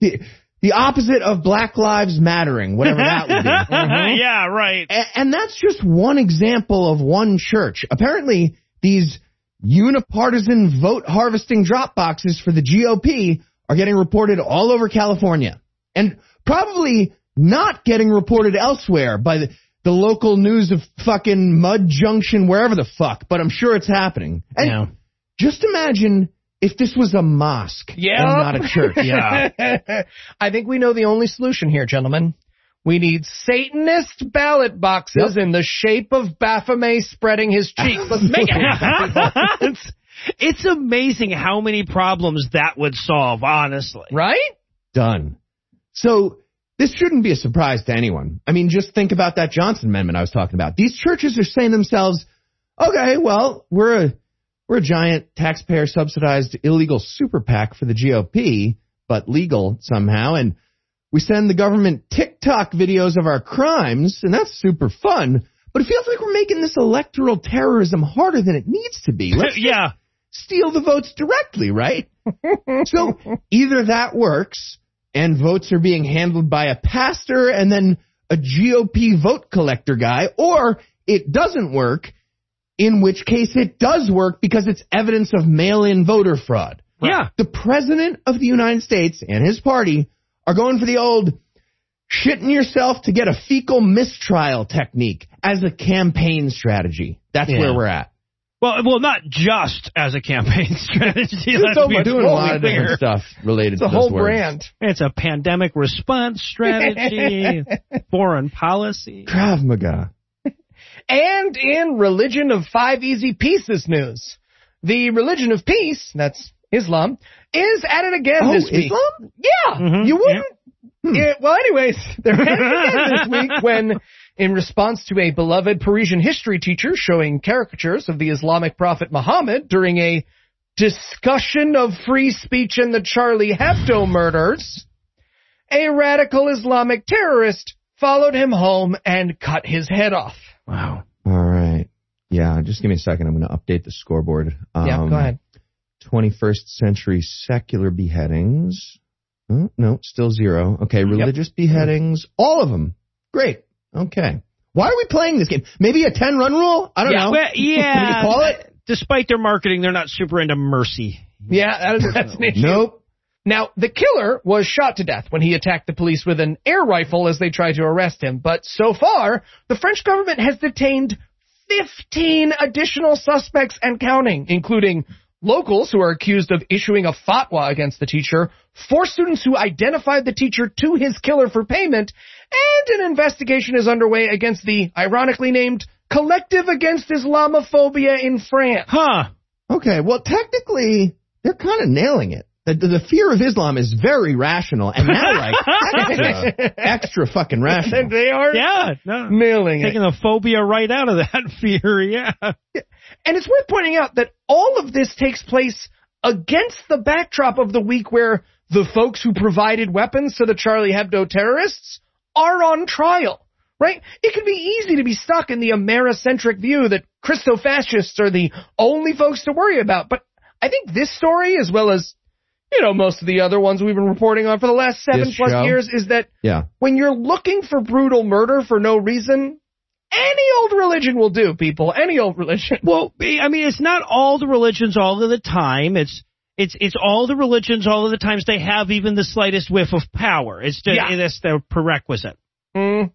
the, the opposite of Black Lives Mattering, whatever that would be. (laughs) Uh-huh. yeah, right. A- And that's just one example of one church. Apparently, these unipartisan vote harvesting drop boxes for the GOP are getting reported all over California. And probably not getting reported elsewhere by the, the local news of fucking Mud Junction, wherever the fuck, but I'm sure it's happening. And Yeah. just imagine if this was a mosque Yeah. and not a church. (laughs) Yeah. I think we know the only solution here, gentlemen. We need Satanist ballot boxes in the shape of Baphomet spreading his cheeks. Let's make it happen. (laughs) (laughs) it's, it's amazing how many problems that would solve, honestly. right? done. So this shouldn't be a surprise to anyone. I mean, just think about that Johnson Amendment I was talking about. These churches are saying to themselves, okay, well, we're a, we're a giant taxpayer subsidized illegal super PAC for the GOP, but legal somehow. And we send the government TikTok videos of our crimes, and that's super fun. But it feels like we're making this electoral terrorism harder than it needs to be. Let's just (laughs) yeah. Steal the votes directly, right? so either that works and votes are being handled by a pastor and then a GOP vote collector guy, or it doesn't work, in which case it does work because it's evidence of mail-in voter fraud. Yeah. The president of the United States and his party are going for the old shitting yourself to get a fecal mistrial technique as a campaign strategy. That's Yeah. where we're at. Well, well, not just as a campaign (laughs) strategy. Just let's so be much doing a lot of different stuff related It's to a those whole words. brand. It's a pandemic response strategy, (laughs) foreign policy. Krav Maga. (laughs) And in Religion of Five Easy Pieces news, the Religion of Peace, that's Islam, is at it again Oh, this week. Islam? Yeah, Mhm, you wouldn't. Yeah, well, anyways, they're at it again this week when, in response to a beloved Parisian history teacher showing caricatures of the Islamic prophet Muhammad during a discussion of free speech and the Charlie Hebdo murders, a radical Islamic terrorist followed him home and cut his head off. Wow. All right. Yeah, just give me a second. I'm going to update the scoreboard. yeah, Um, go ahead. 21st century secular beheadings. Oh, no, still zero. Okay, religious beheadings, all of them. Great. Okay. Why are we playing this game? Maybe a 10 run rule? I don't know. Well, (laughs) yeah. What do you call it? Despite their marketing, they're not super into mercy. Yeah, that is, that's an issue. Nope. Now, the killer was shot to death when he attacked the police with an air rifle as they tried to arrest him. But so far, the French government has detained 15 additional suspects and counting, including locals who are accused of issuing a fatwa against the teacher, four students who identified the teacher to his killer for payment, and an investigation is underway against the ironically named Collective Against Islamophobia in France. Huh. Okay, well, technically, they're kind of nailing it. The, the, the fear of Islam is very rational, and now, like, (laughs) extra, extra fucking rational. (laughs) they are Yeah. No. nailing it. Taking the phobia right out of that (laughs) fear. Yeah. And it's worth pointing out that all of this takes place against the backdrop of the week where the folks who provided weapons to the Charlie Hebdo terrorists are on trial. Right? It can be easy to be stuck in the Americentric view that Christo-fascists are the only folks to worry about. But I think this story, as well as, you know, most of the other ones we've been reporting on for the last seven This plus show? years, is that Yeah. when you're looking for brutal murder for no reason, any old religion will do, people. Any old religion. (laughs) Well, I mean, it's not all the religions all of the time. It's it's it's all the religions all of the times they have even the slightest whiff of power. It's the, Yeah. that's the prerequisite. Mm.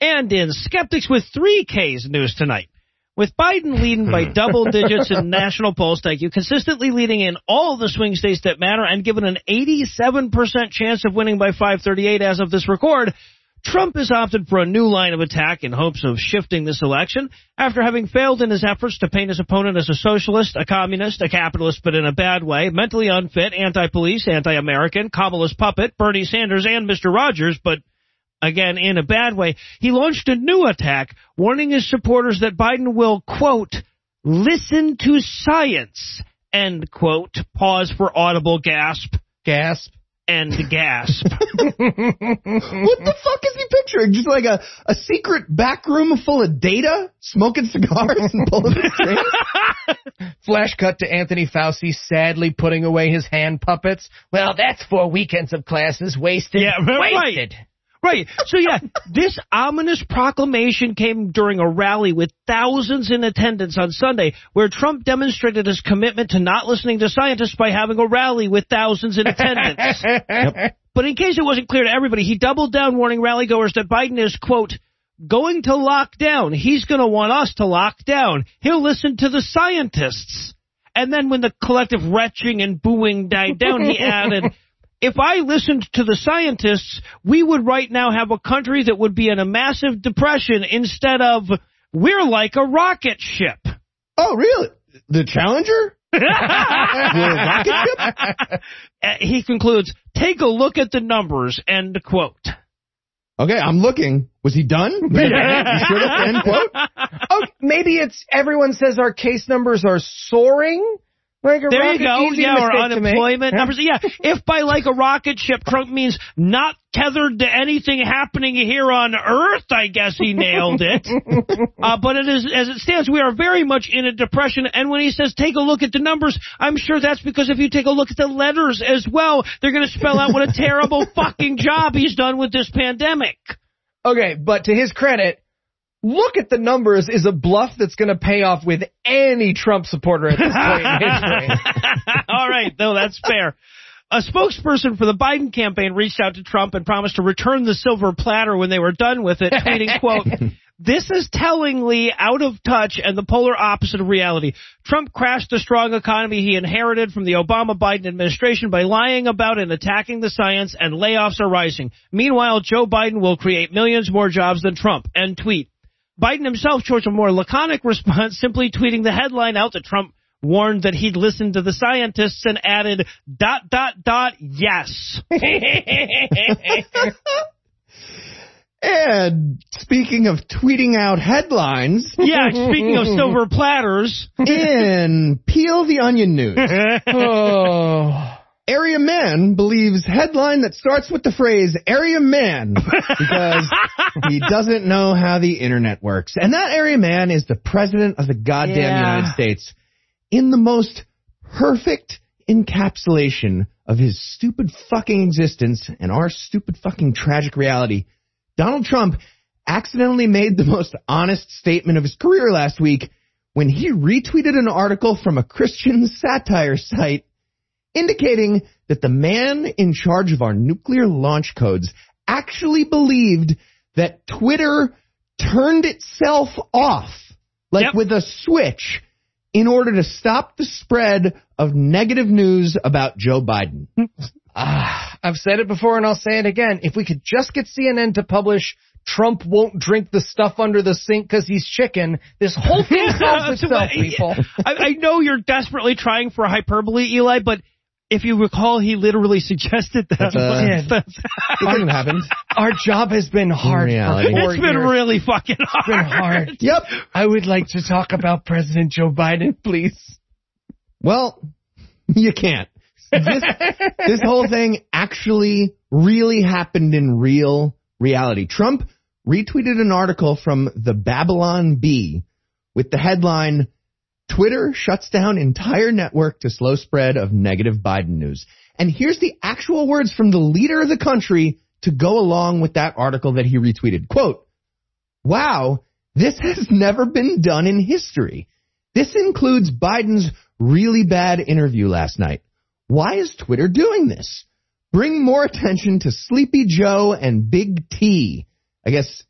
And in Skeptics with three Ks news tonight. With Biden leading by (laughs) double digits in national polls, thank you, consistently leading in all the swing states that matter and given an 87% chance of winning by 538 as of this record, Trump has opted for a new line of attack in hopes of shifting this election after having failed in his efforts to paint his opponent as a socialist, a communist, a capitalist, but in a bad way, mentally unfit, anti-police, anti-American, Kamala's puppet, Bernie Sanders, and Mr. Rogers, but again in a bad way. He launched a new attack, warning his supporters that Biden will, quote, listen to science, end quote, pause for audible gasp, Gasp. And gasp. (laughs) what the fuck is he picturing? Just like a, a secret back room full of data, smoking cigars and pulling the strings? (laughs) Flash cut to Anthony Fauci sadly putting away his hand puppets. Well, that's four weekends of classes wasted. Yeah, (laughs) wasted. Right. So yeah, this ominous proclamation came during a rally with thousands in attendance on Sunday where Trump demonstrated his commitment to not listening to scientists by having a rally with thousands in attendance. (laughs) But in case it wasn't clear to everybody, he doubled down warning rallygoers that Biden is, quote, going to lock down. He's going to want us to lock down. He'll listen to the scientists. And then when the collective retching and booing died down, he (laughs) added, if I listened to the scientists, we would right now have a country that would be in a massive depression instead of we're like a rocket ship. Oh, really? The Challenger? (laughs) The rocket ship? Uh, he concludes, take a look at the numbers, end quote. Okay, I'm looking. Was he done? Was (laughs) he, you should have, end quote? (laughs) oh, maybe it's everyone says our case numbers are soaring. Like a There rocket, you go. Yeah, or mistake to make. unemployment numbers. Yeah, if by like a rocket ship, Trump means not tethered to anything happening here on Earth, I guess he nailed it. (laughs) uh, but it is, as it stands, we are very much in a depression. And when he says take a look at the numbers, I'm sure that's because if you take a look at the letters as well, they're going to spell out what a terrible (laughs) fucking job he's done with this pandemic. Okay, but to his credit, look at the numbers is a bluff that's going to pay off with any Trump supporter at this point in history. (laughs) All right, no, that's fair. A spokesperson for the Biden campaign reached out to Trump and promised to return the silver platter when they were done with it, tweeting, quote, this is tellingly out of touch and the polar opposite of reality. Trump crashed the strong economy he inherited from the Obama-Biden administration by lying about and attacking the science and layoffs are rising. Meanwhile, Joe Biden will create millions more jobs than Trump. End tweet. Biden himself chose a more laconic response, (laughs) simply tweeting the headline out that Trump warned that he'd listened to the scientists and added dot dot dot yes. (laughs) And speaking of tweeting out headlines. Yeah, speaking of silver platters. (laughs) In Peel the Onion News. oh. Area Man believes headline that starts with the phrase Area Man because (laughs) he doesn't know how the internet works. And that Area Man is the president of the goddamn Yeah. United States in the most perfect encapsulation of his stupid fucking existence and our stupid fucking tragic reality. Donald Trump accidentally made the most honest statement of his career last week when he retweeted an article from a Christian satire site indicating that the man in charge of our nuclear launch codes actually believed that Twitter turned itself off, like with a switch, in order to stop the spread of negative news about Joe Biden. (laughs) Ah, I've said it before and I'll say it again. If we could just get CNN to publish Trump won't drink the stuff under the sink because he's chicken, this whole thing (laughs) solves itself, people. (laughs) I, I know you're desperately trying for hyperbole, Eli, but if you recall, he literally (laughs) suggested that. That's, uh, That's- It hasn't (laughs) happened. Our job has been hard reality. for four it's been years. really fucking hard. It's been hard. (laughs) Yep. I would like to talk about President Joe Biden, please. Well, you can't. This, this whole thing actually really happened in real reality. Trump retweeted an article from the Babylon Bee with the headline, Twitter shuts down entire network to slow spread of negative Biden news. And here's the actual words from the leader of the country to go along with that article that he retweeted. Quote, Wow, this has never been done in history. This includes Biden's really bad interview last night. Why is Twitter doing this? Bring more attention to Sleepy Joe and Big T. I guess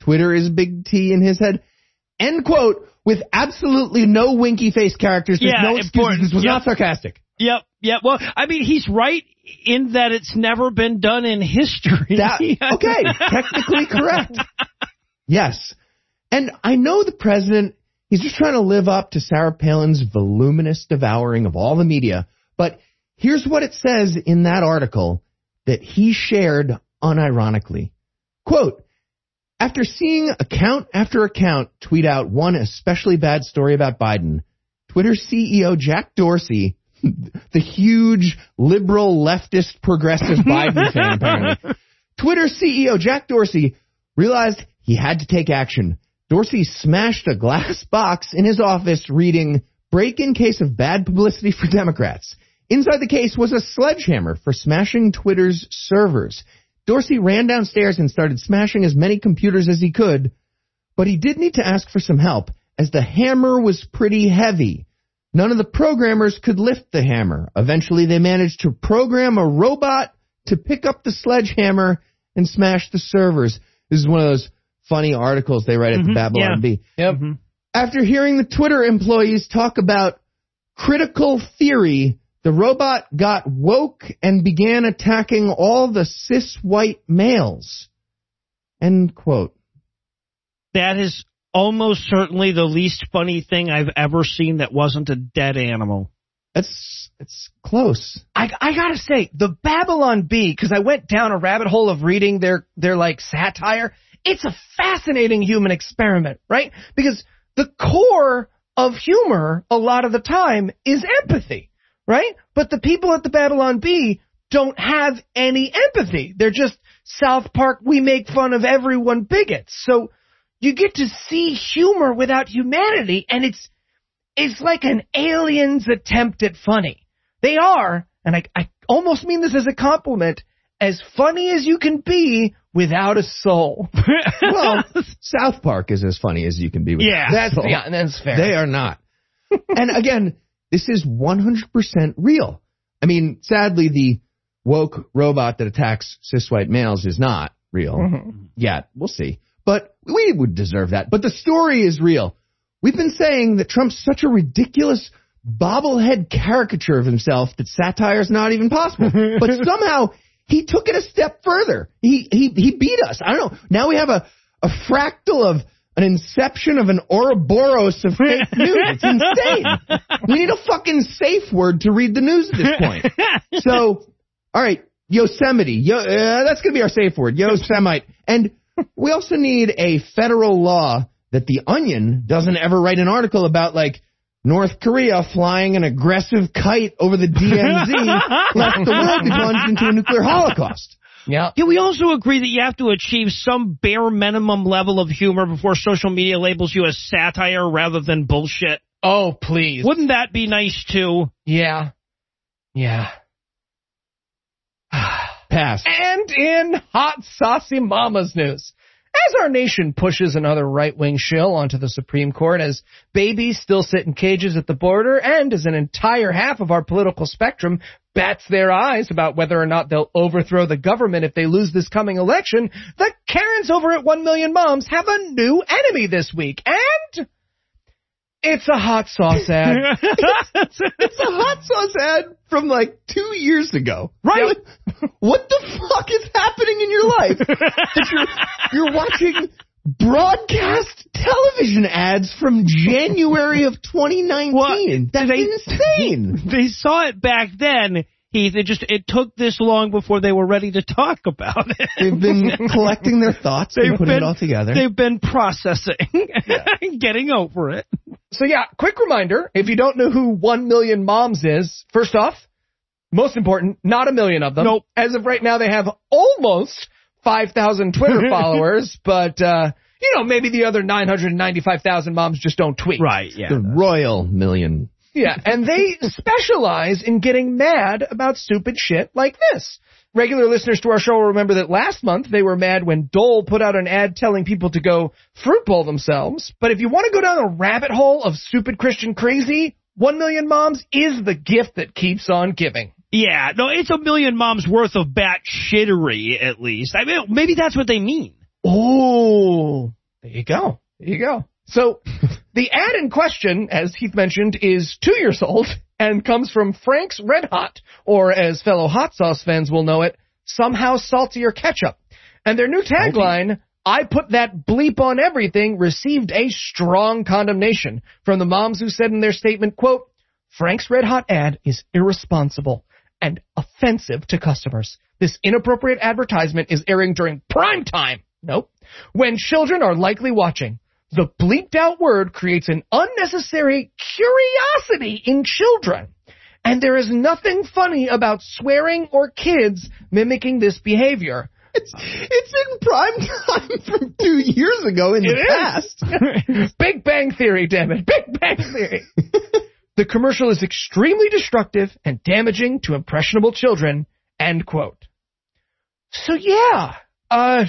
Twitter is Big T in his head. End quote with absolutely no winky face characters. There's Yeah, no excuses. important. This was Yep. not sarcastic. Yep, yep. Well, I mean, he's right in that it's never been done in history. That, (laughs) okay, technically correct. Yes. And I know the president, he's just trying to live up to Sarah Palin's voluminous devouring of all the media. But here's what it says in that article that he shared unironically. Quote, after seeing account after account tweet out one especially bad story about Biden, Twitter CEO Jack Dorsey, (laughs) the huge liberal leftist progressive Biden (laughs) fan apparently, Twitter CEO Jack Dorsey realized he had to take action. Dorsey smashed a glass box in his office reading, break in case of bad publicity for Democrats. Inside the case was a sledgehammer for smashing Twitter's servers. Dorsey ran downstairs and started smashing as many computers as he could, but he did need to ask for some help as the hammer was pretty heavy. None of the programmers could lift the hammer. Eventually they managed to program a robot to pick up the sledgehammer and smash the servers. This is one of those funny articles they write at the mm-hmm. Babylon yeah. Bee. Yep. After hearing the Twitter employees talk about critical theory, the robot got woke and began attacking all the cis white males. End quote. That is almost certainly the least funny thing I've ever seen that wasn't a dead animal. It's it's close. I, I gotta say, the Babylon Bee, because I went down a rabbit hole of reading their, their like satire, it's a fascinating human experiment, right? Because the core of humor, a lot of the time, is empathy, right? But the people at the Babylon Bee don't have any empathy. They're just South Park, we make fun of everyone bigots. So you get to see humor without humanity, and it's, it's like an alien's attempt at funny. They are, and I, I almost mean this as a compliment, as funny as you can be without a soul. (laughs) well, South Park is as funny as you can be. With Yeah, that's- So yeah, that's fair. They are not. and again, this is 100% real. I mean, sadly, the woke robot that attacks cis white males is not real Mm-hmm. yet. We'll see. But we would deserve that. But the story is real. We've been saying that Trump's such a ridiculous bobblehead caricature of himself that satire is not even possible. (laughs) but somehow he took it a step further. He he he beat us. I don't know. Now we have a a fractal of an inception of an Ouroboros of fake (laughs) news. It's insane. We need a fucking safe word to read the news at this point. (laughs) So, all right, Yosemite. Yo, uh, that's gonna be our safe word. Yosemite. And we also need a federal law that the Onion doesn't ever write an article about like North Korea flying an aggressive kite over the (laughs) DMZ left the world be plunged into a nuclear holocaust. Yeah. Yeah, we also agree that you have to achieve some bare minimum level of humor before social media labels you as satire rather than bullshit. Oh, please. Wouldn't that be nice too? Yeah. Yeah. (sighs) Pass. And in hot saucy mama's news. As our nation pushes another right-wing shill onto the Supreme Court, as babies still sit in cages at the border, and as an entire half of our political spectrum bats their eyes about whether or not they'll overthrow the government if they lose this coming election, the Karens over at 1 Million Moms have a new enemy this week, and it's a hot sauce ad. it's, (laughs) it's a hot sauce ad from like two years ago. Right? What the fuck is happening in your life? that you're, you're watching broadcast television ads from January of 2019. That's they, insane. They saw it back then. Heath, it just it took this long before they were ready to talk about it. They've been collecting their thoughts and putting been, it all together. They've been processing, (laughs) getting over it. So yeah, quick reminder, if you don't know who 1 million moms is, first off, most important, not a million of them. Nope. As of right now, they have almost 5,000 Twitter (laughs) followers, but, uh, you know, maybe the other 995,000 moms just don't tweet. Right, yeah. The royal million. Yeah, and they specialize in getting mad about stupid shit like this. Regular listeners to our show will remember that last month they were mad when Dole put out an ad telling people to go fruit bowl themselves. But if you want to go down a rabbit hole of stupid Christian crazy, One Million Moms is the gift that keeps on giving. Yeah, no, it's a million moms worth of bat shittery, at least. I mean, maybe that's what they mean. Oh, there you go. There you go. So, the ad in question, as Heath mentioned, is two years old and comes from Frank's Red Hot, or as fellow hot sauce fans will know it, somehow saltier ketchup. And their new tagline, I put that bleep on everything, received a strong condemnation from the moms who said in their statement, quote, Frank's Red Hot ad is irresponsible and offensive to customers. This inappropriate advertisement is airing during prime time. Nope. When children are likely watching. The bleeped out word creates an unnecessary curiosity in children. And there is nothing funny about swearing or kids mimicking this behavior. It's, it's in prime time (laughs) from two years ago in the past. (laughs) Big Bang Theory, damn it. Big Bang Theory. (laughs) the commercial is extremely destructive and damaging to impressionable children. End quote. So yeah, uh,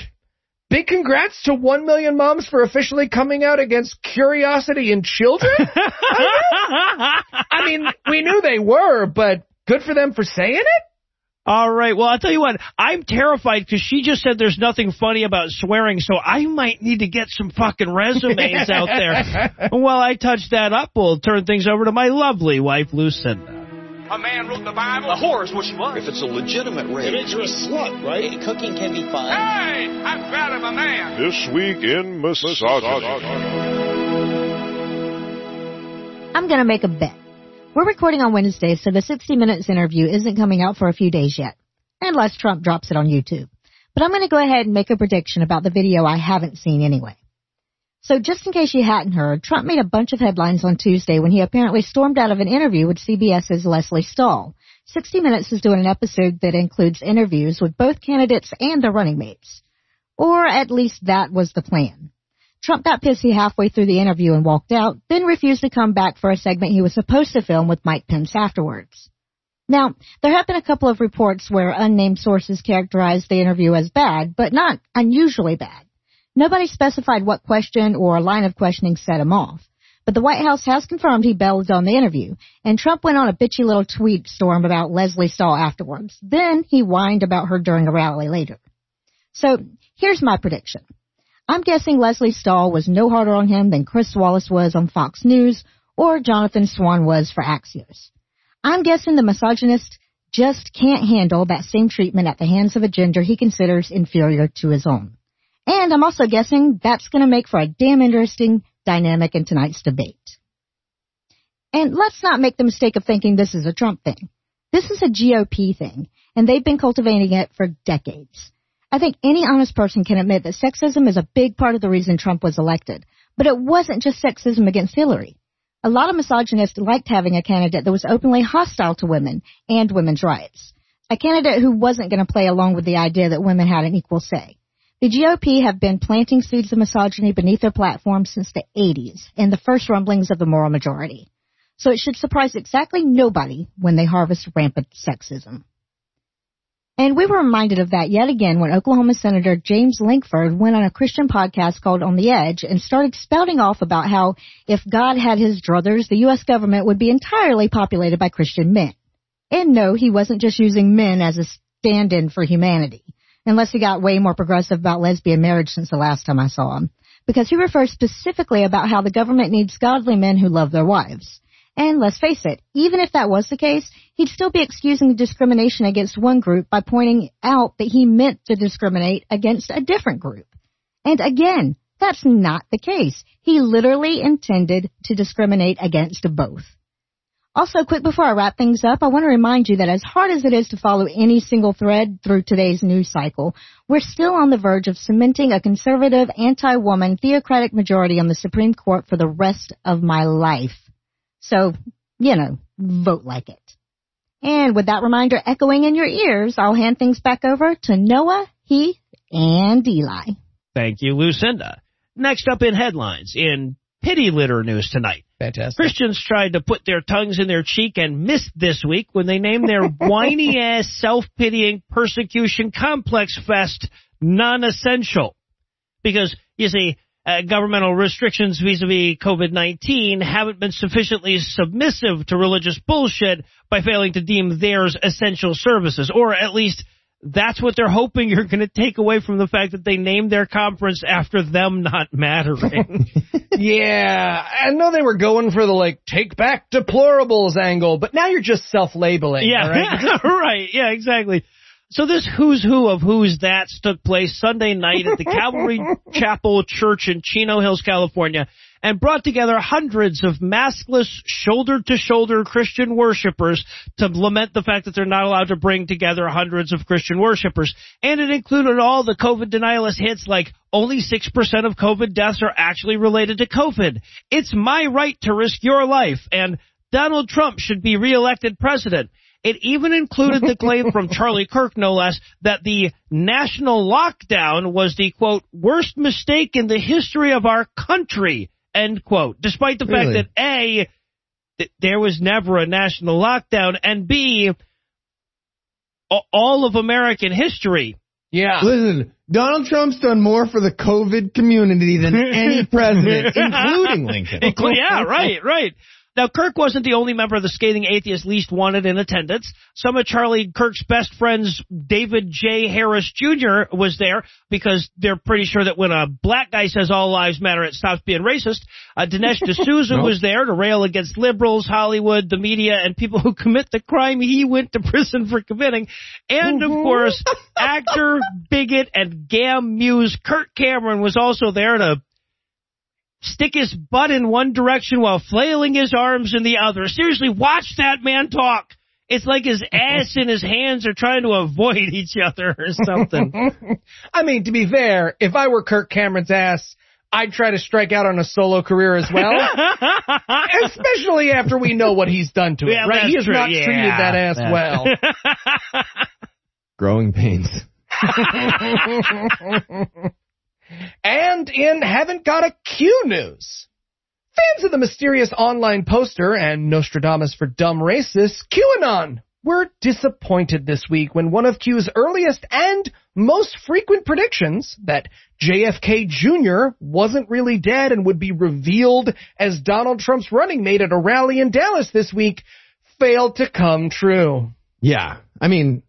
big congrats to one million moms for officially coming out against curiosity in children. (laughs) I mean, we knew they were, but good for them for saying it. All right. Well, I'll tell you what. I'm terrified because she just said there's nothing funny about swearing, so I might need to get some fucking resumes out there. (laughs) While I touch that up, we'll turn things over to my lovely wife, Lucinda. A man wrote the Bible. A whore is what she was. If it's a legitimate rape, It makes her a slut, right? Cooking can be fun. Hey, I'm proud of a man. This week in misogyny. I'm going to make a bet. We're recording on Wednesday, so the 60 Minutes interview isn't coming out for a few days yet, unless Trump drops it on YouTube. But I'm going to go ahead and make a prediction about the video I haven't seen anyway. So just in case you hadn't heard, Trump made a bunch of headlines on Tuesday when he apparently stormed out of an interview with CBS's Lesley Stahl. 60 Minutes is doing an episode that includes interviews with both candidates and their running mates. Or at least that was the plan. Trump got pissy halfway through the interview and walked out, then refused to come back for a segment he was supposed to film with Mike Pence afterwards. Now, there have been a couple of reports where unnamed sources characterized the interview as bad, but not unusually bad. Nobody specified what question or line of questioning set him off. But the White House has confirmed he bailed on the interview, and Trump went on a bitchy little tweet storm about Lesley Stahl afterwards. Then he whined about her during a rally later. So, here's my prediction. I'm guessing Lesley Stahl was no harder on him than Chris Wallace was on Fox News or Jonathan Swan was for Axios. I'm guessing the misogynist just can't handle that same treatment at the hands of a gender he considers inferior to his own. And I'm also guessing that's going to make for a damn interesting dynamic in tonight's debate. And let's not make the mistake of thinking this is a Trump thing. This is a GOP thing, and they've been cultivating it for decades. I think any honest person can admit that sexism is a big part of the reason Trump was elected. But it wasn't just sexism against Hillary. A lot of misogynists liked having a candidate that was openly hostile to women and women's rights. A candidate who wasn't going to play along with the idea that women had an equal say. The GOP have been planting seeds of misogyny beneath their platform since the 80s and the first rumblings of the moral majority. So it should surprise exactly nobody when they harvest rampant sexism. And we were reminded of that yet again when Oklahoma Senator James Lankford went on a Christian podcast called On the Edge and started spouting off about how if God had his druthers, the U.S. government would be entirely populated by Christian men. And no, he wasn't just using men as a stand-in for humanity, unless he got way more progressive about lesbian marriage since the last time I saw him, because he refers specifically about how the government needs godly men who love their wives. And let's face it, even if that was the case, he'd still be excusing discrimination against one group by pointing out that he meant to discriminate against a different group. And again, that's not the case. He literally intended to discriminate against both. Also, quick before I wrap things up, I want to remind you that as hard as it is to follow any single thread through today's news cycle, we're still on the verge of cementing a conservative, anti-woman, theocratic majority on the Supreme Court for the rest of my life. So, you know, vote like it. And with that reminder echoing in your ears, I'll hand things back over to Noah, Heath, and Eli. Thank you, Lucinda. Next up in headlines, in pity litter news tonight. Fantastic. Christians tried to put their tongues in their cheek and missed this week when they named their (laughs) whiny ass self-pitying persecution complex fest non-essential. Because, you see, uh, governmental restrictions vis-a-vis COVID-19 haven't been sufficiently submissive to religious bullshit by failing to deem theirs essential services, or at least that's what they're hoping you're going to take away from the fact that they named their conference after them not mattering. (laughs) yeah, I know they were going for the like take back deplorables angle, but now you're just self-labeling. Yeah, right? (laughs) right. Yeah, exactly. So this who's who of who's that's took place Sunday night at the Calvary (laughs) Chapel Church in Chino Hills, California, and brought together hundreds of maskless, shoulder-to-shoulder Christian worshipers to lament the fact that they're not allowed to bring together hundreds of Christian worshipers. And it included all the COVID denialist hits like only 6% of COVID deaths are actually related to COVID. It's my right to risk your life and Donald Trump should be reelected president. It even included the claim from (laughs) Charlie Kirk, no less, that the national lockdown was the quote, worst mistake in the history of our country, end quote. Despite the Really? fact that A, th- there was never a national lockdown, and B, a- all of American history. Yeah. Listen, Donald Trump's done more for the COVID community than (laughs) any president, including Lincoln. Yeah, right, right. Now, Kirk wasn't the only member of the scathing atheist least wanted in attendance. Some of Charlie Kirk's best friends, David J. Harris Jr., was there because they're pretty sure that when a black guy says all lives matter, it stops being racist. Uh, Dinesh (laughs) D'Souza Nope. was there to rail against liberals, Hollywood, the media, and people who commit the crime he went to (laughs) prison for committing. And, of course, actor, bigot, and GAM muse Kirk Cameron was also there to stick his butt in one direction while flailing his arms in the other. Seriously, watch that man talk. It's like his ass and his hands are trying to avoid each other or something. (laughs) I mean, to be fair, if I were Kirk Cameron's ass, I'd try to strike out on a solo career as well. (laughs) Especially after we know what he's done to it, Yeah, right? He has true. not Yeah, treated that ass that- well. (laughs) Growing pains. And in Haven't Got a Q news. Fans of the mysterious online poster and Nostradamus for dumb racists, QAnon, were disappointed this week when one of Q's earliest and most frequent predictions that JFK Jr. wasn't really dead and would be revealed as Donald Trump's running mate at a rally in Dallas this week failed to come true. Yeah. I mean,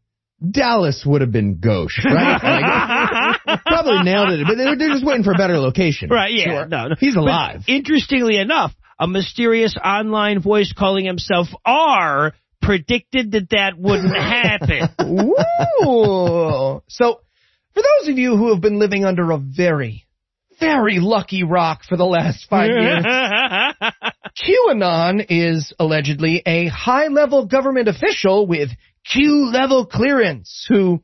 Dallas would have been gauche, right? (laughs) Like, probably nailed it, but they're, they're just waiting for a better location. (laughs) Right, yeah. No, no. He's But alive. interestingly enough, a mysterious online voice calling himself R predicted that that wouldn't (laughs) happen. Ooh. So, for those of you who have been living under a very, very lucky rock for the last five years, (laughs) QAnon is allegedly a high level government official with Q level clearance who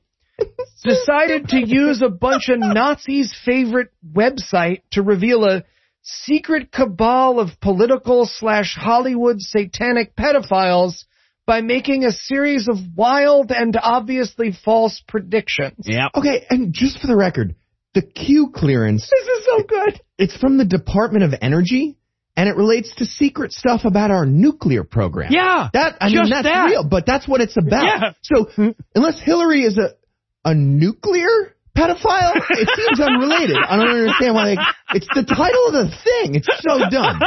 decided to use a bunch of Nazis' favorite website to reveal a secret cabal of political slash Hollywood satanic pedophiles by making a series of wild and obviously false predictions. Yeah. Okay, and just for the record, the Q clearance. This is so good. It's from the Department of Energy, and it relates to secret stuff about our nuclear program. Yeah, that I mean that's that. real, but that's what it's about. Yeah. So unless Hillary is a a nuclear pedophile, it seems unrelated. I don't understand why they. It's the title of the thing. It's so dumb.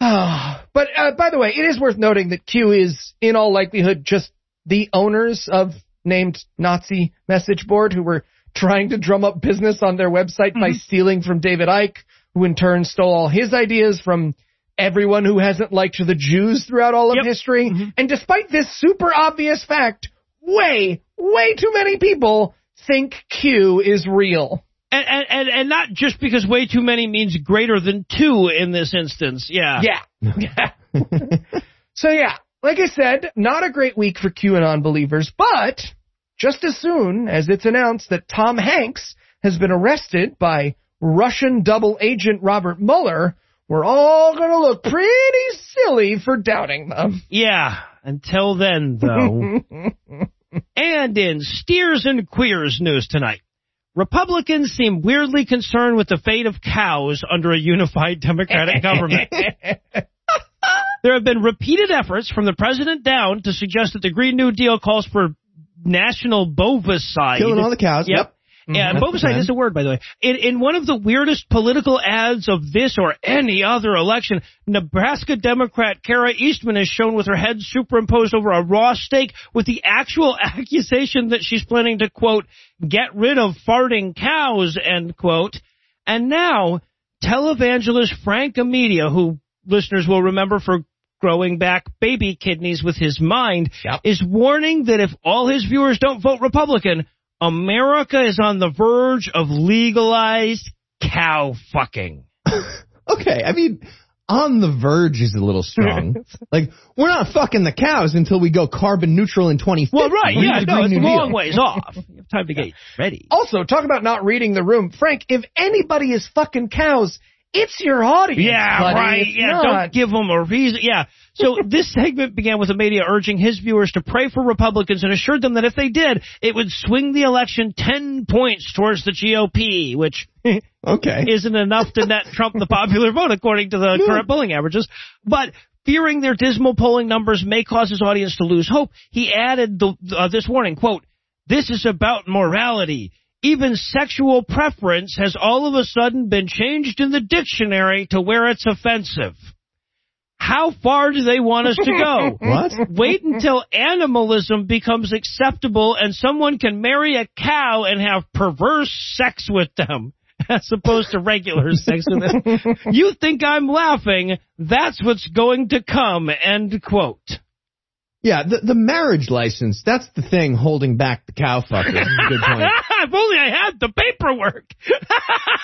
(sighs) but uh, by the way, it is worth noting that Q is, in all likelihood, just the owners of named Nazi message board who were trying to drum up business on their website by stealing from David Icke, who in turn stole all his ideas from everyone who hasn't liked the Jews throughout all of history. And despite this super obvious fact, way, way too many people think Q is real. And, and, and, and not just because way too many means greater than two in this instance. Yeah. Yeah. (laughs) so yeah, like I said, not a great week for QAnon believers, but just as soon as it's announced that Tom Hanks has been arrested by Russian double agent Robert Mueller, we're all going to look pretty silly for doubting them. Yeah. Until then, though. (laughs) and in Steers and Queers news tonight. Republicans seem weirdly concerned with the fate of cows under a unified (laughs) Democratic government. (laughs) there have been repeated efforts from the president down to suggest that the Green New Deal calls for national bovicide. Killing all the cows. Yep. Yep. Yeah, Mhm. bovicide That's is a word, by the way. In, in one of the weirdest political ads of this or any other election, Nebraska Democrat Kara Eastman is shown with her head superimposed over a raw steak with the actual (laughs) accusation that she's planning to, quote, get rid of farting cows, end quote. And now, televangelist Frank Amedia, who listeners will remember for growing back baby kidneys with his mind, is warning that if all his viewers don't vote Republican, America is on the verge of legalized cow fucking. (laughs) Okay, I mean, on the verge is a little strong. (laughs) like, we're not fucking the cows until we go carbon neutral in 2050. Well, right, Read yeah, no, it's a New long Deal. ways (laughs) off. You have time to get ready. Also, talk about not reading the room. Frank, if anybody is fucking cows, it's your audience. Yeah, buddy. right. It's yeah, not. don't give them a reason. Yeah. So this segment began with the media urging his viewers to pray for Republicans and assured them that if they did, it would swing the election 10 points towards the GOP, which (laughs) okay. isn't enough to net Trump the popular vote according to the current polling averages. But fearing their dismal polling numbers may cause his audience to lose hope, he added the, uh, this warning, quote, this is about morality. Even sexual preference has all of a sudden been changed in the dictionary to where it's offensive. How far do they want us to go? (laughs) What? Wait until animalism becomes acceptable and someone can marry a cow and have perverse sex with them. (laughs) As opposed to regular (laughs) sex with them. You think I'm laughing? That's what's going to come. End quote. Yeah, the, the marriage license, that's the thing holding back the cow fuckers. Good point. If only I had the paperwork.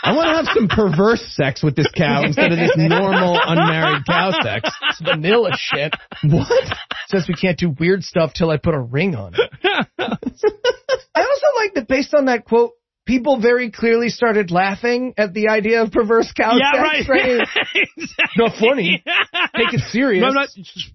I want to have some perverse sex with this cow instead of this normal unmarried cow sex. It's vanilla shit. What? Says we can't do weird stuff till I put a ring on it. (laughs) I also like that based on that quote, people very clearly started laughing at the idea of perverse cow Yeah, sex. right. It's (laughs) not funny. Take it serious. No, I'm not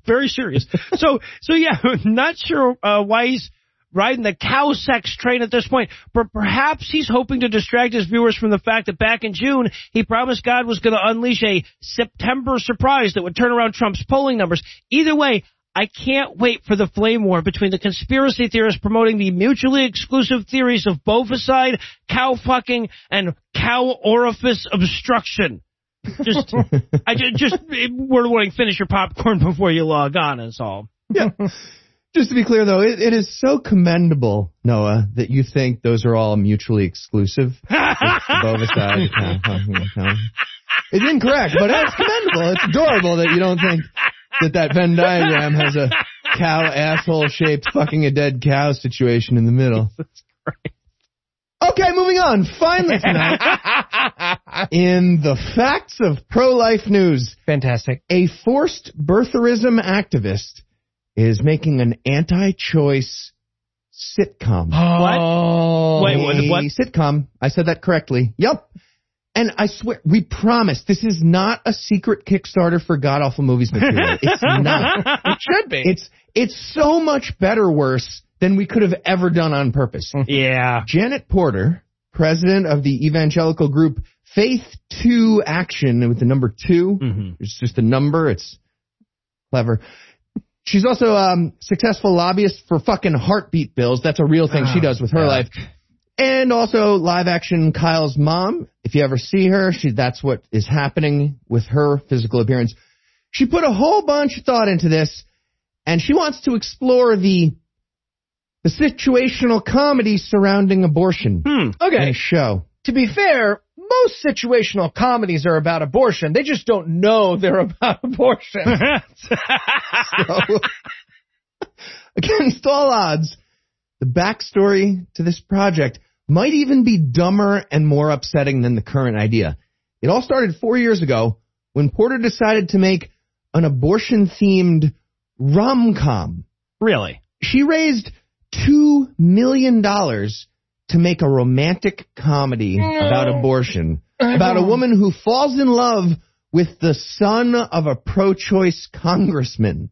very serious. So, so yeah, (laughs) not sure uh, why he's riding the cow sex train at this point, but perhaps he's hoping to distract his viewers from the fact that back in June he promised God was going to unleash a September surprise that would turn around Trump's polling numbers. Either way. I can't wait for the flame war between the conspiracy theorists promoting the mutually exclusive theories of bovicide, cow fucking, and cow orifice obstruction. Just, (laughs) I ju- just, eh, word of warning, finish your popcorn (laughs) before you log on, is all. Yeah. Just to be clear, though, it, it is so commendable, Noah, that you think those are all mutually exclusive. (laughs) Bovicide. It's incorrect, but it's commendable. It's adorable that you don't think that that Venn diagram has a cow asshole shaped fucking a dead cow situation in the middle. (laughs) Okay, moving on. Finally tonight, (laughs) in the facts of pro-life news, fantastic. A forced birtherism activist is making an anti-choice sitcom. Oh, oh. Wait, what- what? sitcom. I said that correctly. Yep. And I swear, we promise this is not a secret Kickstarter for God Awful Movies material. (laughs) It's not. it should be. It's it's so much better worse than we could have ever done on purpose. (laughs) Yeah. Janet Porter, president of the evangelical group Faith 2 Action with the number 2. Mm-hmm. It's just a number. It's clever. She's also um successful lobbyist for fucking heartbeat bills. That's a real thing she Oh, does with her God. life. And also live action Kyle's mom. If you ever see her, she that's what is happening with her physical appearance. She put a whole bunch of thought into this and she wants to explore the the situational comedy surrounding abortion in Okay. a show. To be fair, most situational comedies are about abortion. They just don't know (laughs) they're about abortion. (laughs) So, against all odds, the backstory to this project might even be dumber and more upsetting than the current idea. It all started four years ago when Porter decided to make an abortion themed rom com. Really? She raised two million dollars to make a romantic comedy about oh. abortion, about a woman who falls in love with the son of a pro-choice congressman.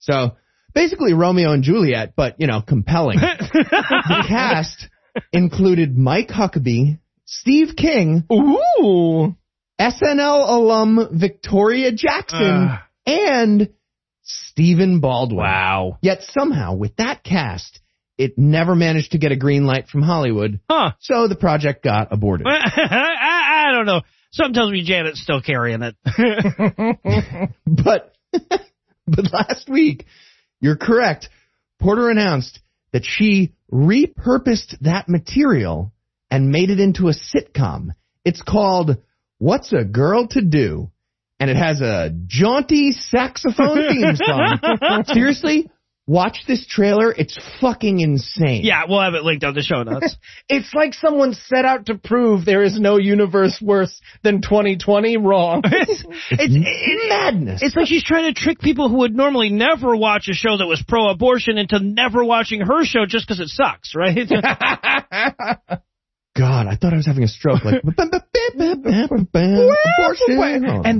So basically Romeo and Juliet, but you know, compelling. (laughs) the cast included Mike Huckabee, Steve King, Ooh, SNL alum Victoria Jackson, Ugh. and Stephen Baldwin. Wow. Yet somehow, with that cast, it never managed to get a green light from Hollywood. Huh. So the project got aborted. (laughs) I, I don't know. Something tells me Janet's still carrying it. (laughs) but (laughs) but last week, you're correct. Porter announced that she repurposed that material and made it into a sitcom. It's called What's a Girl to Do? And it has a jaunty saxophone theme song. Seriously, watch this trailer. It's fucking insane. yeah, we'll have it linked on the show notes. (laughs) it's like someone set out to prove there is no universe worse than 2020 wrong. (laughs) (laughs) it's, It's madness. it's like she's trying to trick people who would normally never watch a show that was pro-abortion into never watching her show just because it sucks, right? God, I thought I was having a stroke. Like, and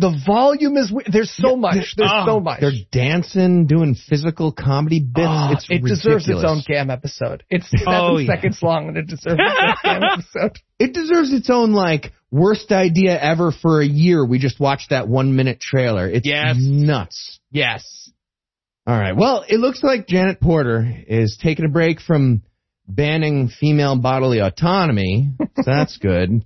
the volume is there's so much. There's Oh, so much. They're dancing, doing physical comedy bits. Ah, it's it deserves its own GAM episode. It's seven Oh, yeah. seconds long and it deserves its own GAM (laughs) episode. It deserves its own like worst idea ever for a year. We just watched that one minute trailer. It's Yes. nuts. Yes. All right. Well, it looks like Janet Porter is taking a break from banning female bodily autonomy. So that's good.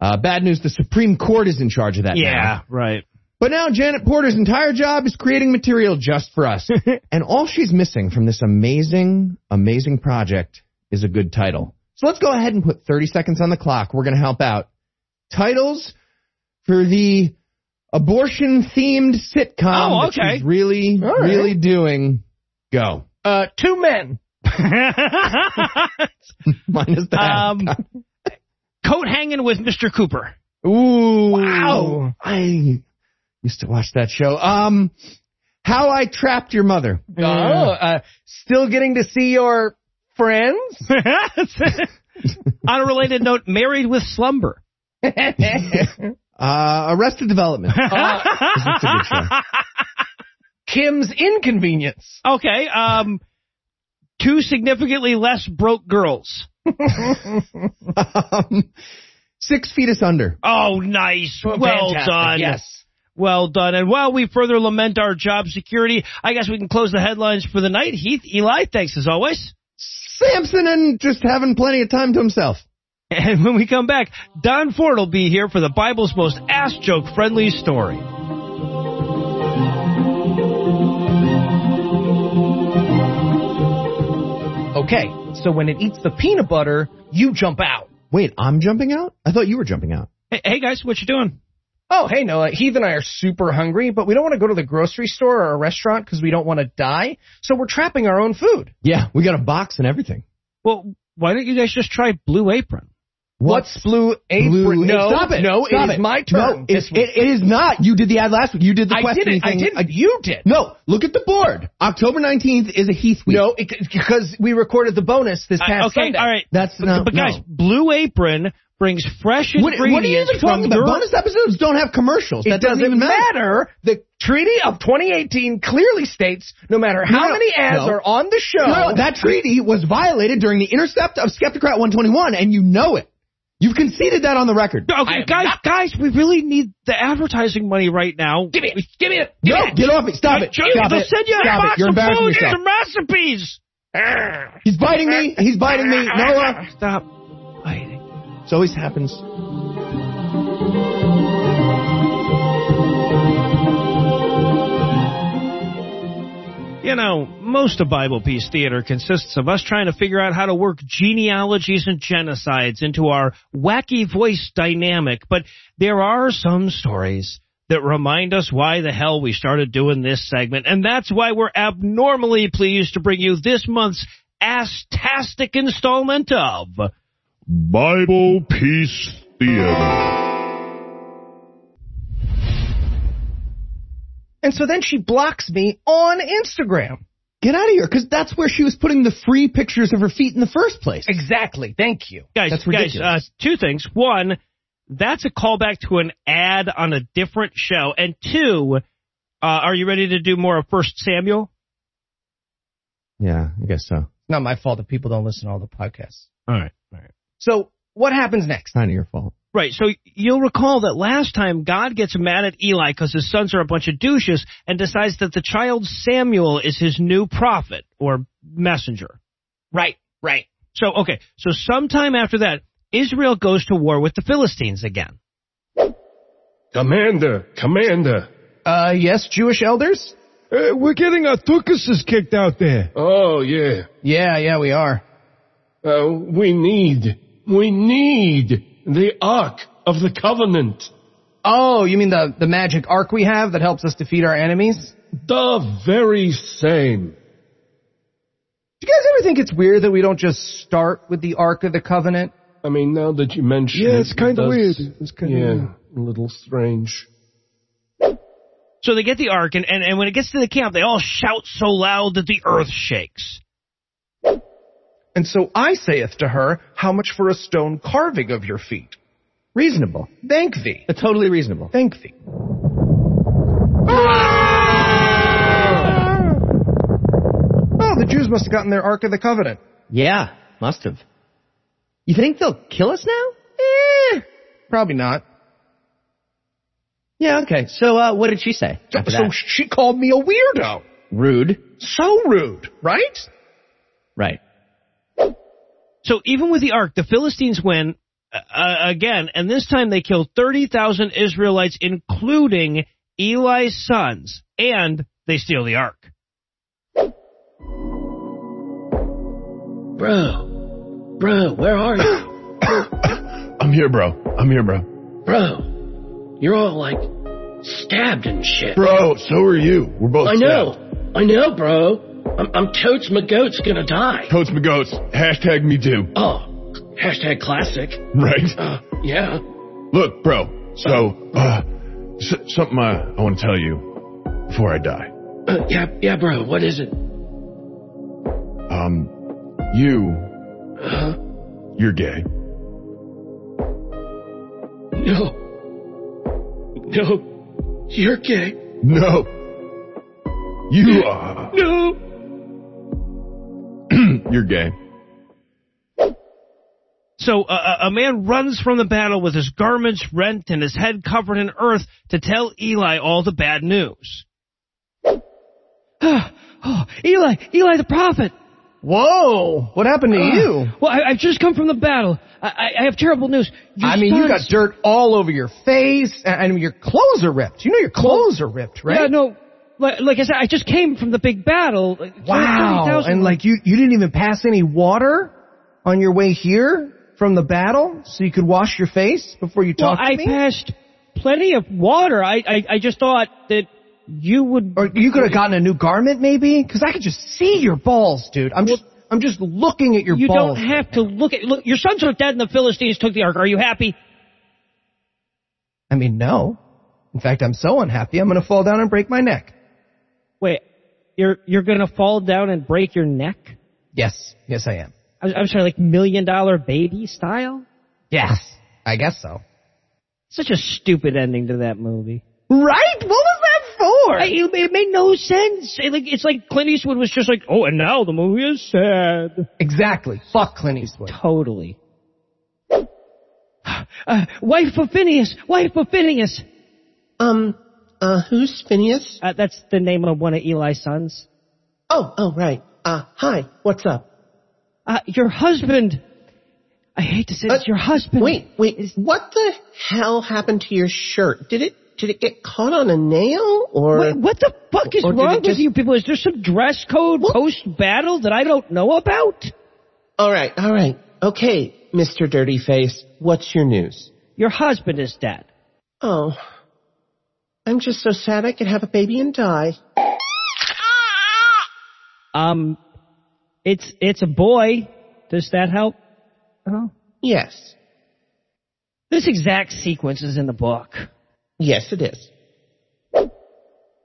Uh, bad news: the Supreme Court is in charge of that now. yeah, right. But now Janet Porter's entire job is creating material just for us. (laughs) and all she's missing from this amazing, amazing project is a good title. So let's go ahead and put 30 seconds on the clock. We're going to help out. Titles for the abortion themed sitcom Oh, okay. she's really, All right. really doing. Go. Uh, two men. (laughs) Minus that. um, coat hanging with Mr. Cooper. Ooh. wow. I used to watch that show. Um, How I Trapped Your Mother. Oh, uh, still getting to see your friends? (laughs) On a related note, married with slumber. (laughs) Uh, Arrested Development. Uh, That's a good show. Kim's Inconvenience. Okay, um, two significantly less broke girls. (laughs) um, Six Feet Us Under. Oh, nice. Well Fantastic, done. Yes. Well done. And while we further lament our job security, I guess we can close the headlines for the night. Heath, Eli, thanks as always. Samson and just having plenty of time to himself. (laughs) And when we come back, Don Ford will be here for the Bible's most ass joke friendly story. Okay, so when it eats the peanut butter, you jump out. Wait, I'm jumping out? I thought you were jumping out. Hey, hey guys, what you doing? Oh, hey Noah, Heath and I are super hungry, but we don't want to go to the grocery store or a restaurant because we don't want to die, so we're trapping our own food. Yeah, we got a box and everything. Well, why don't you guys just try Blue Apron? What's blue apron? Blue- no, stop it. No, Stop it is my turn. No, it, week. it- it is not. You did the ad last week. You did the question. I questioning didn't. I didn't. You did. No, look at the board. October 19th is a Heath week. No, because we recorded the bonus this past Uh, okay, Sunday. all right. That's but, no, but guys, no. Blue Apron brings fresh What, ingredients what are you even talking about? your Bonus episodes don't have commercials. It that doesn't, even matter. The Treaty of 2018 clearly states no matter how No, many ads no. are on the show. No, that treaty was violated during the intercept of Skeptocrat 121, and you know it. You've conceded that on the record. Okay, guys, guys, we really need the advertising money right now. Give me it. Give me it. No, get off it. Stop it. Stop They'll it. send you a box. You're of food yourself. and some recipes. He's biting me. He's biting me. Noah. Uh, Stop biting. It always happens. You know, most of Bible Peace Theater consists of us trying to figure out how to work genealogies and genocides into our wacky voice dynamic, but there are some stories that remind us why the hell we started doing this segment, and that's why we're abnormally pleased to bring you this month's Ass-tastic installment of Bible Peace Theater. And so then she blocks me on Instagram. Get out of here, because that's where she was putting the free pictures of her feet in the first place. Exactly. Thank you. Guys, That's guys, uh, two things. One, that's a callback to an ad on a different show. And two, uh, are you ready to do more of First Samuel? Yeah, I guess so. Not my fault that people don't listen to all the podcasts. All right, all right. So what happens next? Not your fault. Right, so you'll recall that last time God gets mad at Eli because his sons are a bunch of douches and decides that the child Samuel is his new prophet or messenger. Right, right. So, okay, so sometime after that, Israel goes to war with the Philistines again. Commander, Commander. Uh, yes, Jewish elders? Uh, we're getting our tukuses kicked out there. Oh, yeah. Yeah, yeah, we are. Uh, we need, we need the Ark of the Covenant. Oh, you mean the, the magic ark we have that helps us defeat our enemies? The very same. Do you guys ever think it's weird that we don't just start with the Ark of the Covenant? I mean, now that you mention it, Yeah, it, it's kinda it weird. It's kinda yeah, weird. a little strange. So they get the ark, and, and, and when it gets to the camp, they all shout so loud that the earth shakes. And so I saith to her, How much for a stone carving of your feet? Reasonable. Thank thee. Uh, totally reasonable. Thank thee. Oh, the Jews must have gotten their Ark of the Covenant. Yeah, must have. You think they'll kill us now? Eh, probably not. Yeah, okay. So, uh, what did she say? So, so she called me a weirdo. Rude. So rude, right? Right. So even with the ark, the Philistines win uh, again, and this time they kill 30,000 Israelites, including Eli's sons, and they steal the ark. Bro. Bro, where are you? (coughs) I'm here, bro. I'm here, bro. Bro. You're all like stabbed and shit. Bro, so are you. We're both I stabbed. know. I know, bro. I'm, I'm totes my goat's gonna die. Totes my goats. Hashtag me too. Oh, hashtag classic. Right? Uh, yeah. Look, bro. So, uh, s- something I, I want to tell you before I die. Uh, yeah, yeah, bro. What is it? Um, you, Huh? you're gay. No. No. You're gay. No. You are. No. You're gay. So uh, a man runs from the battle with his garments rent and his head covered in earth to tell Eli all the bad news. oh, (sighs) Eli, Eli the prophet. Whoa, what happened to you? Well, I, I've just come from the battle. I, I, I have terrible news. Your I mean, you got dirt all over your face, and and your clothes are ripped. You know your clothes are ripped, right? Yeah, no. Like, like I said, I just came from the big battle. Like, Wow. 30,000 And like you, you didn't even pass any water on your way here from the battle, so you could wash your face before you well, to I me. I passed plenty of water. I, I, I just thought that you would. or you could have gotten a new garment, maybe, because I could just see your balls, dude. I'm just, I'm just looking at your You balls. You don't have to look at look. Your sons are dead, and the Philistines took the ark. Are you happy? I mean, no. In fact, I'm so unhappy, I'm going to fall down and break my neck. Wait, you're you're gonna fall down and break your neck? Yes, yes, I am. I, I'm sorry, like million dollar baby style. Yes, I guess so. Such a stupid ending to that movie. Right? What was that for? I, it, it made no sense. It, like it's like Clint Eastwood was just like, oh, and now the movie is sad. Exactly. Fuck Clint Eastwood. Totally. (sighs) Uh, wife of Phineas, wife of Phineas. Um, uh, who's Phineas? Uh, that's the name of one of Eli's sons. Oh, oh, right. Uh, hi, what's up? Uh, your husband. I hate to say this, your husband. Wait, wait, what the hell happened to your shirt? Did it, did it get caught on a nail, or? Wait, what the fuck is wrong it with just- you people? Is there some dress code post battle that I don't know about? Alright, alright. Okay, Mr. Dirty Face, what's your news? Your husband is dead. Oh. I'm just so sad I could have a baby and die. Um, it's it's a boy. Does that help? Oh. Yes. This exact sequence is in the book. Yes, it is.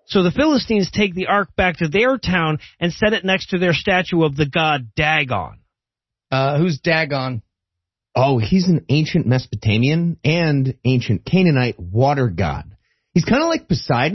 So the Philistines take the ark back to their town and set it next to their statue of the god Dagon. Uh, who's Dagon? Oh, he's an ancient Mesopotamian and ancient Canaanite water god. He's kind of like Poseidon.